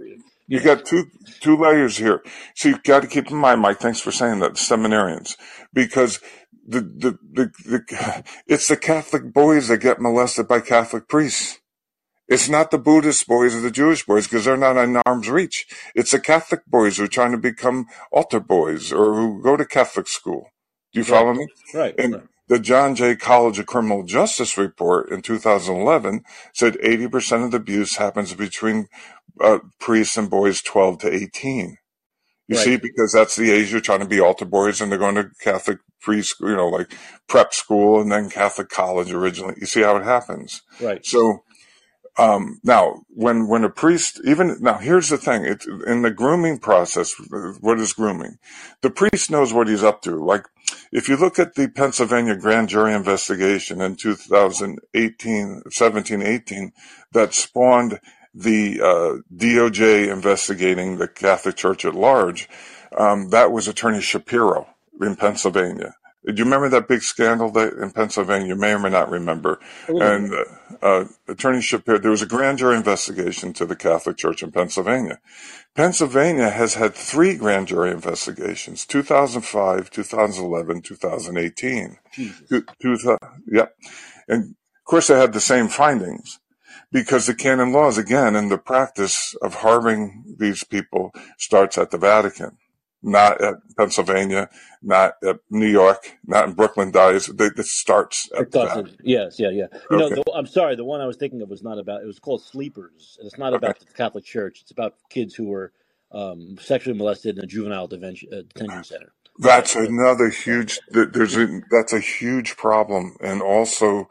You got two two layers here. So you've got to keep in mind, Mike. Thanks for saying that, seminarians, because the the, the the it's the Catholic boys that get molested by Catholic priests. It's not the Buddhist boys or the Jewish boys because they're not in arm's reach. It's the Catholic boys who are trying to become altar boys or who go to Catholic school. Do you follow me? Right. And right. the John Jay College of Criminal Justice report in 2011 said 80% of the abuse happens between uh, priests and boys 12 to 18. You right. see, because that's the age you're trying to be altar boys and they're going to Catholic preschool, you know, like prep school and then Catholic college originally. You see how it happens. Right. So, um, now when, when a priest, even now, here's the thing. In the grooming process. What is grooming? The priest knows what he's up to. Like if you look at the Pennsylvania grand jury investigation in 2018, 17, 18 that spawned the uh, DOJ investigating the Catholic Church at large, um, that was Attorney Shapiro in Pennsylvania. Do you remember that big scandal that in Pennsylvania? You may or may not remember. And uh, uh, Attorney Shapiro, there was a grand jury investigation to the Catholic Church in Pennsylvania. Pennsylvania has had three grand jury investigations: 2005, 2011, 2018. Two, two, yep. And of course, they had the same findings because the canon laws, again, and the practice of harming these people starts at the Vatican, not at Pennsylvania, not at New York, not in Brooklyn Dies. It starts at the Yes, yeah, yeah. You okay. know, the, I'm sorry, the one I was thinking of was not about, it was called Sleepers. And it's not about okay. the Catholic Church. It's about kids who were um, sexually molested in a juvenile detention, uh, detention center. That's another huge. There's a that's a huge problem, and also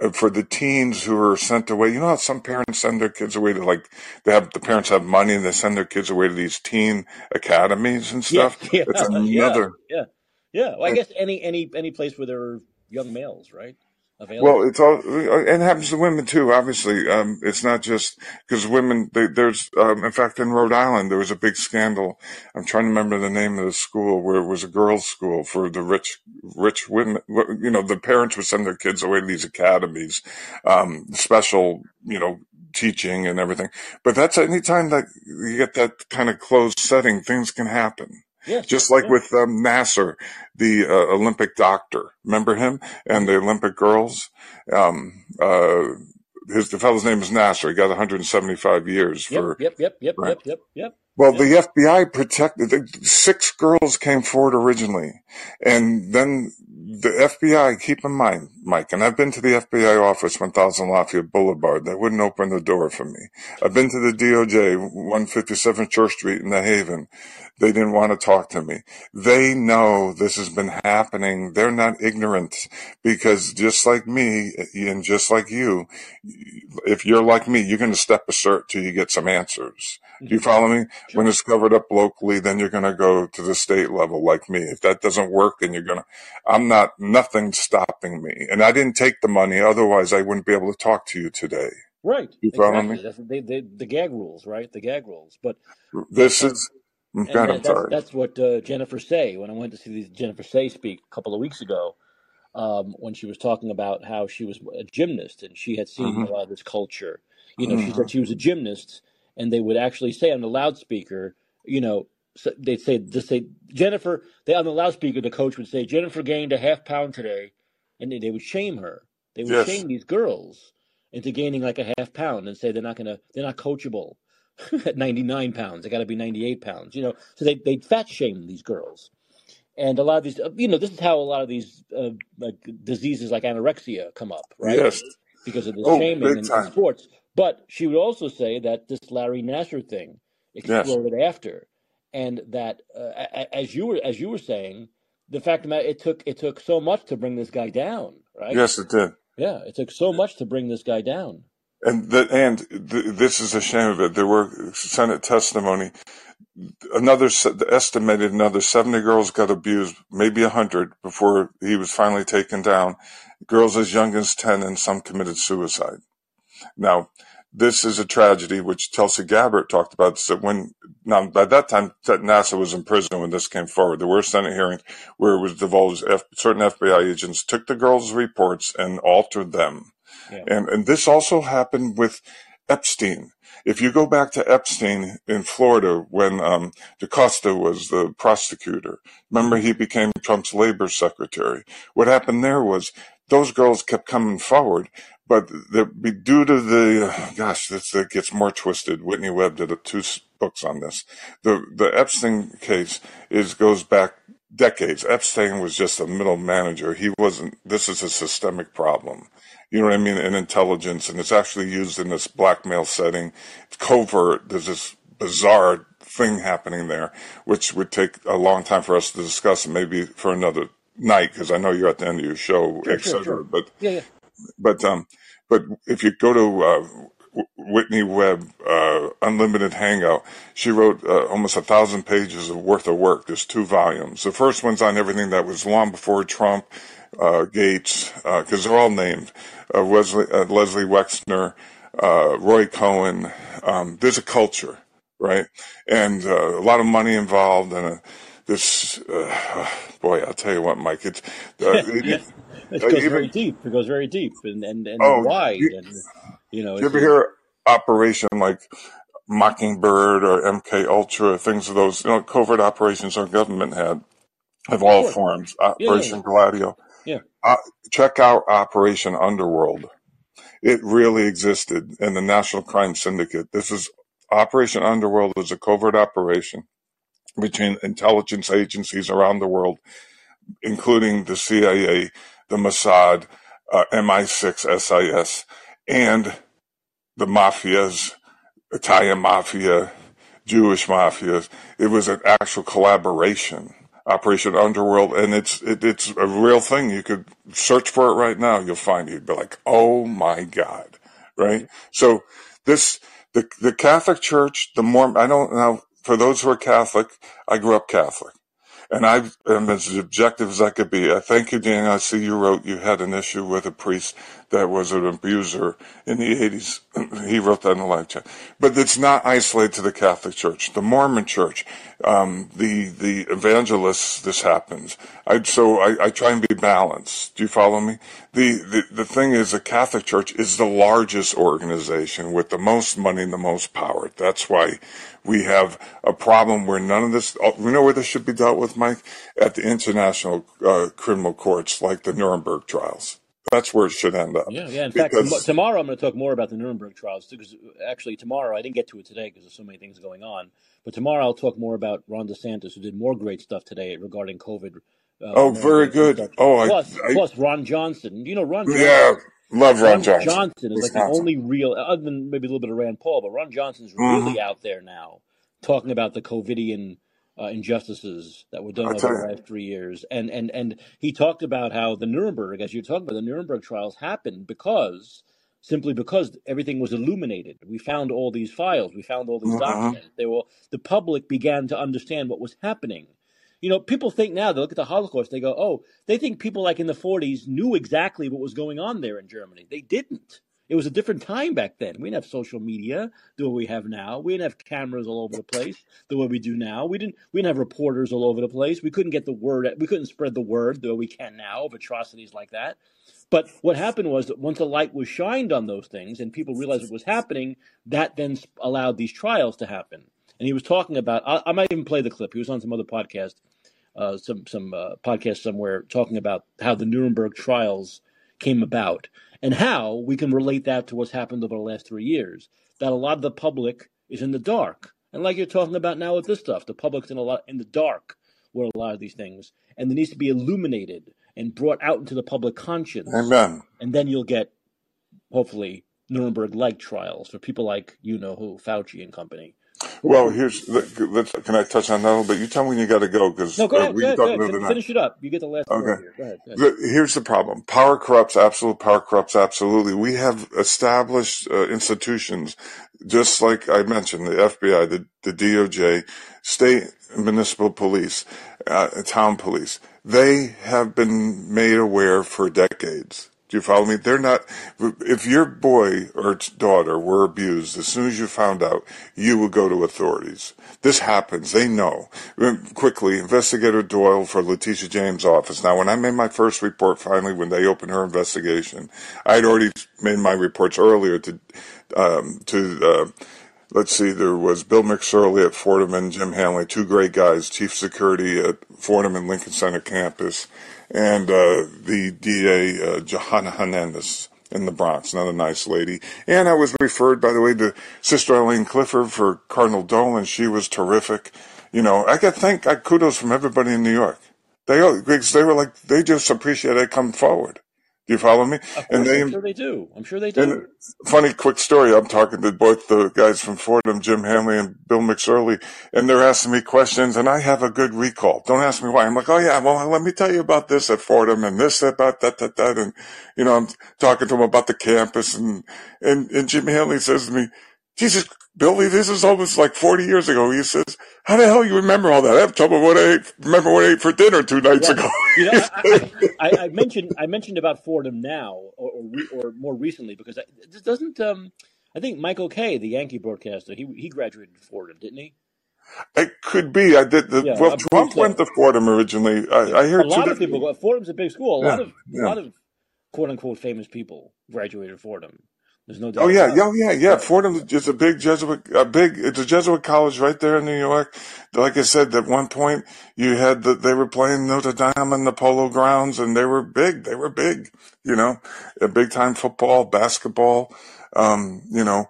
Uh, for the teens who are sent away. You know how some parents send their kids away to like they have the parents have money and they send their kids away to these teen academies and stuff. Yeah, yeah, it's another. Yeah, yeah. yeah. Well, I guess any any any place where there are young males, right? Available? Well, it's all, it happens to women too, obviously. Um, it's not just because women, they, there's, um, in fact, in Rhode Island, there was a big scandal. I'm trying to remember the name of the school where it was a girls' school for the rich, rich women. You know, the parents would send their kids away to these academies, um, special, you know, teaching and everything. But that's anytime that you get that kind of closed setting, things can happen. Yes, Just like yeah. with um, Nassar, the uh, Olympic doctor. Remember him and the Olympic girls? Um, uh, his the fellow's name is Nassar. He got 175 years for. Yep, yep, yep, right. yep, yep, yep. Well, the FBI protected the, six girls came forward originally, and then the FBI. Keep in mind, Mike, and I've been to the FBI office, 1000 Lafayette Boulevard. They wouldn't open the door for me. I've been to the DOJ, 157 Church Street in the Haven. They didn't want to talk to me. They know this has been happening. They're not ignorant because just like me and just like you, if you're like me, you're going to step assert till you get some answers. Do you follow me? Sure. When it's covered up locally, then you're going to go to the state level like me. If that doesn't work, then you're going to, I'm not, nothing stopping me. And I didn't take the money. Otherwise I wouldn't be able to talk to you today. Right. You follow exactly. me? That's, they, they, the gag rules, right? The gag rules. But this is, God, that's, that's, what uh, Jennifer Sey, when I went to see these Jennifer Sey speak a couple of weeks ago, um, when she was talking about how she was a gymnast and she had seen mm-hmm. a lot of this culture. You know, mm-hmm. she said she was a gymnast, and they would actually say on the loudspeaker, you know, so they'd say, just say, Jennifer, they on the loudspeaker, the coach would say, Jennifer gained a half pound today, and they, they would shame her. They would yes. shame these girls into gaining like a half pound and say they're not gonna, they're not coachable. at 99 pounds. They got to be 98 pounds, you know. So they they fat shame these girls, and a lot of these, uh, you know, this is how a lot of these uh, like diseases like anorexia come up, right? Yes. Because of the Oh, shaming in, in sports. But she would also say that this Larry Nassar thing exploded after, and that uh, as you were as you were saying, the fact that it took it took so much to bring this guy down, right? Yes, it did. Yeah, it took so much to bring this guy down. And the, and th- this is a shame of it. There were Senate testimony. Another estimated another seventy girls got abused, maybe hundred before he was finally taken down. Girls as young as ten, and some committed suicide. Now, this is a tragedy which Chelsea Gabbard talked about. So when now by that time Nassar was in prison when this came forward, there were Senate hearings where it was divulged F, certain FBI agents took the girls' reports and altered them. Yeah. And and this also happened with Epstein. If you go back to Epstein in Florida when um, DaCosta was the prosecutor, remember he became Trump's labor secretary. What happened there was those girls kept coming forward, but the, due to the gosh, this it gets more twisted. Whitney Webb did two books on this. The the Epstein case is goes back decades. Epstein was just a middle manager. He wasn't. This is a systemic problem. You know what I mean? In intelligence, and it's actually used in this blackmail setting. It's covert. There's this bizarre thing happening there, which would take a long time for us to discuss, maybe for another night, because I know you're at the end of your show, Sure, et sure, sure. But Yeah, yeah. but um, but if you go to uh, Whitney Webb uh, Unlimited Hangout, she wrote uh, almost a thousand pages of worth of work. There's two volumes. The first one's on everything that was long before Trump, uh, Gates, because they're all named. Uh, Wesley, uh, Leslie Wexner, uh, Roy Cohn. Um, there's a culture, right? And uh, a lot of money involved, and uh, this uh, boy, I'll tell you what, Mike, it's uh, it, It uh, goes even very deep. It goes very deep and and, and oh, wide, you, and you know, you ever hear Operation like Mockingbird or MK Ultra, things of those, you know, covert operations our government had of all sure. forms. Yeah, yeah, Operation Gladio. yeah. Uh, check out Operation Underworld. It really existed in the National Crime Syndicate. This is Operation Underworld is a covert operation between intelligence agencies around the world, including the CIA, the Mossad, uh, MI6, SIS, and the mafias, Italian mafia, Jewish mafias. It was an actual collaboration, Operation Underworld, and it's it, it's a real thing. You could search for it right now. You'll find it. You'd be like, oh my god, right? So this the the Catholic Church, the Mormon. I don't know. For those who are Catholic, I grew up Catholic. And I am as objective as I could be. I thank you, Dan. I see you wrote you had an issue with a priest that was an abuser in the 80s. he wrote that in the live chat. But it's not isolated to the Catholic Church. The Mormon Church, um, the the evangelists, this happens. I, so I, I try and be balanced. Do you follow me? The, the the thing is, the Catholic Church is the largest organization with the most money and the most power. That's why we have a problem where none of this. oh, We know where this should be dealt with, Mike, at the international uh, criminal courts, like the Nuremberg trials. That's where it should end up. Yeah, yeah. In fact, tom- tomorrow I'm going to talk more about the Nuremberg trials because actually tomorrow I didn't get to it today because there's so many things going on. But tomorrow I'll talk more about Ron DeSantis, who did more great stuff today regarding COVID uh, oh, very good. Oh, I, Plus, I plus Ron Johnson. You know, Ron Johnson, yeah, love Ron Ron Johnson, Johnson is like the only real, other than maybe a little bit of Rand Paul, but Ron Johnson's really out there now talking about the COVIDian uh, injustices that were done over the last three years, and and and he talked about how the Nuremberg, as you're talking about, the Nuremberg trials happened because simply because everything was illuminated. We found all these files, we found all these hmm documents. They were the public began to understand what was happening. You know, people think now they look at the Holocaust, they go, "Oh, they think people like in the 40s knew exactly what was going on there in Germany." They didn't. It was a different time back then. We didn't have social media the way we have now. We didn't have cameras all over the place the way we do now. We didn't. We didn't have reporters all over the place. We couldn't get the word. We couldn't spread the word the way we can now of atrocities like that. But what happened was that once a light was shined on those things and people realized what was happening, that then allowed these trials to happen. And he was talking about. I, I might even play the clip. He was on some other podcast, uh, some some uh, podcast somewhere, talking about how the Nuremberg trials came about and how we can relate that to what's happened over the last three years. That a lot of the public is in the dark, and like you're talking about now with this stuff, the public's in a lot in the dark what a lot of these things, and there needs to be illuminated and brought out into the public conscience. Amen. And then you'll get, hopefully, Nuremberg-like trials for people like you know who, Fauci and company. Well, here's let's, can I touch on that a little bit? You tell me when you got to go because no, go ahead. Go ahead, go ahead. Finish it up. You get the last. Okay. Go ahead, go ahead. Here's the problem: power corrupts. Absolute power corrupts. Absolutely. We have established uh, institutions, just like I mentioned, the FBI, the, the DOJ, state municipal police, uh, town police. They have been made aware for decades do you follow me? They're not, if your boy or daughter were abused, as soon as you found out, you would go to authorities. This happens. They know. Quickly, investigator Doyle for Letitia James' office. Now, when I made my first report finally, when they opened her investigation, I had already made my reports earlier to, um, to, uh, let's see, there was Bill McSorley at Fordham and Jim Hanley, two great guys, chief security at Fordham and Lincoln Center campus and uh, the DA uh, Johanna Hernandez in the Bronx, another nice lady. And I was referred, by the way, to Sister Eileen Clifford for Cardinal Dolan. She was terrific. You know, I got thank I kudos from everybody in New York. They they were like they just appreciate I come forward. Do you follow me? and they, I'm sure they do. I'm sure they do. funny quick story. I'm talking to both the guys from Fordham, Jim Hanley and Bill McSorley, and they're asking me questions, and I have a good recall. Don't ask me why. I'm like, oh yeah, well, let me tell you about this at Fordham and this about that, that, that, and you know, I'm talking to them about the campus, and and and Jim Hanley says to me, Jesus, Billy, this is almost like 40 years ago. He says, how the hell you remember all that? I have trouble what I ate, remember what I ate for dinner two nights ago. you know, I, I, I, mentioned, I mentioned about Fordham now or, or, or more recently because I, doesn't, um, I think Michael Kay, the Yankee broadcaster, he, he graduated Fordham, didn't he? It could be. I did. The, yeah, well, Trump went to Fordham originally. I, yeah. I heard a lot of people. Fordham's a big school. A yeah, lot of a lot of quote unquote famous people graduated Fordham. There's no doubt. Oh yeah, oh yeah, yeah. Fordham is a big Jesuit, a big. It's a Jesuit college right there in New York. Like I said, at one point you had that they were playing Notre Dame in the Polo Grounds, and they were big. They were big. You know, a big time football, basketball. Um, you know,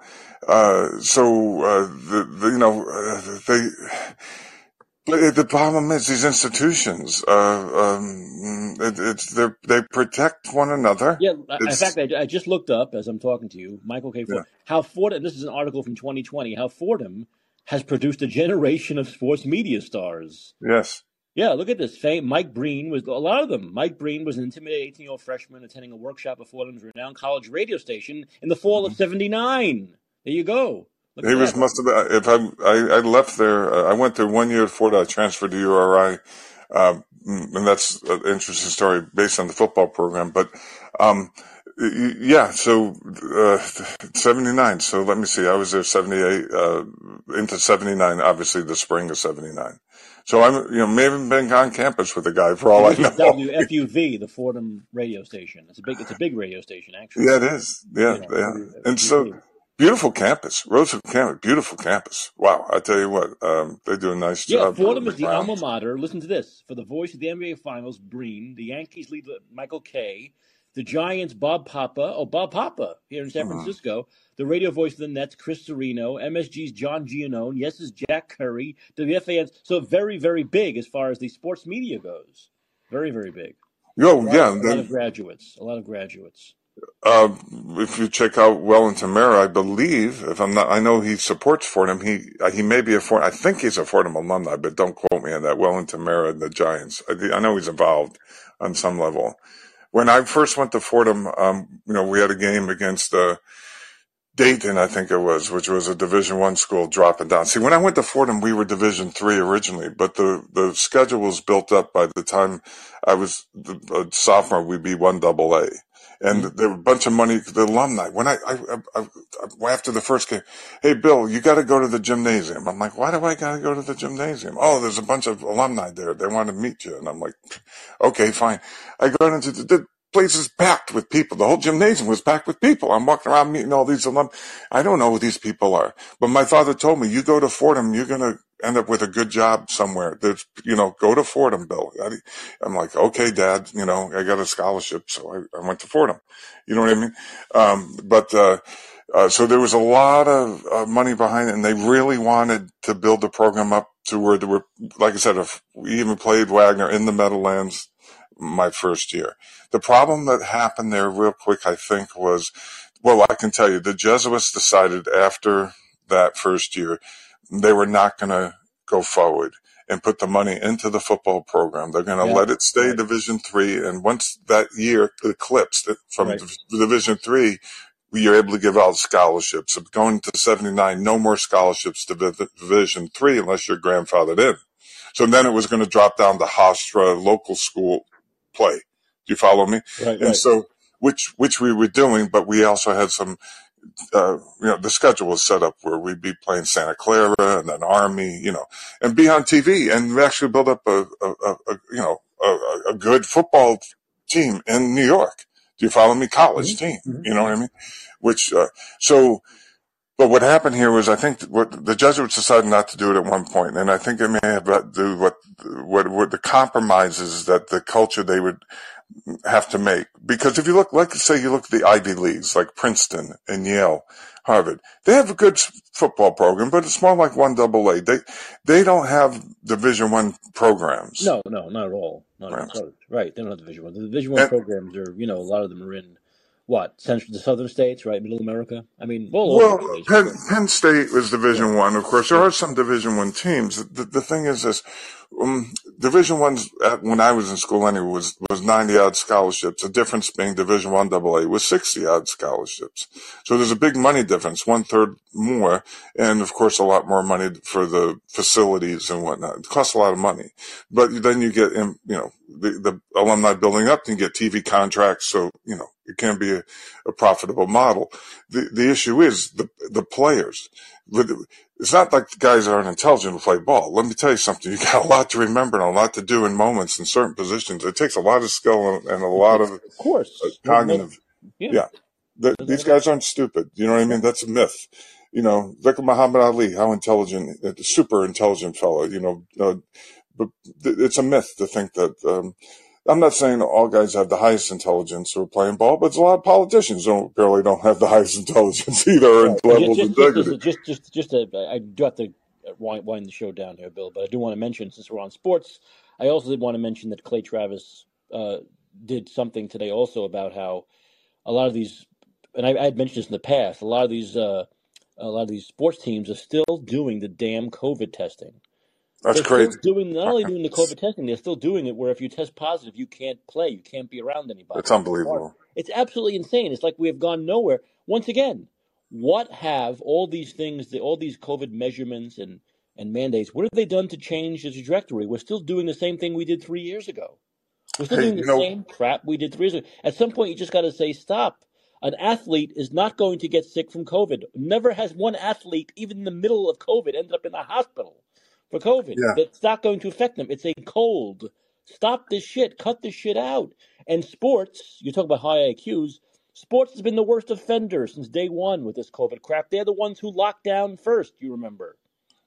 uh, so uh, the, the you know uh, they the problem is these institutions. Uh, um, it, it's they protect one another. Yeah, it's, in fact, I, I, just looked up as I'm talking to you, Michael Kay Fordham, yeah. how Fordham. This is an article from 2020. How Fordham has produced a generation of sports media stars. Yes. Yeah, look at this. Fame. Mike Breen was a lot of them. Mike Breen was an intimidated 18 year old freshman attending a workshop at Fordham's renowned college radio station in the fall mm-hmm. of '79. There you go. Look he was must have been. If I, I, I left there, uh, I went there one year before I transferred to URI, um, and that's an interesting story based on the football program. But um, yeah, so uh, seventy nine. So let me see. I was there seventy eight uh, into seventy nine. Obviously, the spring of seventy nine. So I'm, you know, maybe been on campus with the guy for all I know. WFUV, the Fordham radio station. It's a big, it's a big radio station, actually. Yeah, it is. Yeah, you know, yeah. And so Beautiful campus, Roosevelt campus, beautiful campus. Wow, I tell you what, um, they do a nice yeah, job. Yeah, Fordham is the alma mater. Listen to this: for the voice of the NBA Finals, Breen, the Yankees lead Michael Kay, the Giants Bob Papa, oh Bob Papa here in San mm-hmm. Francisco, the radio voice of the Nets Chris Carrino, MSG's John Giannone, yes is Jack Curry, WFAN's so very very big as far as the sports media goes, very very big. Oh yeah, a lot of graduates, a lot of graduates. Uh, if you check out Wellington Mara, I believe, if I'm not, I know he supports Fordham. He uh, he may be a Fordham. I think he's a Fordham alumni, but don't quote me on that. Wellington Mara and the Giants. I, I know he's involved on some level. When I first went to Fordham, um, you know, we had a game against uh, Dayton, I think it was, which was a Division One school dropping down. See, when I went to Fordham, we were Division Three originally, but the the schedule was built up by the time I was a sophomore. We'd be one double A and mm-hmm. there were a bunch of money. The alumni. When I, I, I, I after the first game, hey Bill, you got to go to the gymnasium. I'm like, why do I got to go to the gymnasium? Oh, there's a bunch of alumni there. They want to meet you, and I'm like, okay, fine. I go into the, the place is packed with people. The whole gymnasium was packed with people. I'm walking around meeting all these alum. I don't know who these people are, but my father told me, you go to Fordham, you're gonna end up with a good job somewhere. There's, you know, go to Fordham, Bill. I'm like, okay, dad, you know, I got a scholarship. So I, I went to Fordham. You know what I mean? Um, but, uh, Uh, so there was a lot of uh, money behind it, and they really wanted to build the program up to where there were, like I said, if we even played Wagner in the Meadowlands my first year. The problem that happened there, real quick, I think, was well, I can tell you, the Jesuits decided after that first year they were not going to go forward and put the money into the football program. They're going to Yeah. let it stay Right. Division three, and once that year eclipsed from Right. Division three, you're able to give out scholarships. So going to seventy nine, no more scholarships to Division three unless you're grandfathered in. So then it was going to drop down to Hofstra local school play. Do you follow me? Right. And so, which which we were doing, but we also had some uh, you know, the schedule was set up where we'd be playing Santa Clara and then Army, you know, and be on TV and we actually build up a, a, a, a you know, a, a good football team in New York. Do you follow me? College team, Mhm. you know what I mean? Which, uh, so, but what happened here was I think what the Jesuits decided not to do it at one point, and I think it may have to do what what what the compromises that the culture they would have to make. Because if you look, like say you look at the Ivy Leagues, like Princeton and Yale, Harvard, they have a good football program, but it's more like one double A. They they don't have Division One programs. No, no, not at all. Not at all. Right. They don't have Division One. The Division One programs are, you know, a lot of them are in what central, the southern states, right, middle America. I mean, Well. Penn, Penn State was Division Yeah. One. Of course, there are some Division One teams. The, the thing is this: um, Division One's at, when I was in school anyway was was ninety odd scholarships. The difference being Division One Double A was sixty odd scholarships. So there's a big money difference, one third more, and of course a lot more money for the facilities and whatnot. It costs a lot of money, but then you get in, you know the, the alumni building up, and you get TV contracts. So you know it can be a, a profitable model. The the issue is the the players. It's not like the guys aren't intelligent to play ball. Let me tell you something. You got a lot to remember and a lot to do in moments in certain positions. It takes a lot of skill and, and a lot of of course. uh, cognitive. yeah. Yeah. The, these guys aren't stupid. You know what I mean? That's a myth. You know, look at Muhammad Ali, how intelligent, a super intelligent fellow, you know, uh, but th- it's a myth to think that, um, I'm not saying all guys have the highest intelligence who are playing ball, but a lot of politicians don't barely don't have the highest intelligence either Right. level of Just, just, integrity. just, just, just, just, uh, I do have to wind, wind the show down here, Bill, but I do want to mention, since we're on sports, I also did want to mention that Clay Travis uh, did something today also about how a lot of these, and I, I had mentioned this in the past, a lot of these, uh, a lot of these sports teams are still doing the damn COVID testing. That's They're crazy. still doing not only doing the COVID testing, they're still doing it where if you test positive, you can't play, you can't be around anybody. It's unbelievable. It's absolutely insane. It's like we have gone nowhere. Once again, what have all these things, the, all these COVID measurements and, and mandates, what have they done to change the trajectory? We're still doing the same thing we did three years ago. We're still Hey, doing you the know, same crap we did three years ago. At some point, you just got to say, stop. An athlete is not going to get sick from COVID. Never has one athlete, even in the middle of COVID, ended up in the hospital for COVID. yeah. That's not going to affect them. It's a cold. Stop this shit. Cut this shit out. And sports, you talk about high IQs. Sports has been the worst offender since day one with this COVID crap. They're the ones who locked down first. You remember?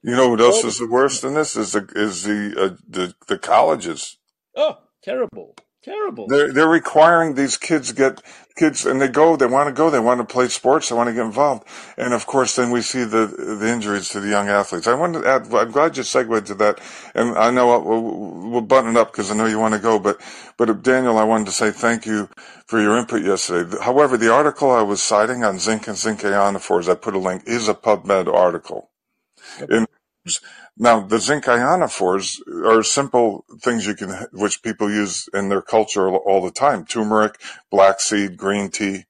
You know what else is the worst than this is the is the uh, the the colleges. oh, terrible, terrible. They're they're requiring these kids get kids and they go they want to go they want to play sports they want to get involved and of course then we see the the injuries to the young athletes. I want to add. I'm glad you segued to that, and I know we'll, we'll button it up because I know you want to go, but but uh, Daniel, I wanted to say thank you for your input yesterday. However, the article I was citing on zinc and zinc ionophores, I put a link, is a PubMed article. In now, the zinc ionophores are simple things you can, which people use in their culture all the time. Turmeric, black seed, green tea. Do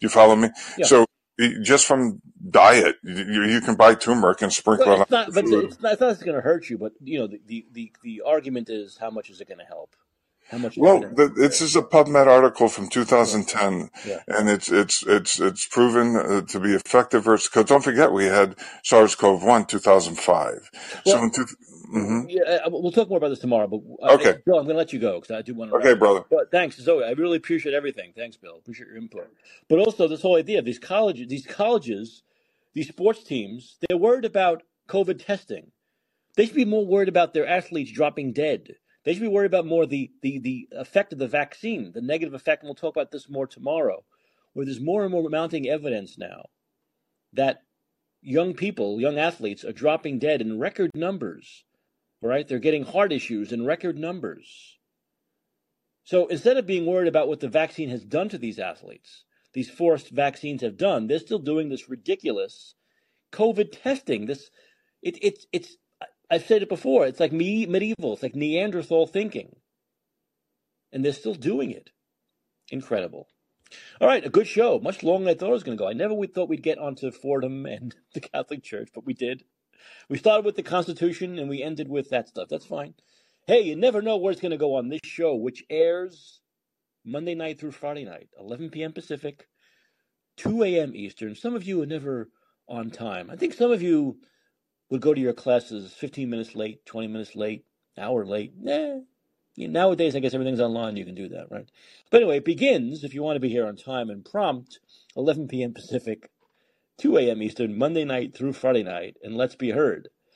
you follow me? Yeah. So just from diet, you, you can buy turmeric and sprinkle Well, it on it's not, but it's not, it's not going to hurt you. But you know, the, the, the, the argument is how much is it going to help? How much Well, the, is a PubMed article from 2010, yeah. and it's it's it's it's proven uh, to be effective. Versus, because don't forget, we had SARS-CoV-1 2005. So in two, hmm yeah, uh, we'll talk more about this tomorrow. But uh, okay, Bill, I'm going to let you go because I do want to okay, wrap it up. brother. But thanks, Zoe. I really appreciate everything. Thanks, Bill. Appreciate your input. But also this whole idea of these colleges, these colleges, these sports teams, they're worried about COVID testing. They should be more worried about their athletes dropping dead. They should be worried about more the, the, the effect of the vaccine, the negative effect. And we'll talk about this more tomorrow, where there's more and more mounting evidence now that young people, young athletes, are dropping dead in record numbers. Right? They're getting heart issues in record numbers. So instead of being worried about what the vaccine has done to these athletes, these forced vaccines have done, they're still doing this ridiculous COVID testing. This, it, it's, it's. I've said it before. It's like me, medieval. It's like Neanderthal thinking, and they're still doing it. Incredible. All right, a good show. Much longer than I thought it was going to go. I never thought we'd get onto Fordham and the Catholic Church, but we did. We started with the Constitution and we ended with that stuff. That's fine. Hey, you never know where it's going to go on this show, which airs Monday night through Friday night, 11 p.m. Pacific, 2 a.m. Eastern. Some of you are never on time. I think some of you would go to your classes 15 minutes late, 20 minutes late, hour late. Nah. Nowadays, I guess everything's online. You can do that, right? But anyway, it begins, if you want to be here on time and prompt, 11 p.m. Pacific, 2 a.m. Eastern, Monday night through Friday night, and let's be heard